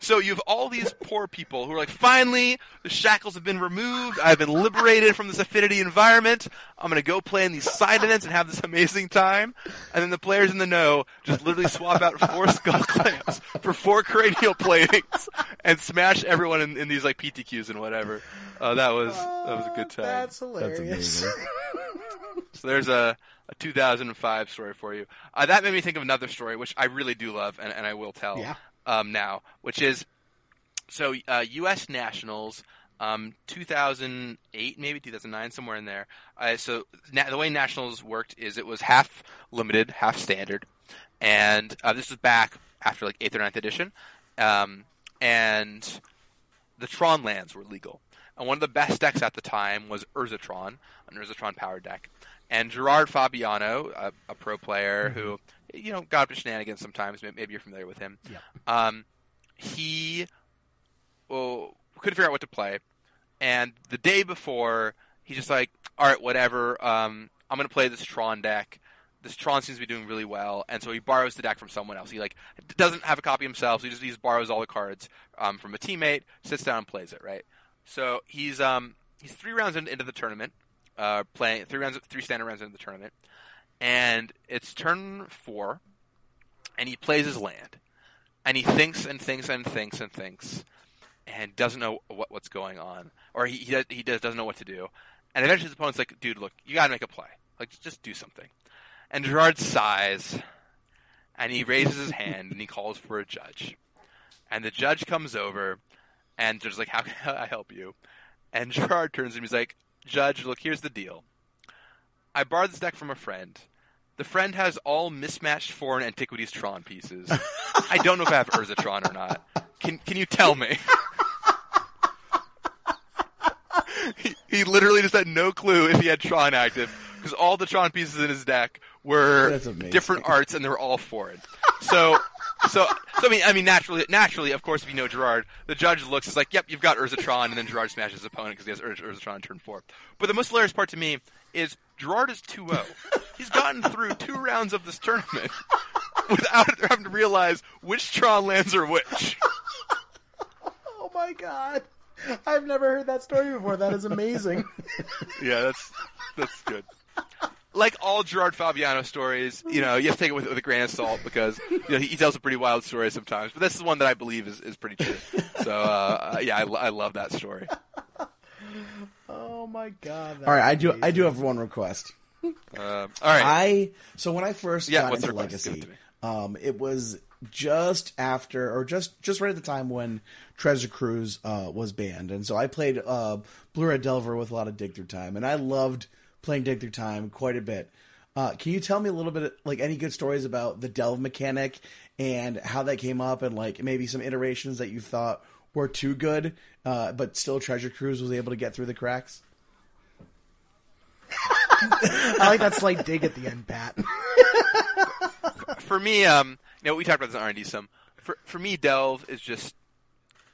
so you have all these poor people who are like, finally, the shackles have been removed. I've been liberated from this affinity environment. I'm gonna go play in these side events and have this amazing time. And then the players in the know just literally swap out four skull clamps for four cranial platings and smash everyone in, in these like PTQs and whatever. Uh, that was that was a good time. That's hilarious. amazing. So there's a, a 2005 story for you. Uh, that made me think of another story, which I really do love, and, and I will tell Yeah. Um, now, which is so uh, U.S. Nationals um, 2008, maybe 2009, somewhere in there. Uh, so na- the way Nationals worked is it was half limited, half standard, and uh, this was back after like eighth or ninth edition, um, and the Tron lands were legal. And one of the best decks at the time was Urzatron, an Urzatron power deck. And Gerard Fabiano, a, a pro player who, you know, got up to shenanigans sometimes. Maybe you're familiar with him. Yeah. Um, he well, couldn't figure out what to play. And the day before, he's just like, all right, whatever. Um, I'm going to play this Tron deck. This Tron seems to be doing really well, and so he borrows the deck from someone else. He like doesn't have a copy himself, so he just, he just borrows all the cards um, from a teammate, sits down and plays it. Right. So he's um, he's three rounds in, into the tournament, uh, playing three rounds, three standard rounds into the tournament, and it's turn four, and he plays his land, and he thinks and thinks and thinks and thinks, and doesn't know what, what's going on, or he he, does, he does, doesn't know what to do, and eventually his opponent's like, "Dude, look, you got to make a play. Like, just- do something." And Gerard sighs, and he raises his hand and he calls for a judge, and the judge comes over, and just like, "How can I help you?" And Gerard turns to him, he's like, "Judge, look, here's the deal. I borrowed this deck from a friend." The friend has all mismatched foreign antiquities Tron pieces. I don't know if I have Urzatron or not. Can can you tell me? he, he literally just had no clue if he had Tron active because all the Tron pieces in his deck were different arts and they were all foreign. So. So, so I mean, I mean, naturally, naturally, of course, if you know Gerard, the judge looks is like, "Yep, you've got Urzatron," and then Gerard smashes his opponent because he has Urz- Urzatron turn four. But the most hilarious part to me is Gerard is 2-0. He's gotten through two rounds of this tournament without having to realize which Tron lands are which. Oh my god. I've never heard that story before. That is amazing. Yeah, that's that's good. Like all Gerard Fabiano stories, you know, you have to take it with, with a grain of salt because you know he, he tells a pretty wild story sometimes. But this is one that I believe is, is pretty true. So uh, uh, yeah, I, I love that story. oh my god. All right, I do. I do have one request. Um, all right, I so when I first Yeah, got what's into request? Legacy, it um, it was just after or just just right at the time when Treasure Cruise uh, was banned, and so I played uh, Blue Red Delver with a lot of dig through time, and I loved playing dig through time quite a bit. Uh, can you tell me a little bit, like any good stories about the delve mechanic and how that came up, and like maybe some iterations that you thought were too good, uh, but still Treasure Cruise was able to get through the cracks? I like that slight dig at the end, Pat. for me, um, you know, we talked about this in R and D some. For for me, Delve is just,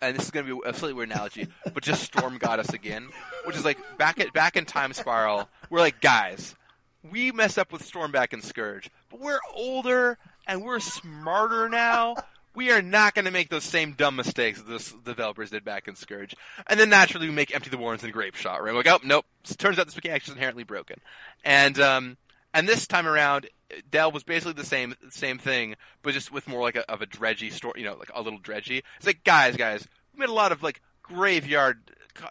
and this is going to be a slightly weird analogy, but just Storm Goddess again, which is like back at back in Time Spiral. We're like guys, we messed up with Stormback and Scourge, but we're older and we're smarter now. We are not going to make those same dumb mistakes that those developers did back in Scourge. And then naturally we make Empty the Warrens and Grape Shot, right? We're like, oh, nope. Turns out this mechanic is inherently broken. And, um, and this time around, Delve was basically the same same thing, but just with more like a, of a dredgy story, you know, like a little dredgy. It's like, guys, guys, we made a lot of like graveyard,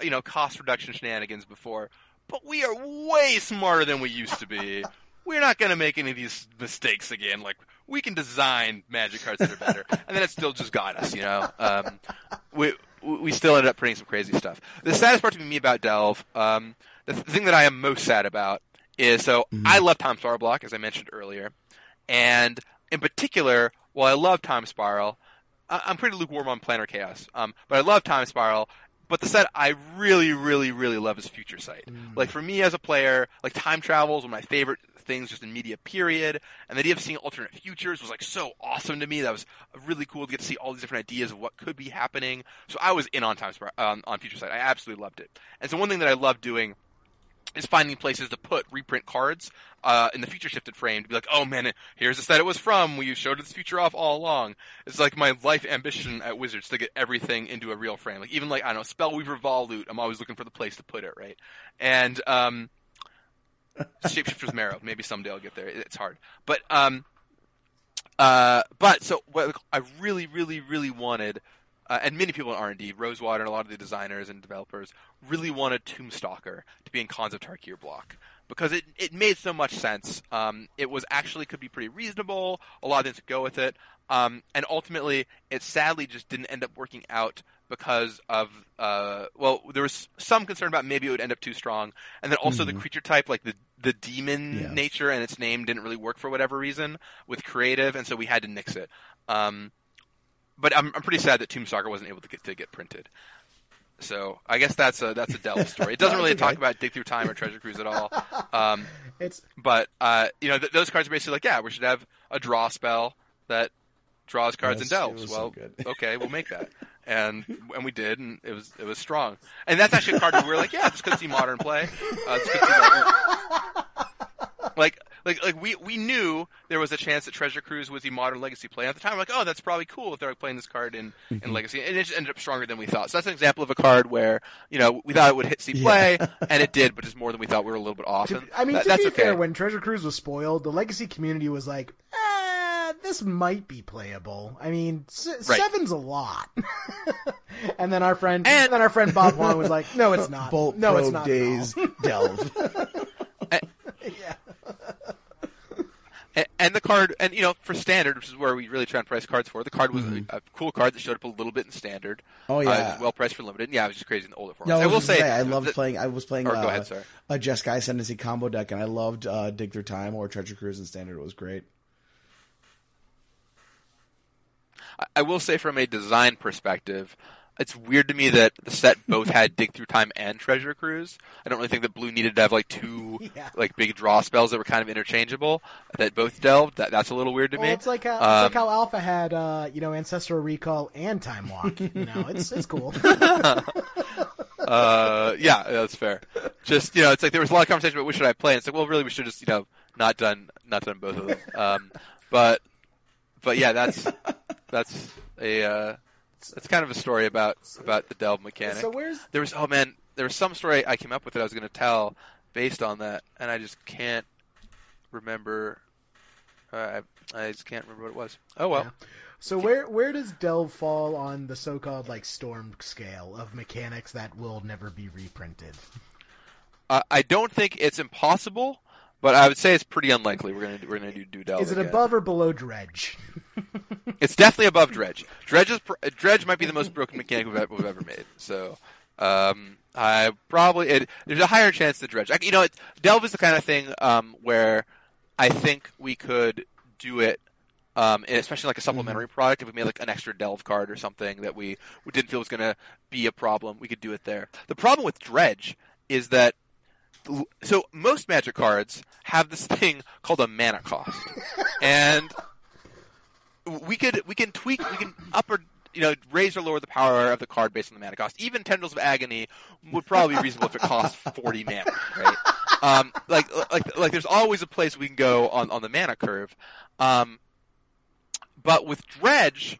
you know, cost reduction shenanigans before, but we are way smarter than we used to be. We're not going to make any of these mistakes again. Like we can design magic cards that are better, and then it still just got us, you know. Um, we we still ended up printing some crazy stuff. The saddest part to me about Delve, um, the th- thing that I am most sad about is so I love Time Spiral Block, as I mentioned earlier, and in particular, while I love Time Spiral, I- I'm pretty lukewarm on Planar Chaos. Um, but I love Time Spiral. But the set I really, really, really love is Future Sight. Like for me as a player, like time travel is one of my favorite things just in media period. And the idea of seeing alternate futures was like so awesome to me. That was really cool to get to see all these different ideas of what could be happening. So I was in on Time um, on Future Sight. I absolutely loved it. And so one thing that I love doing is finding places to put reprint cards uh, in the future shifted frame to be like, oh man, here's the set it was from. We showed this future off all along. It's like my life ambition at Wizards to get everything into a real frame. Like even like I don't know, Spellweaver Volute. I'm always looking for the place to put it, right? And um, Shapeshifter's Marrow. Maybe someday I'll get there. It's hard, but um, uh, but so what I really, really, really wanted, uh, and many people in R and D, Rosewater, and a lot of the designers and developers really wanted Tombstalker to be in Khans of Tarkir block because it it made so much sense. Um, it was actually could be pretty reasonable. A lot of things to go with it, um, and ultimately, it sadly just didn't end up working out because of uh, well, there was some concern about maybe it would end up too strong, and then also the creature type, like the the demon Yes. nature and its name didn't really work for whatever reason with creative, and so we had to nix it. Um, but I'm I'm pretty sad that Tomb Stalker wasn't able to get to get printed. So I guess that's a that's a Delve story. It doesn't really okay. talk about Dig Through Time or Treasure Cruise at all. Um, It's but uh, you know, th- those cards are basically like, yeah, we should have a draw spell that draws cards Yes, and delves. so well, good. okay, we'll make that, and and we did, and it was it was strong. And that's actually a card where we were like, yeah, this could see modern play. Uh, this could see like, like like like we we knew there was a chance that Treasure Cruise was the modern Legacy play. At the time, we're like, oh, that's probably cool if they're like, playing this card in Mm-hmm. in Legacy, and it just ended up stronger than we thought. So that's an example of a card where you know we thought it would hit C play, and it did, but just more than we thought. We were a little bit off. and I mean, that- to that's be okay. fair, when Treasure Cruise was spoiled, the Legacy community was like, eh, this might be playable. I mean, s- Right. seven's a lot. and then our friend, And- and then our friend Bob Huang was like, no, it's not. Bolt no, it's not. at days all." delve. yeah. And, and the card, and you know, for standard, which is where we really try and price cards for, the card was a, a cool card that showed up a little bit in standard. Mm-hmm. Oh, Uh, yeah. was well priced for limited. Yeah, it was just crazy in the older formats. No, I will was gonna say, I loved that- playing. I was playing Or uh, go ahead, sorry. a Jeskai Ascendancy combo deck, and I loved uh, Dig Through Time or Treasure Cruise in Standard. It was great. I- I will say, from a design perspective, it's weird to me that the set both had Dig Through Time and Treasure Cruise. I don't really think that Blue needed to have like two Yeah. like big draw spells that were kind of interchangeable that both delved. That that's a little weird to Well, me. it's like how, it's Um, like how Alpha had, uh, you know, Ancestral Recall and Time Walk. You know, it's it's cool. Uh, yeah, that's fair. Just you know, it's like there was a lot of conversation about which should I play. And it's like, well, really, we should just you know not done not done both of them. Um, but but yeah, that's that's a uh, that's kind of a story about about the delve mechanic. so where's there was oh man, there was some story I came up with that I was going to tell based on that, and I just can't remember. Uh, I I just can't remember what it was. Oh well. Yeah. So where where does Delve fall on the so-called like storm scale of mechanics that will never be reprinted? Uh, I don't think it's impossible, but I would say it's pretty unlikely. We're gonna we're gonna do do delve. Is it again. above or below Dredge? It's definitely above Dredge. Dredge is pr- Dredge might be the most broken mechanic we've, ever- we've ever made. So, um, I probably it, there's a higher chance that Dredge. Like, you know, it, Delve is the kind of thing um, where I think we could do it. Um, and especially like a supplementary product, if we made like an extra Delve card or something that we, we didn't feel was going to be a problem, we could do it there. The problem with Dredge is that so most Magic cards have this thing called a mana cost, and we could we can tweak we can up or you know raise or lower the power of the card based on the mana cost. Even Tendrils of Agony would probably be reasonable if it costs forty mana, right? Um, like like like there's always a place we can go on on the mana curve, um, but with Dredge.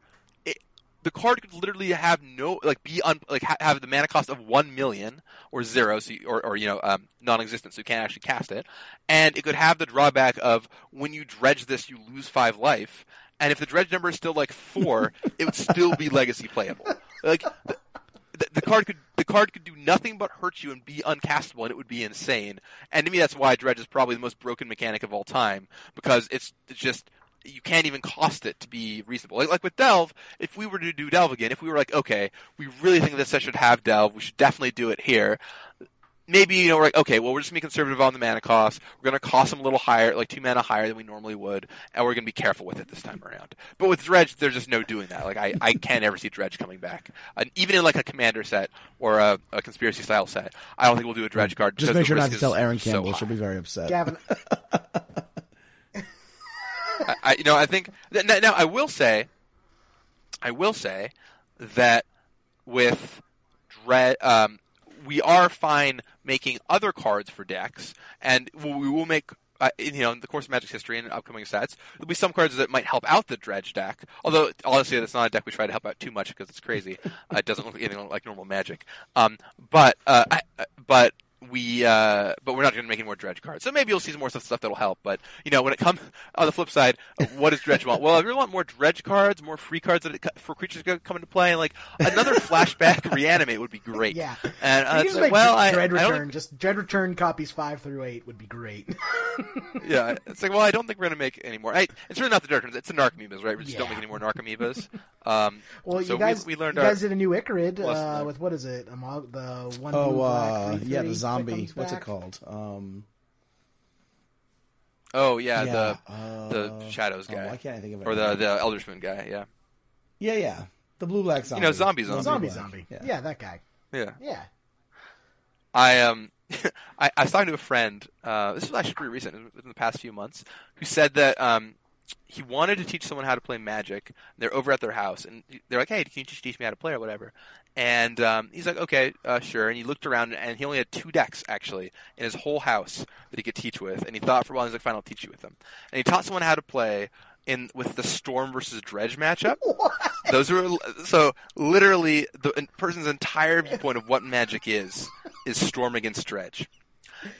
The card could literally have no like be un, like ha- have the mana cost of one million or zero, so you, or or you know um, non-existent, so you can't actually cast it, and it could have the drawback of when you dredge this, you lose five life, and if the dredge number is still like four, it would still be legacy playable. Like the, the, the card could the card could do nothing but hurt you and be uncastable, and it would be insane. And to me, that's why dredge is probably the most broken mechanic of all time because it's it's just you can't even cost it to be reasonable. Like, like with Delve, if we were to do Delve again, if we were like, okay, we really think this set should have Delve, we should definitely do it here. Maybe you know we're like, okay, well we're just gonna be conservative on the mana cost. We're gonna cost them a little higher, like two mana higher than we normally would, and we're gonna be careful with it this time around. But with Dredge, there's just no doing that. Like I, I can't ever see Dredge coming back, and even in like a commander set or a, a conspiracy style set. I don't think we'll do a Dredge card. Just make sure not to tell Aaron Campbell; high. she'll be very upset. Gavin, I, you know, I think now, now I will say, I will say that with Dredge, um, we are fine making other cards for decks, and we will make. Uh, in, you know, in the course of Magic's history and upcoming sets, there'll be some cards that might help out the Dredge deck. Although, honestly, that's not a deck we try to help out too much because it's crazy. uh, it doesn't look anything like normal Magic. Um, but, uh, I, uh, but we uh, but we're not going to make any more dredge cards. So maybe you'll see some more stuff, stuff that'll help. But you know, when it comes on the flip side, uh, what does dredge want? Well, I really want more dredge cards, more free cards that it, for creatures to come into play, and like another flashback reanimate would be great. yeah. And uh, like, well, I, Dread I don't Return. Just Dread Return copies five through eight would be great. yeah, it's like, well, I don't think we're gonna make any more. I, it's really not the Dark Ones, It's the Narcomoebas, right? We just don't make any more Narcomoebas. Um, Well, so you guys, we, we learned you our, guys did a new Ichorid uh, with what is it? Amog, the one. Oh, blue, black, uh, three, yeah, the zombie. comes What's it called? Um, oh yeah, yeah, the uh, the shadows oh, guy why can't I think of it? or the the Eldersman guy. Yeah, yeah, yeah, the blue black zombie. know, zombie zombie. Zombie, black. zombie. Yeah. Yeah. that guy. yeah. Yeah. I um, I, I was talking to a friend. Uh, this was actually pretty recent, in the past few months, who said that um, he wanted to teach someone how to play Magic. They're over at their house, and they're like, "Hey, can you just teach me how to play or whatever?" And um, he's like, "Okay, uh, sure." And he looked around, and he only had two decks actually in his whole house that he could teach with. And he thought for a while, he's like, "Fine, I'll teach you with them." And he taught someone how to play in with the Storm versus Dredge matchup. Those are so literally the person's entire viewpoint of what Magic is is Storm against Dredge.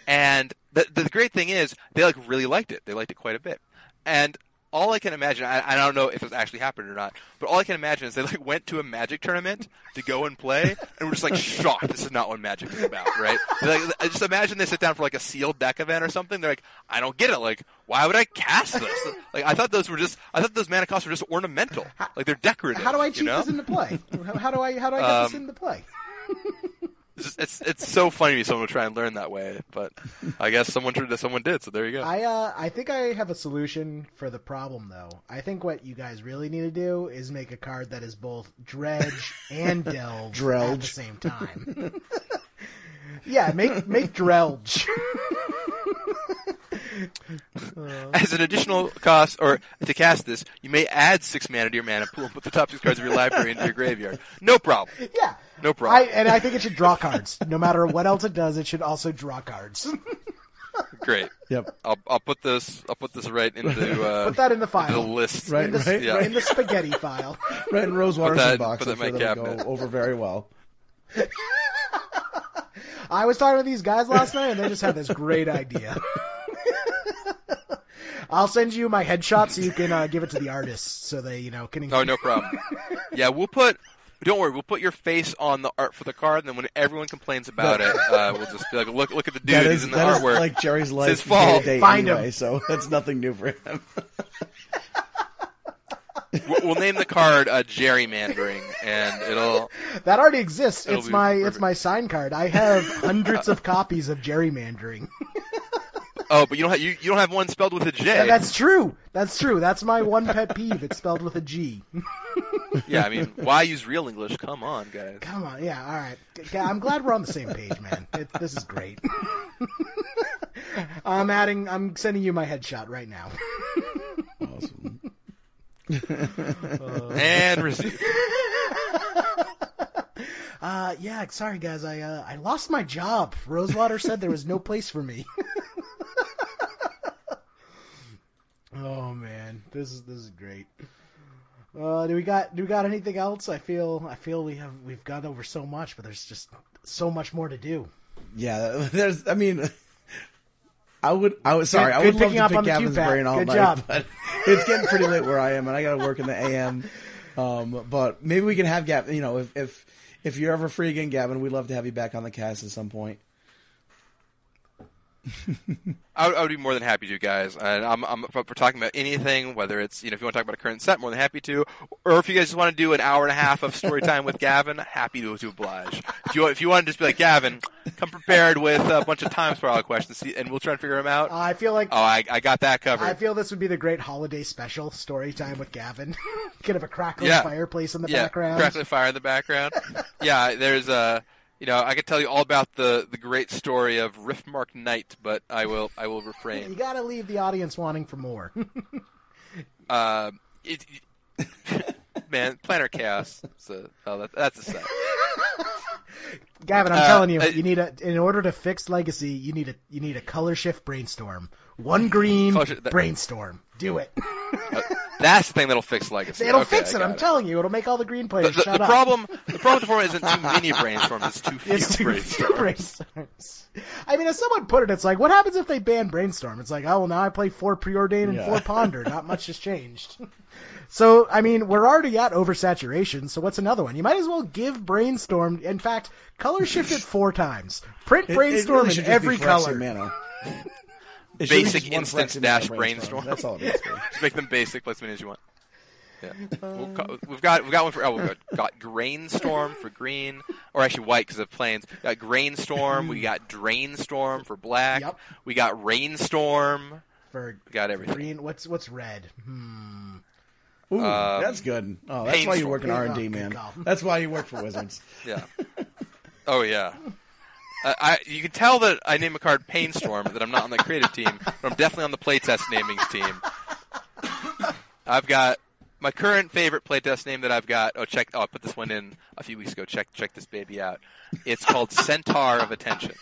And the the great thing is they like really liked it. They liked it quite a bit. And all I can imagine, I, I don't know if this actually happened or not, but all I can imagine is they like went to a Magic tournament to go and play, and were just like shocked. This is not what Magic is about, right? Like, I just imagine they sit down for like a sealed deck event or something. They're like, I don't get it. Like, why would I cast this? Like, I thought those were just, I thought those mana costs were just ornamental. Like they're decorative. How do I you cheat know? this into play? How, how do I how do I get this Um, into play? It's, it's it's so funny to someone would try and learn that way, but I guess someone tried, someone did. So there you go. I uh, I think I have a solution for the problem though. I think what you guys really need to do is make a card that is both dredge and delve at the same time. yeah, make make dredge. As an additional cost, or to cast this, you may add six mana to your mana pool and put the top six cards of your library into your graveyard. No problem. yeah. No I, problem. and I think it should draw cards. No matter what else it does, it should also draw cards. Great. Yep. I'll I'll put this I'll put this right into uh, Put that in the file the list. Right, In the, right, Yeah. in the spaghetti file. Right in Rosewater's that- inbox. put that in sure my that'll cabinet. go over very well. I was talking to these guys last night, and they just had this great idea. I'll send you my headshot so you can uh, give it to the artists, so they, you know, can. Oh, no problem. Yeah, we'll put. Don't worry, we'll put your face on the art for the card, and then when everyone complains about it, uh, we'll just be like, "Look, look at the dude. That He's in the that is artwork." like Jerry's life his fault. day to day Find him. so that's nothing new for him. We'll, we'll name the card uh, gerrymandering, and it'll. That already exists. It's my perfect. it's my sign card. I have hundreds of copies of gerrymandering. Oh, but you don't have you, you don't have one spelled with a J. That's true. That's true. That's my one pet peeve. It's spelled with a G. Yeah, I mean, why use real English? Come on, guys. Come on, yeah, all right. I'm glad we're on the same page, man. It, this is great. I'm adding. I'm sending you my headshot right now. awesome. And receive. Uh, yeah, sorry guys, I uh, I lost my job. Rosewater said there was no place for me. oh man, this is this is great. Uh, do we got do we got anything else? I feel I feel we have we've gone over so much, but there's just so much more to do. Yeah, there's. I mean, I would. I was sorry. Good- I would love to up pick Gavin's brain all Good night, job. but it's getting pretty late where I am, and I got to work in the AM. Um, but maybe we can have Gavin. You know, if if if you're ever free again, Gavin, we'd love to have you back on the cast at some point. I would, I would be more than happy to, guys. And I'm, I'm for, talking about anything, whether it's you know if you want to talk about a current set, more than happy to. Or if you guys just want to do an hour and a half of story time with Gavin, happy to to oblige. If you if you want to just be like Gavin, come prepared with a bunch of time spiral questions, and we'll try and figure them out. Uh, I feel like oh, I, I got that covered. I feel this would be the great holiday special story time with Gavin. kind of a crackling Yeah. fireplace in the yeah, background. crackling fire in the background. yeah, there's a. You know, I could tell you all about the, the great story of Riftmark Knight, but I will I will refrain. You gotta leave the audience wanting for more. Uh, it, man, Planar Chaos. So, oh, that, that's a set. Gavin, I'm Uh, telling you, uh, you need a in order to fix legacy, you need a you need a color shift brainstorm. One green shift- that- brainstorm. Do it. That's the thing that'll fix Legacy. It'll Okay, fix it. I'm telling you, it'll make all the green players the, shut the up. problem, the problem with the format isn't too many brainstorms; it's too few It's too few brainstorms. brainstorms. I mean, as someone put it, it's like, what happens if they ban brainstorm? It's like, oh well, now I play four preordain and Yeah. four ponder. Not much has changed. So, I mean, we're already at oversaturation. So, what's another one? You might as well give brainstorm. In fact, color shift it four times. Print It- it brainstorm really in should just be every color. Mana. It should be Basic just one instance dash mana brainstorm. That's all it is. Just make them basic. Play as many as you want. Yeah. We'll ca- we've got we've got one for oh we've got, got Grainstorm for green or actually white because of planes. We got Grainstorm. we got Drainstorm for black. Yep. We got Rainstorm. For We got everything. green, what's what's red? Hmm. Ooh, Um, that's good. Oh, that's why you work in R and D, man. That's why you work for Wizards. Yeah. Oh yeah. Uh, I you can tell that I name a card Painstorm that I'm not on the creative team, but I'm definitely on the playtest namings team. I've got my current favorite playtest name that I've got. Oh, check! Oh, I put this one in a few weeks ago. Check check this baby out. It's called Centaur of Attention.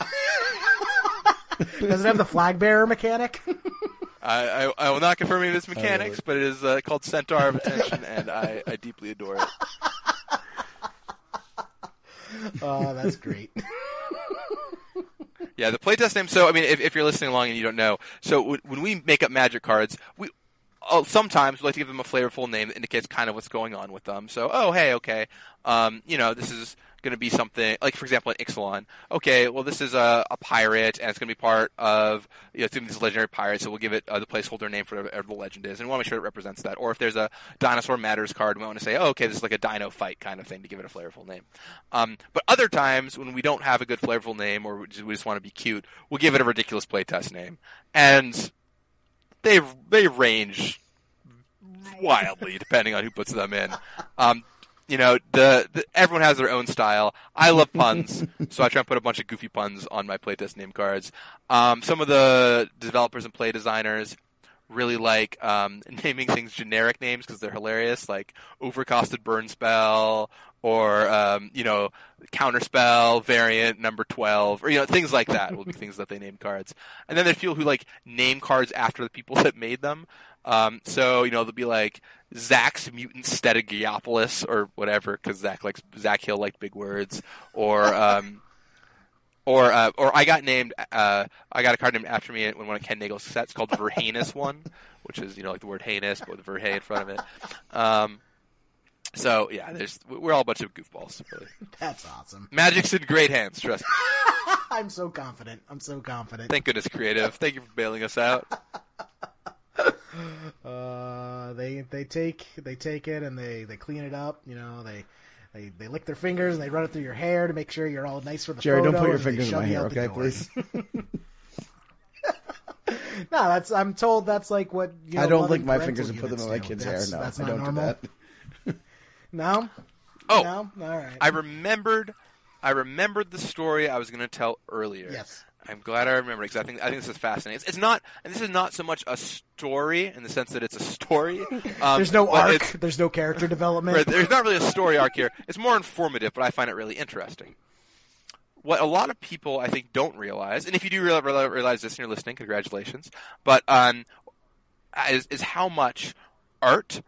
Does it have the flag bearer mechanic? I, I, I will not confirm any of its mechanics, but it is uh, called Centaur of Attention, and I, I deeply adore it. oh, that's great. Yeah, the playtest name. So, I mean, if, if you're listening along and you don't know, so w- when we make up magic cards, we oh, sometimes we like to give them a flavorful name that indicates kind of what's going on with them. So, oh, hey, okay, um, you know, this is going to be something like, for example, an Ixalan. Okay, well, this is a, a pirate, and it's going to be part of you know, it's this legendary pirate. So we'll give it uh, the placeholder name for whatever the legend is, and we want to make sure it represents that. Or if there's a dinosaur matters card, we want to say, oh, okay, this is like a dino fight kind of thing to give it a flavorful name. Um, but other times when we don't have a good flavorful name, or we just, we just want to be cute, we'll give it a ridiculous playtest name, and they they range wildly depending on who puts them in. Um, you know, the, the everyone has their own style. I love puns, so I try and put a bunch of goofy puns on my playtest name cards. Um, some of the developers and play designers really like um, naming things generic names because they're hilarious, like overcosted burn spell or um, you know counterspell variant number 12 or you know things like that will be things that they name cards. And then there's people who like name cards after the people that made them. Um, so you know they'll be like Zach's mutant Stegopolis or whatever because Zach likes Zach Hill liked big words. Or um, or uh, or I got named uh, I got a card named after me when one of Ken Nagle's sets called Verheinous one which is you know like the word heinous but with Verhey in front of it. Um, so yeah there's we're all a bunch of goofballs really. That's awesome. Magic's in great hands trust me I'm so confident. I'm so confident. thank goodness creative thank you for bailing us out Uh, they they take they take it and they they clean it up. You know they. They, they lick their fingers and they run it through your hair to make sure you're all nice for the Jerry, photo. don't put your fingers in shove my hair, okay, please. No, that's I'm told that's like what you know, I don't loving lick my fingers and put them in my kids' do. hair. That's- No, that's I don't normal. do that. No, oh no, all right. I remembered I remembered the story I was going to tell earlier yes, I'm glad I remember because I think I think this is fascinating. It's, it's not, and this is not so much a story in the sense that it's a story. Um, there's no arc. There's no character development. right, there's not really a story arc here. It's more informative, but I find it really interesting. What a lot of people I think don't realize, and if you do realize, realize this and you're listening, congratulations. But um, is, is how much art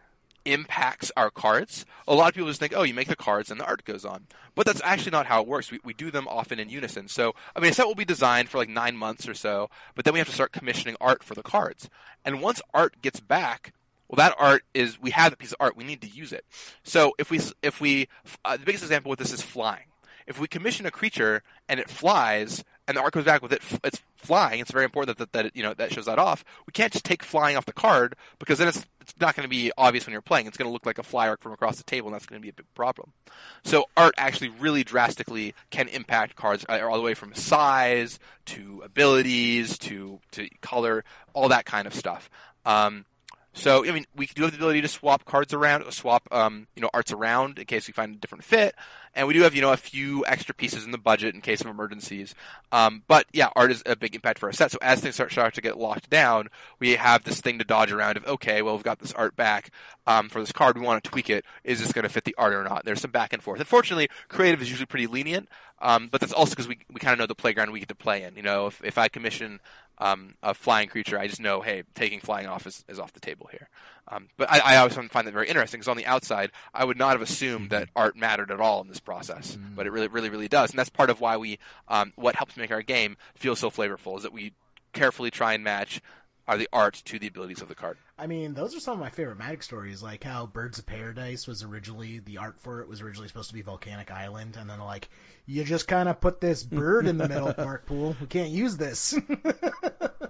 impacts our cards. A lot of people just think, oh, you make the cards and the art goes on. But that's actually not how it works. We, we do them often in unison. So, I mean, a set will be designed for like nine months or so, but then we have to start commissioning art for the cards. And once art gets back, well, that art is, we have a piece of art, we need to use it. So if we, if we, uh, the biggest example with this is flying. If we commission a creature and it flies, and the art comes back with it, it's flying. It's very important that, that, that you know that shows that off. We can't just take flying off the card because then it's it's not going to be obvious when you're playing. It's going to look like a fly arc from across the table, and that's going to be a big problem. So art actually really drastically can impact cards uh, all the way from size to abilities to to color, all that kind of stuff. Um, so I mean, we do have the ability to swap cards around, swap um, you know arts around in case we find a different fit, and we do have you know a few extra pieces in the budget in case of emergencies. Um, but yeah, art is a big impact for our set. So as things start, start to get locked down, we have this thing to dodge around of okay, well we've got this art back um, for this card, we want to tweak it. Is this going to fit the art or not? There's some back and forth. Unfortunately, creative is usually pretty lenient, um, but that's also because we we kind of know the playground we get to play in. You know, if if I commission um, a flying creature, I just know, hey, taking flying off is, is off the table here. Um, but I, I always find that very interesting because on the outside, I would not have assumed that art mattered at all in this process, but it really, really, really does, and that's part of why we, um, what helps make our game feel so flavorful is that we carefully try and match are the art to the abilities of the card. I mean, those are some of my favorite Magic stories, like how Birds of Paradise was originally the art for it was originally supposed to be Volcanic Island, and then like you just kind of put this bird in the middle, Mark Poole. We can't use this.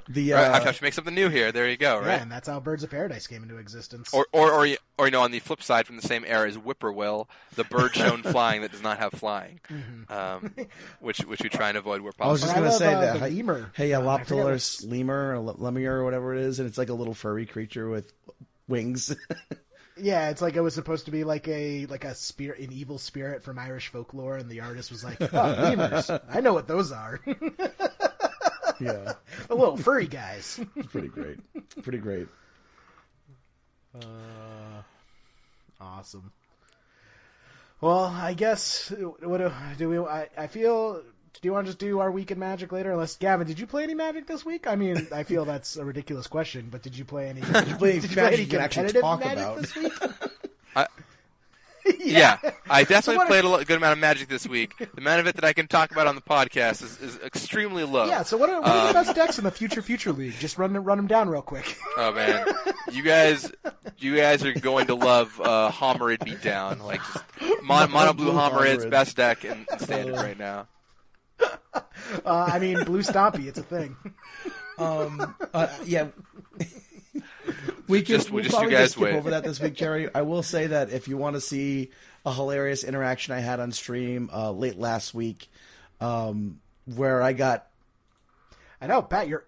The Right, I uh, have to make something new here. There you go. Yeah, Right. and that's how Birds of Paradise came into existence. Or, or, or, you- or, you know, on the flip side, from the same era is Whippoorwill, the bird shown flying that does not have flying, um, which which we try and avoid where possible. I was just gonna say uh, that. the Hey, lemur. hey, a Uh, I forget Loptilus lemur or lemur or whatever it is, and it's like a little furry creature with wings. Yeah, it's like it was supposed to be like a like a spirit, an evil spirit from Irish folklore, and the artist was like, "Oh, lemurs! I know what those are. yeah, the little furry guys." it's pretty great. Pretty great. Uh, Awesome. Well, I guess what do, do we? I, I feel. Do you want to just do our week in Magic later? Unless Gavin, did you play any Magic this week? I mean, I feel that's a ridiculous question, but did you play any? Did you play did Magic you can actually competitive talk Magic about? this week? I- yeah. I definitely what- played a good amount of Magic this week. The amount of it that I can talk about on the podcast is, is extremely low. Yeah. So what are, what Um, the best decks in the future future league? Just run run them down real quick. Oh man, you guys, you guys are going to love uh, Homarid Beatdown. Like just mon- mono blue Blue Homarid's best deck in, in standard right now. Uh, I mean, Blue Stompy, it's a thing. Um, uh, yeah. We can Just- we'll just you probably guys just skip wait. over that this week, Jerry. I will say that if you want to see a hilarious interaction I had on stream uh, late last week, um, where I got I know, Pat. You're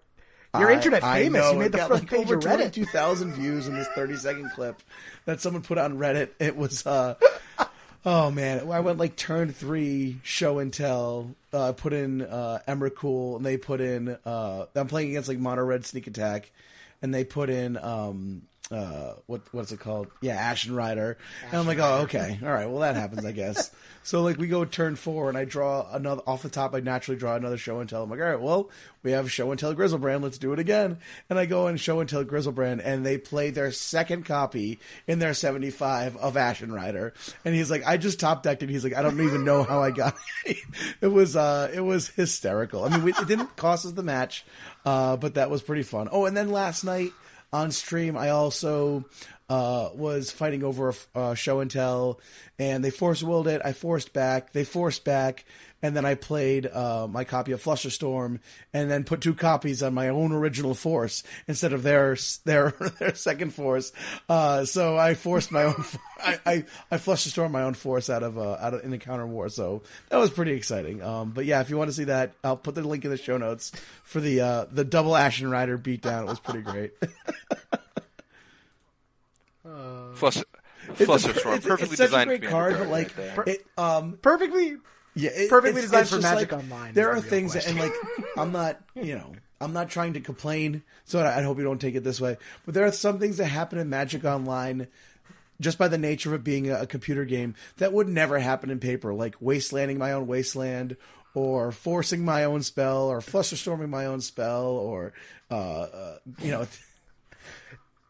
you're internet I famous. know, you made it the got front like page over of Reddit. twenty-two thousand views in this thirty-second clip that someone put on Reddit. It was, uh, oh man, I went like turn three show and tell. Uh, put in uh, Emrakul, and they put in. Uh, I'm playing against like Mono Red Sneak Attack, and they put in. Um, uh, what what's it called? Yeah, Ashen Rider. and I'm like, oh, okay, all right. Well, that happens, I guess. so like, we go turn four, and I draw another off the top. I naturally draw another show and tell. I'm like, all right, well, we have show and tell Griselbrand. Let's do it again. And I go and show and tell Griselbrand, and they play their second copy in their 75 of Ashen Rider. And he's like, I just top decked it. He's like, I don't even know how I got it. it was uh, it was hysterical. I mean, we, it didn't cost us the match, uh, but that was pretty fun. Oh, and then last night on stream, I also uh, was fighting over a, uh, show and tell, and they force willed it. I forced back. They forced back, and then I played uh, my copy of Flusterstorm, and then put two copies on my own original force instead of their their their second force. Uh, so I forced my own. I I, I Flusterstorm my own force out of uh, out of in the counter war. So that was pretty exciting. Um, but yeah, if you want to see that, I'll put the link in the show notes for the uh, the double Ashen Rider beatdown. It was pretty great. Flush, It's a- Flusterstorm, it's, perfectly it's such designed a great card, but like right it, um, Perfectly. Yeah, it, Perfectly it's- designed it's for Magic like, Online There are things, that, and like I'm not, you know, I'm not trying to complain, so I I hope you don't take it this way. But there are some things that happen in Magic Online. Just by the nature of it being a, computer game, that would never happen in paper, like wastelanding my own wasteland, or forcing my own spell, or flusterstorming my own spell, or uh, uh, you know,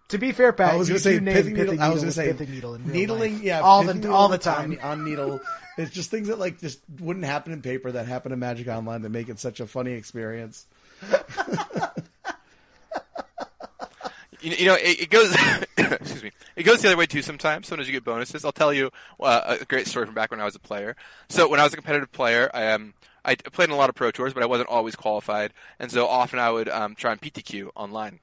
To be fair, Pat, I was going to say pithing needle. I was going to say Needle needling. life. Yeah, all the all the time. on, on needle. It's just things that like just wouldn't happen in paper that happen in Magic Online that make it such a funny experience. You, you know, it, it goes. excuse me. It goes the other way too. Sometimes, sometimes you get bonuses. I'll tell you uh, a great story from back when I was a player. So when I was a competitive player, I um I played in a lot of pro tours, but I wasn't always qualified, and so often I would um, try and PTQ online.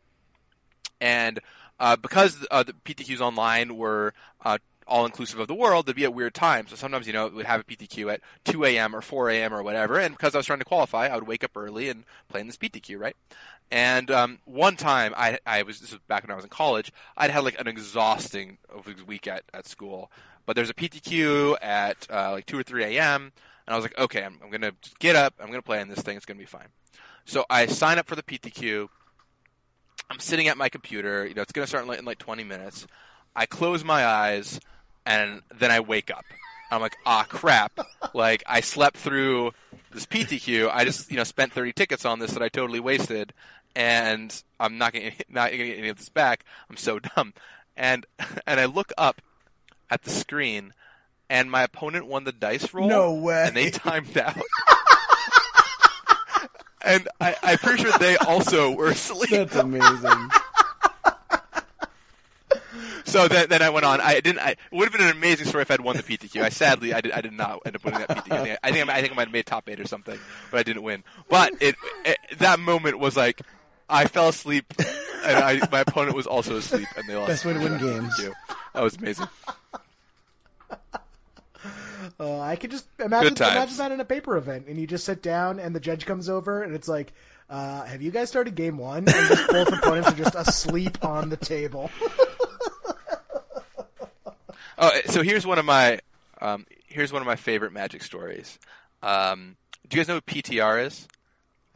And uh, because uh, the PTQs online were uh, all inclusive of the world, they'd be at weird times. So sometimes, you know, it would have a PTQ at 2 a.m. or 4 a.m. or whatever. And because I was trying to qualify, I would wake up early and play in this PTQ, right? And um, one time, I, I was this was back when I was in college. I'd had like an exhausting week at, at school, but there's a PTQ at uh, like 2 or 3 a.m. And I was like, okay, I'm, I'm gonna get up. I'm gonna play in this thing. It's gonna be fine. So I sign up for the PTQ. I'm sitting at my computer. You know, it's going to start in like, in like 20 minutes. I close my eyes, and then I wake up. I'm like, ah, crap! Like I slept through this PTQ. I just you know spent 30 tickets on this that I totally wasted, and I'm not going not to get any of this back. I'm so dumb. And and I look up at the screen, and my opponent won the dice roll. No way. And they timed out. and I, I'm pretty sure they also were asleep. That's amazing. So then, then I went on. I didn't. I, it would have been an amazing story if I'd won the PTQ. I sadly, I did, I did not end up winning that PTQ. I think I, think I, I think I might have made top eight or something, but I didn't win. But it, it that moment was like, I fell asleep, and I, my opponent was also asleep, and they lost. Best way to win games. Too. That was amazing. Uh, I could just imagine Good times. imagine that in a paper event, and you just sit down, and the judge comes over, and it's like, uh, "Have you guys started game one?" And just both opponents are just asleep on the table. Oh, so here's one of my um, here's one of my favorite Magic stories. Um, do you guys know who PTR is?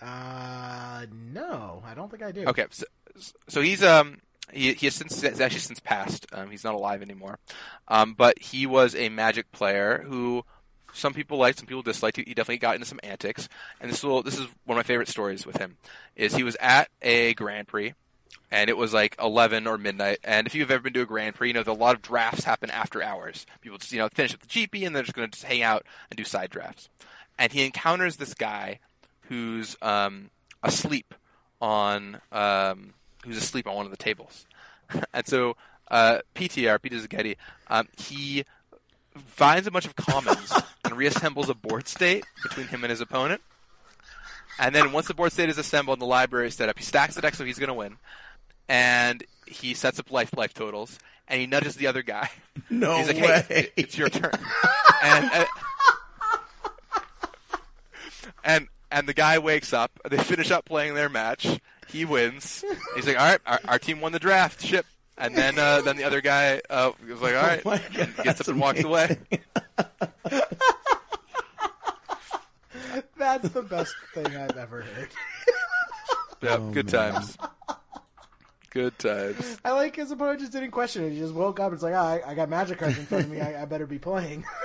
Uh, no, I don't think I do. Okay, so, so he's um he he has since actually since passed. Um, he's not alive anymore. Um, but he was a Magic player who some people liked, some people disliked. He, he definitely got into some antics. And this will this is one of my favorite stories with him. Is he was at a Grand Prix. And it was like 11 or midnight. And if you've ever been to a Grand Prix, you know that a lot of drafts happen after hours. People just, you know, finish up the GP and they're just going to just hang out and do side drafts. And he encounters this guy who's um, asleep on um, who's asleep on one of the tables. and so uh, PTR, Peter Zaghetti, um, he finds a bunch of commons and reassembles a board state between him and his opponent. And then once the board state is assembled and the library is set up, he stacks the deck so he's going to win. And he sets up life life totals, and he nudges the other guy. No He's like, way. "Hey, it's your turn." and, and and and the guy wakes up. They finish up playing their match. He wins. He's like, "All right, our, our team won the draft. Ship." And then uh, then the other guy uh, was like, "All right," Oh God, gets up and walks away. That's the best thing I've ever heard. Yeah, Oh, good times. Good times. I like his opponent just didn't question it. He just woke up. And it's like, oh, I, I got magic cards in front of me. I, I better be playing.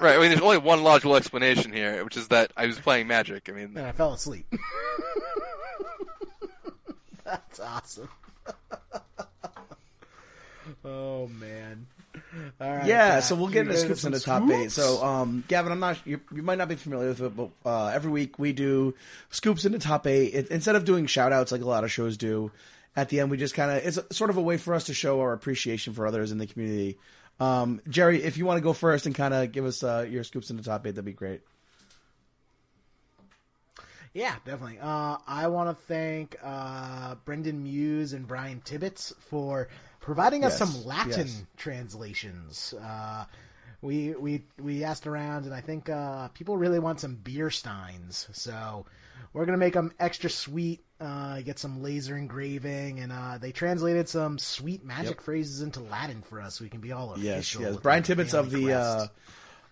Right. I mean, there's only one logical explanation here, which is that I was playing Magic. I mean, and I fell asleep. That's awesome. oh man. All right. Yeah, Pat, so we'll you get into ready scoops for into some top eight. So, um, Gavin, I'm not you, you might not be familiar with it, but uh, every week we do scoops into top eight. It, instead of doing shout outs like a lot of shows do, at the end we just kind of it's sort of a way for us to show our appreciation for others in the community. Um, Jerry, if you want to go first and kind of give us uh, your scoops into top eight, that'd be great. Yeah, definitely. Uh, I want to thank uh, Brendan Muse and Brian Tibbetts for providing us Yes, some Latin yes. translations. Uh, we we we asked around, and I think uh, people really want some beer steins. So we're gonna make them extra sweet. Uh, get some laser engraving, and uh, they translated some sweet magic Yep. phrases into Latin for us, so we can be all Yes, official. yes. with Brian Tibbetts of the uh,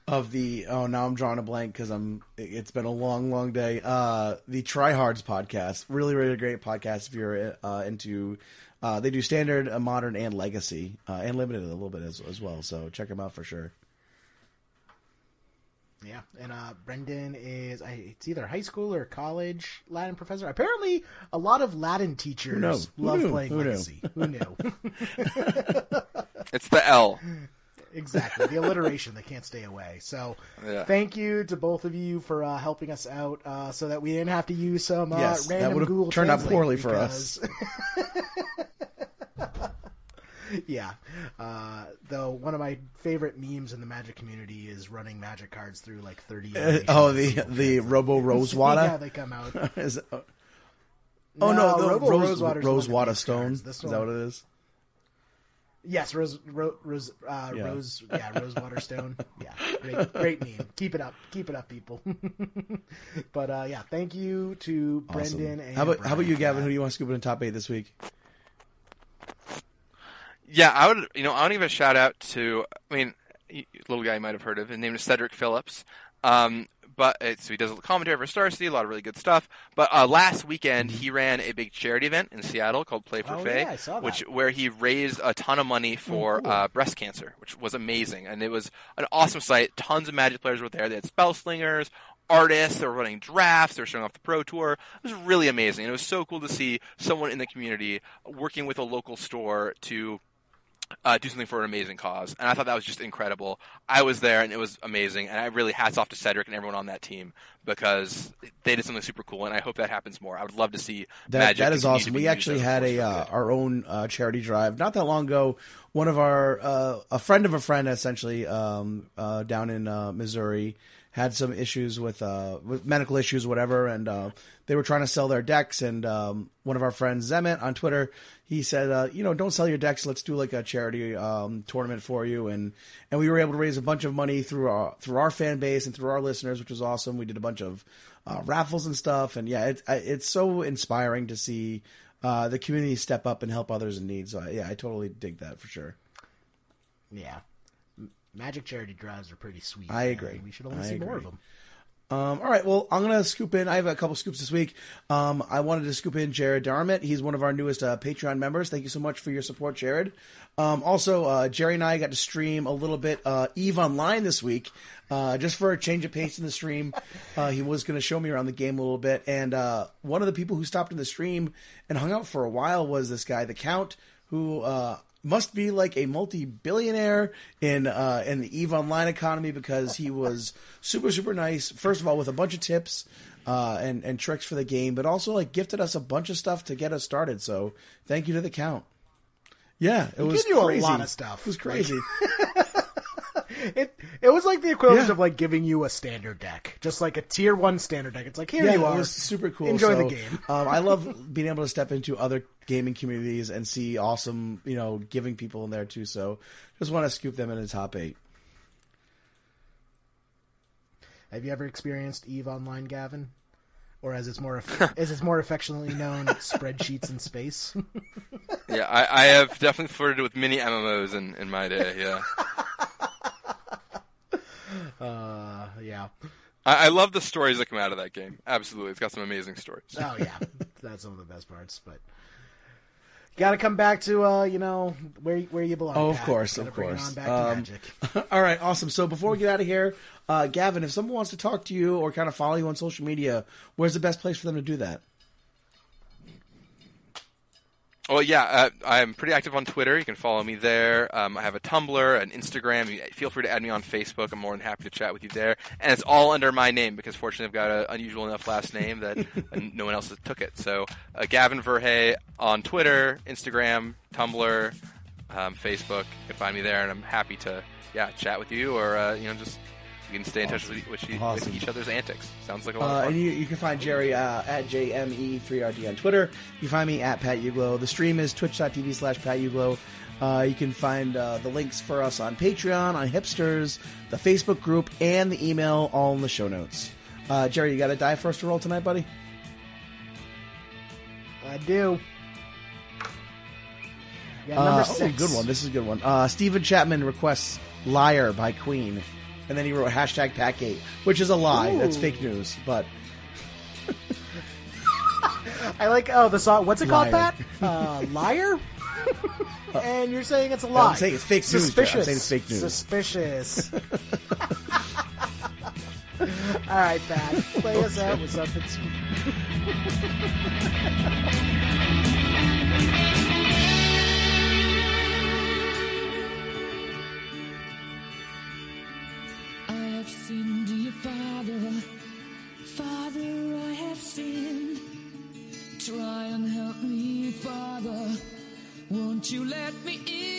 of the oh now I'm drawing a blank because I'm it's been a long long day. Uh, the Tryhards podcast, really really great podcast if you're uh, into. Uh, they do standard, uh, modern, and legacy, uh, and limited a little bit as, as well. So check them out for sure. Yeah, and uh, Brendan is I, it's either high school or college Latin professor. Apparently, a lot of Latin teachers knew? Who love knew? playing Who knew? Legacy. Who knew? it's the L. exactly, the alliteration they can't stay away. So, Yeah. thank you to both of you for uh, helping us out, uh, so that we didn't have to use some uh, Yes, that random would've Google turned out poorly for us. yeah, uh, though one of my favorite memes in the Magic community is running Magic cards through like thirty. Uh, oh, the Google the Translate. Robo Rosewater. they come out. Is it- oh no, the Robo Rose, Rosewater's the one that Rosewater Stone. cards. Is that what it is? Yes, Rose, Ro, Rose, uh, Yeah. Rose, yeah, Rosewater Stone. Yeah, great, great meme. Keep it up, keep it up, people. but uh, yeah, thank you to Awesome. Brendan and How about how about you, Gavin? that. Who do you want to scoop in top eight this week? Yeah, I would. You know, I want to give a shout out to. I mean, little guy you might have heard of. His name is Cedric Phillips. Um, but so he does a commentary for Star City, a lot of really good stuff. But uh, last weekend he ran a big charity event in Seattle called Play for Oh, Faye, yeah, I saw that. which where he raised a ton of money for cool. uh, breast cancer, which was amazing, and it was an awesome site. Tons of Magic players were there. They had spell slingers, artists. They were running drafts. They were showing off the pro tour. It was really amazing. And it was so cool to see someone in the community working with a local store to uh, do something for an amazing cause. And I thought that was just incredible. I was there and it was amazing. And I really hats off to Cedric and everyone on that team because they did something super cool. And I hope that happens more. I would love to see That Magic that is awesome. We actually had a uh, our own uh, charity drive not that long ago. one of our uh, a friend of a friend essentially um, uh, down in uh, Missouri had some issues with uh, with medical issues, whatever, and uh, they were trying to sell their decks. And um, one of our friends, Zemet, on Twitter, he said, uh, you know, don't sell your decks. Let's do like a charity um, tournament for you. And and we were able to raise a bunch of money through our through our fan base and through our listeners, which was awesome. We did a bunch of uh, raffles and stuff, and yeah, it, it's so inspiring to see uh, the community step up and help others in need. So yeah, I totally dig that for sure. Yeah. Magic charity drives are pretty sweet. I and agree. We should only I see more of them. Um, all right, well, I'm gonna scoop in. I have a couple scoops this week. Um, I wanted to scoop in Jared Darmit. He's one of our newest uh, Patreon members. Thank you so much for your support, Jared. Um, also, uh, Jerry and I got to stream a little bit uh, Eve Online this week, uh, just for a change of pace in the stream. Uh, he was going to show me around the game a little bit, and uh, one of the people who stopped in the stream and hung out for a while was this guy, the Count, who must be like a multi-billionaire in uh, in the Eve Online economy because he was super super nice. First of all, with a bunch of tips uh, and and tricks for the game, but also like gifted us a bunch of stuff to get us started. So thank you to the Count. Yeah, it was give you a lot of stuff. It was crazy. It it was like the equivalent Yeah. of like giving you a standard deck, just like a tier one standard deck. It's like here yeah, you it are. was super cool. Enjoy So, the game. um, I love being able to step into other gaming communities and see awesome, you know, giving people in there too. So just want to scoop them in the top eight. Have you ever experienced Eve Online, Gavin? Or as it's more as it's more affectionately known, spreadsheets in space. Yeah, I, I have definitely flirted with many MMOs in, in my day. Yeah, Uh, yeah. I, I love the stories that come out of that game. Absolutely, it's got some amazing stories. Oh yeah, that's some of the best parts. But got to come back to uh, you know where where you belong. Oh, of Pat. course, Gotta of bring course. on back Um, to magic. All right, awesome. So before we get out of here, uh, Gavin, if someone wants to talk to you or kind of follow you on social media, where's the best place for them to do that? Well, yeah, uh, I'm pretty active on Twitter. You can follow me there. Um, I have a Tumblr, an Instagram. Feel free to add me on Facebook. I'm more than happy to chat with you there. And it's all under my name because fortunately I've got an unusual enough last name that no one else has took it. So uh, Gavin Verhey on Twitter, Instagram, Tumblr, um, Facebook. You can find me there, and I'm happy to yeah chat with you or uh, you know just you can stay in touch with, with, with each other's antics. Sounds like a lot Uh, of fun. and you, you can find Jerry uh, at JME3RD on Twitter. You find me at Pat Uglow. The stream is twitch.tv slash Pat Uglow. Uh, you can find uh, the links for us on Patreon, on Hipsters, the Facebook group, and the email all in the show notes. Uh, Jerry, you got a die first to roll tonight, buddy? I do. Yeah, Uh, number oh, six. good one. This is a good one. Uh, Stephen Chapman requests "Liar" by Queen, and then he wrote hashtag Patgate, which is a lie. That's fake news. But I like. Oh, the song. What's it called? Liar. That uh, liar. and you're saying it's a lie. I'm saying it's fake news, Jeff. I'm Suspicious. saying it's fake news. Suspicious. All right, Pat. Play us out with something Try and help me, Father. Won't you let me in?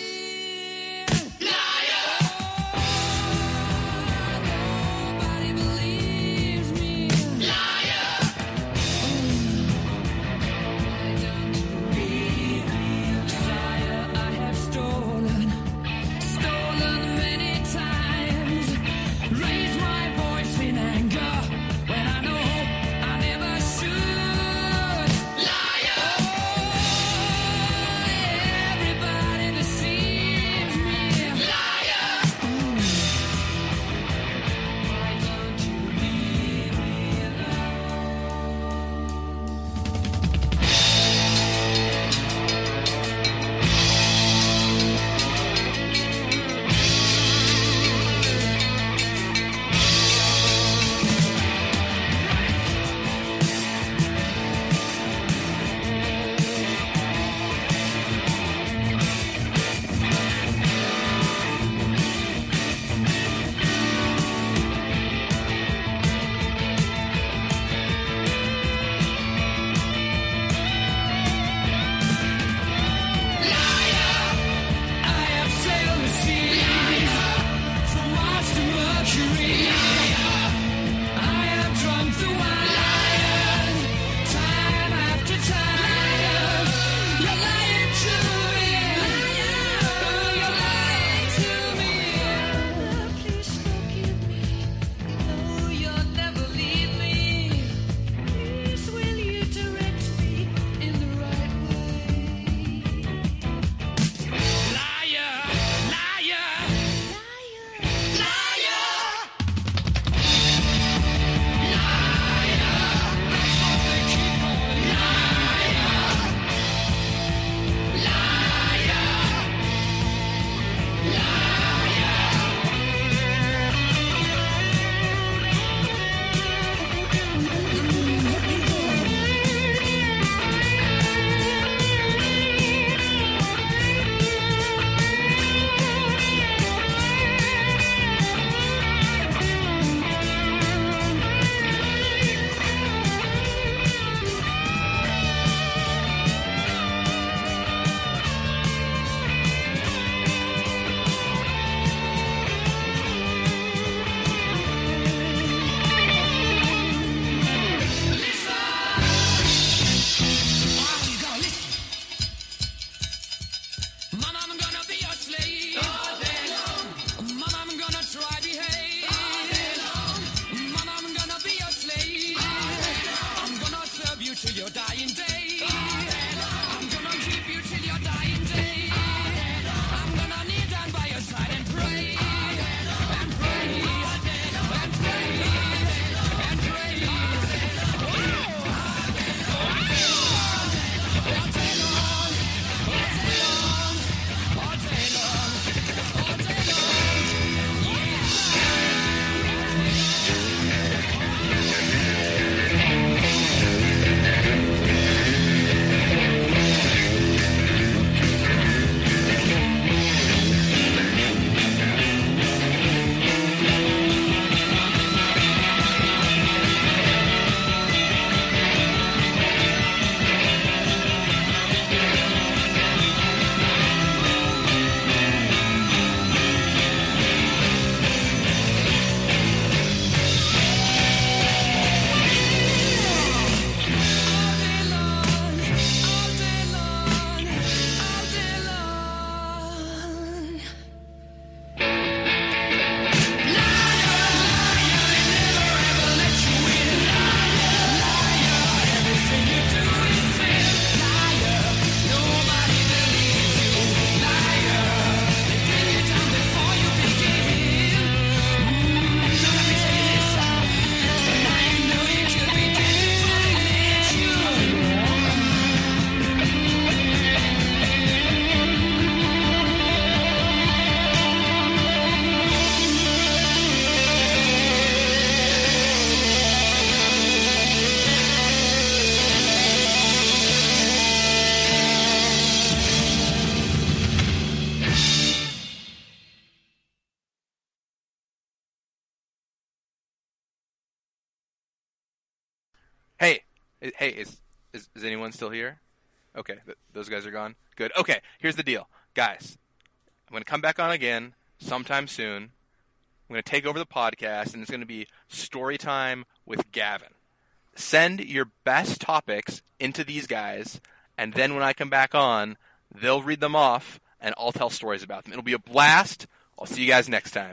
Hey, is is, is anyone still here? Okay, th- those guys are gone. Good. Okay, here's the deal, guys. I'm going to come back on again sometime soon. I'm going to take over the podcast, and it's going to be story time with Gavin. Send your best topics into these guys, and then when I come back on, they'll read them off, and I'll tell stories about them. It'll be a blast. I'll see you guys next time.